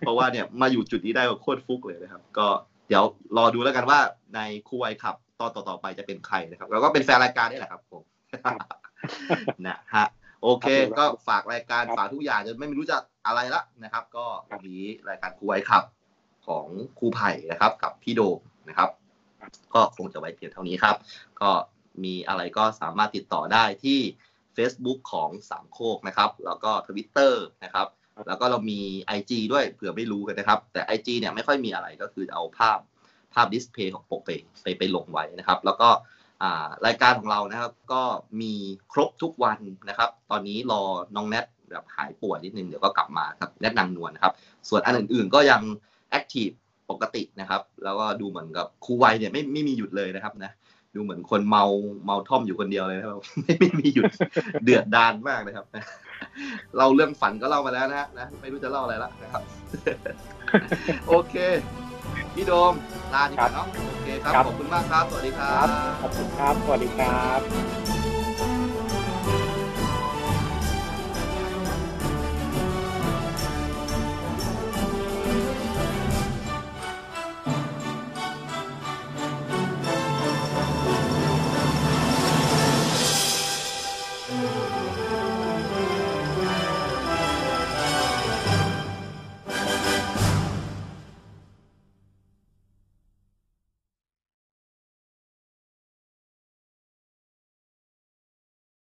เพราะว่าเนี่ยมาอยู่จุดนี้ได้ก็โคตรฟุกเลยนะครับ ก็เดี๋ยวรอดูแล้วกันว่าในครูไอขับตอนต่อๆไปจะเป็นใครนะครับแล้วก็เป็นแฟนรายการนี่แหละครับผมนะฮะโอเคครับก็ฝากรายการครับฝากทุกอย่างจนไม่รู้จะอะไรละนะครับ ก็วันนี้รายการครูไว้ครับ ของครูไผ่นะครับ กับพี่โดมนะครับ ก็คงจะไว้เพียงเท่านี้ครับ ก็มีอะไรก็สามารถติดต่อได้ที่ Facebook ของสามโคกนะครับ แล้วก็ Twitter นะครับ แล้วก็เรามี IG ด้วยเผื่อไม่รู้กันนะครับ แต่ IG เนี่ยไม่ค่อยมีอะไรก็คือเอาภาพภาพดิสเพย์ของปกไปไปไปลงไว้นะครับ แล้วก็รายการของเรานะครับก็มีครบทุกวันนะครับ ตอนนี้รอน้องแนทแบบหายป่วยนิดนึงเดี๋ยวก็กลับมาครับแนทนางนวลนะครับ ส่วนอันอื่นๆก็ยังแอคทีฟปกตินะครับ แล้วก็ดูเหมือนกับครูไวเนี่ยไม่ไม่มีหยุดเลยนะครับนะดูเหมือนคนเมาเมาท่อมอยู่คนเดียวเลยนะครับไม่ไม่มีหยุดเดือดดานมากนะครับ เราเรื่องฝันก็เล่ามาแล้วนะฮะนะไม่รู้จะเล่าอะไรละนะครับ โอเค พี่โดมลาดีกว่าเนาะโอเคครับครับขอบคุณมากครับ สวัสดีครัครับบขอบคุณครับ สวัสดีครับ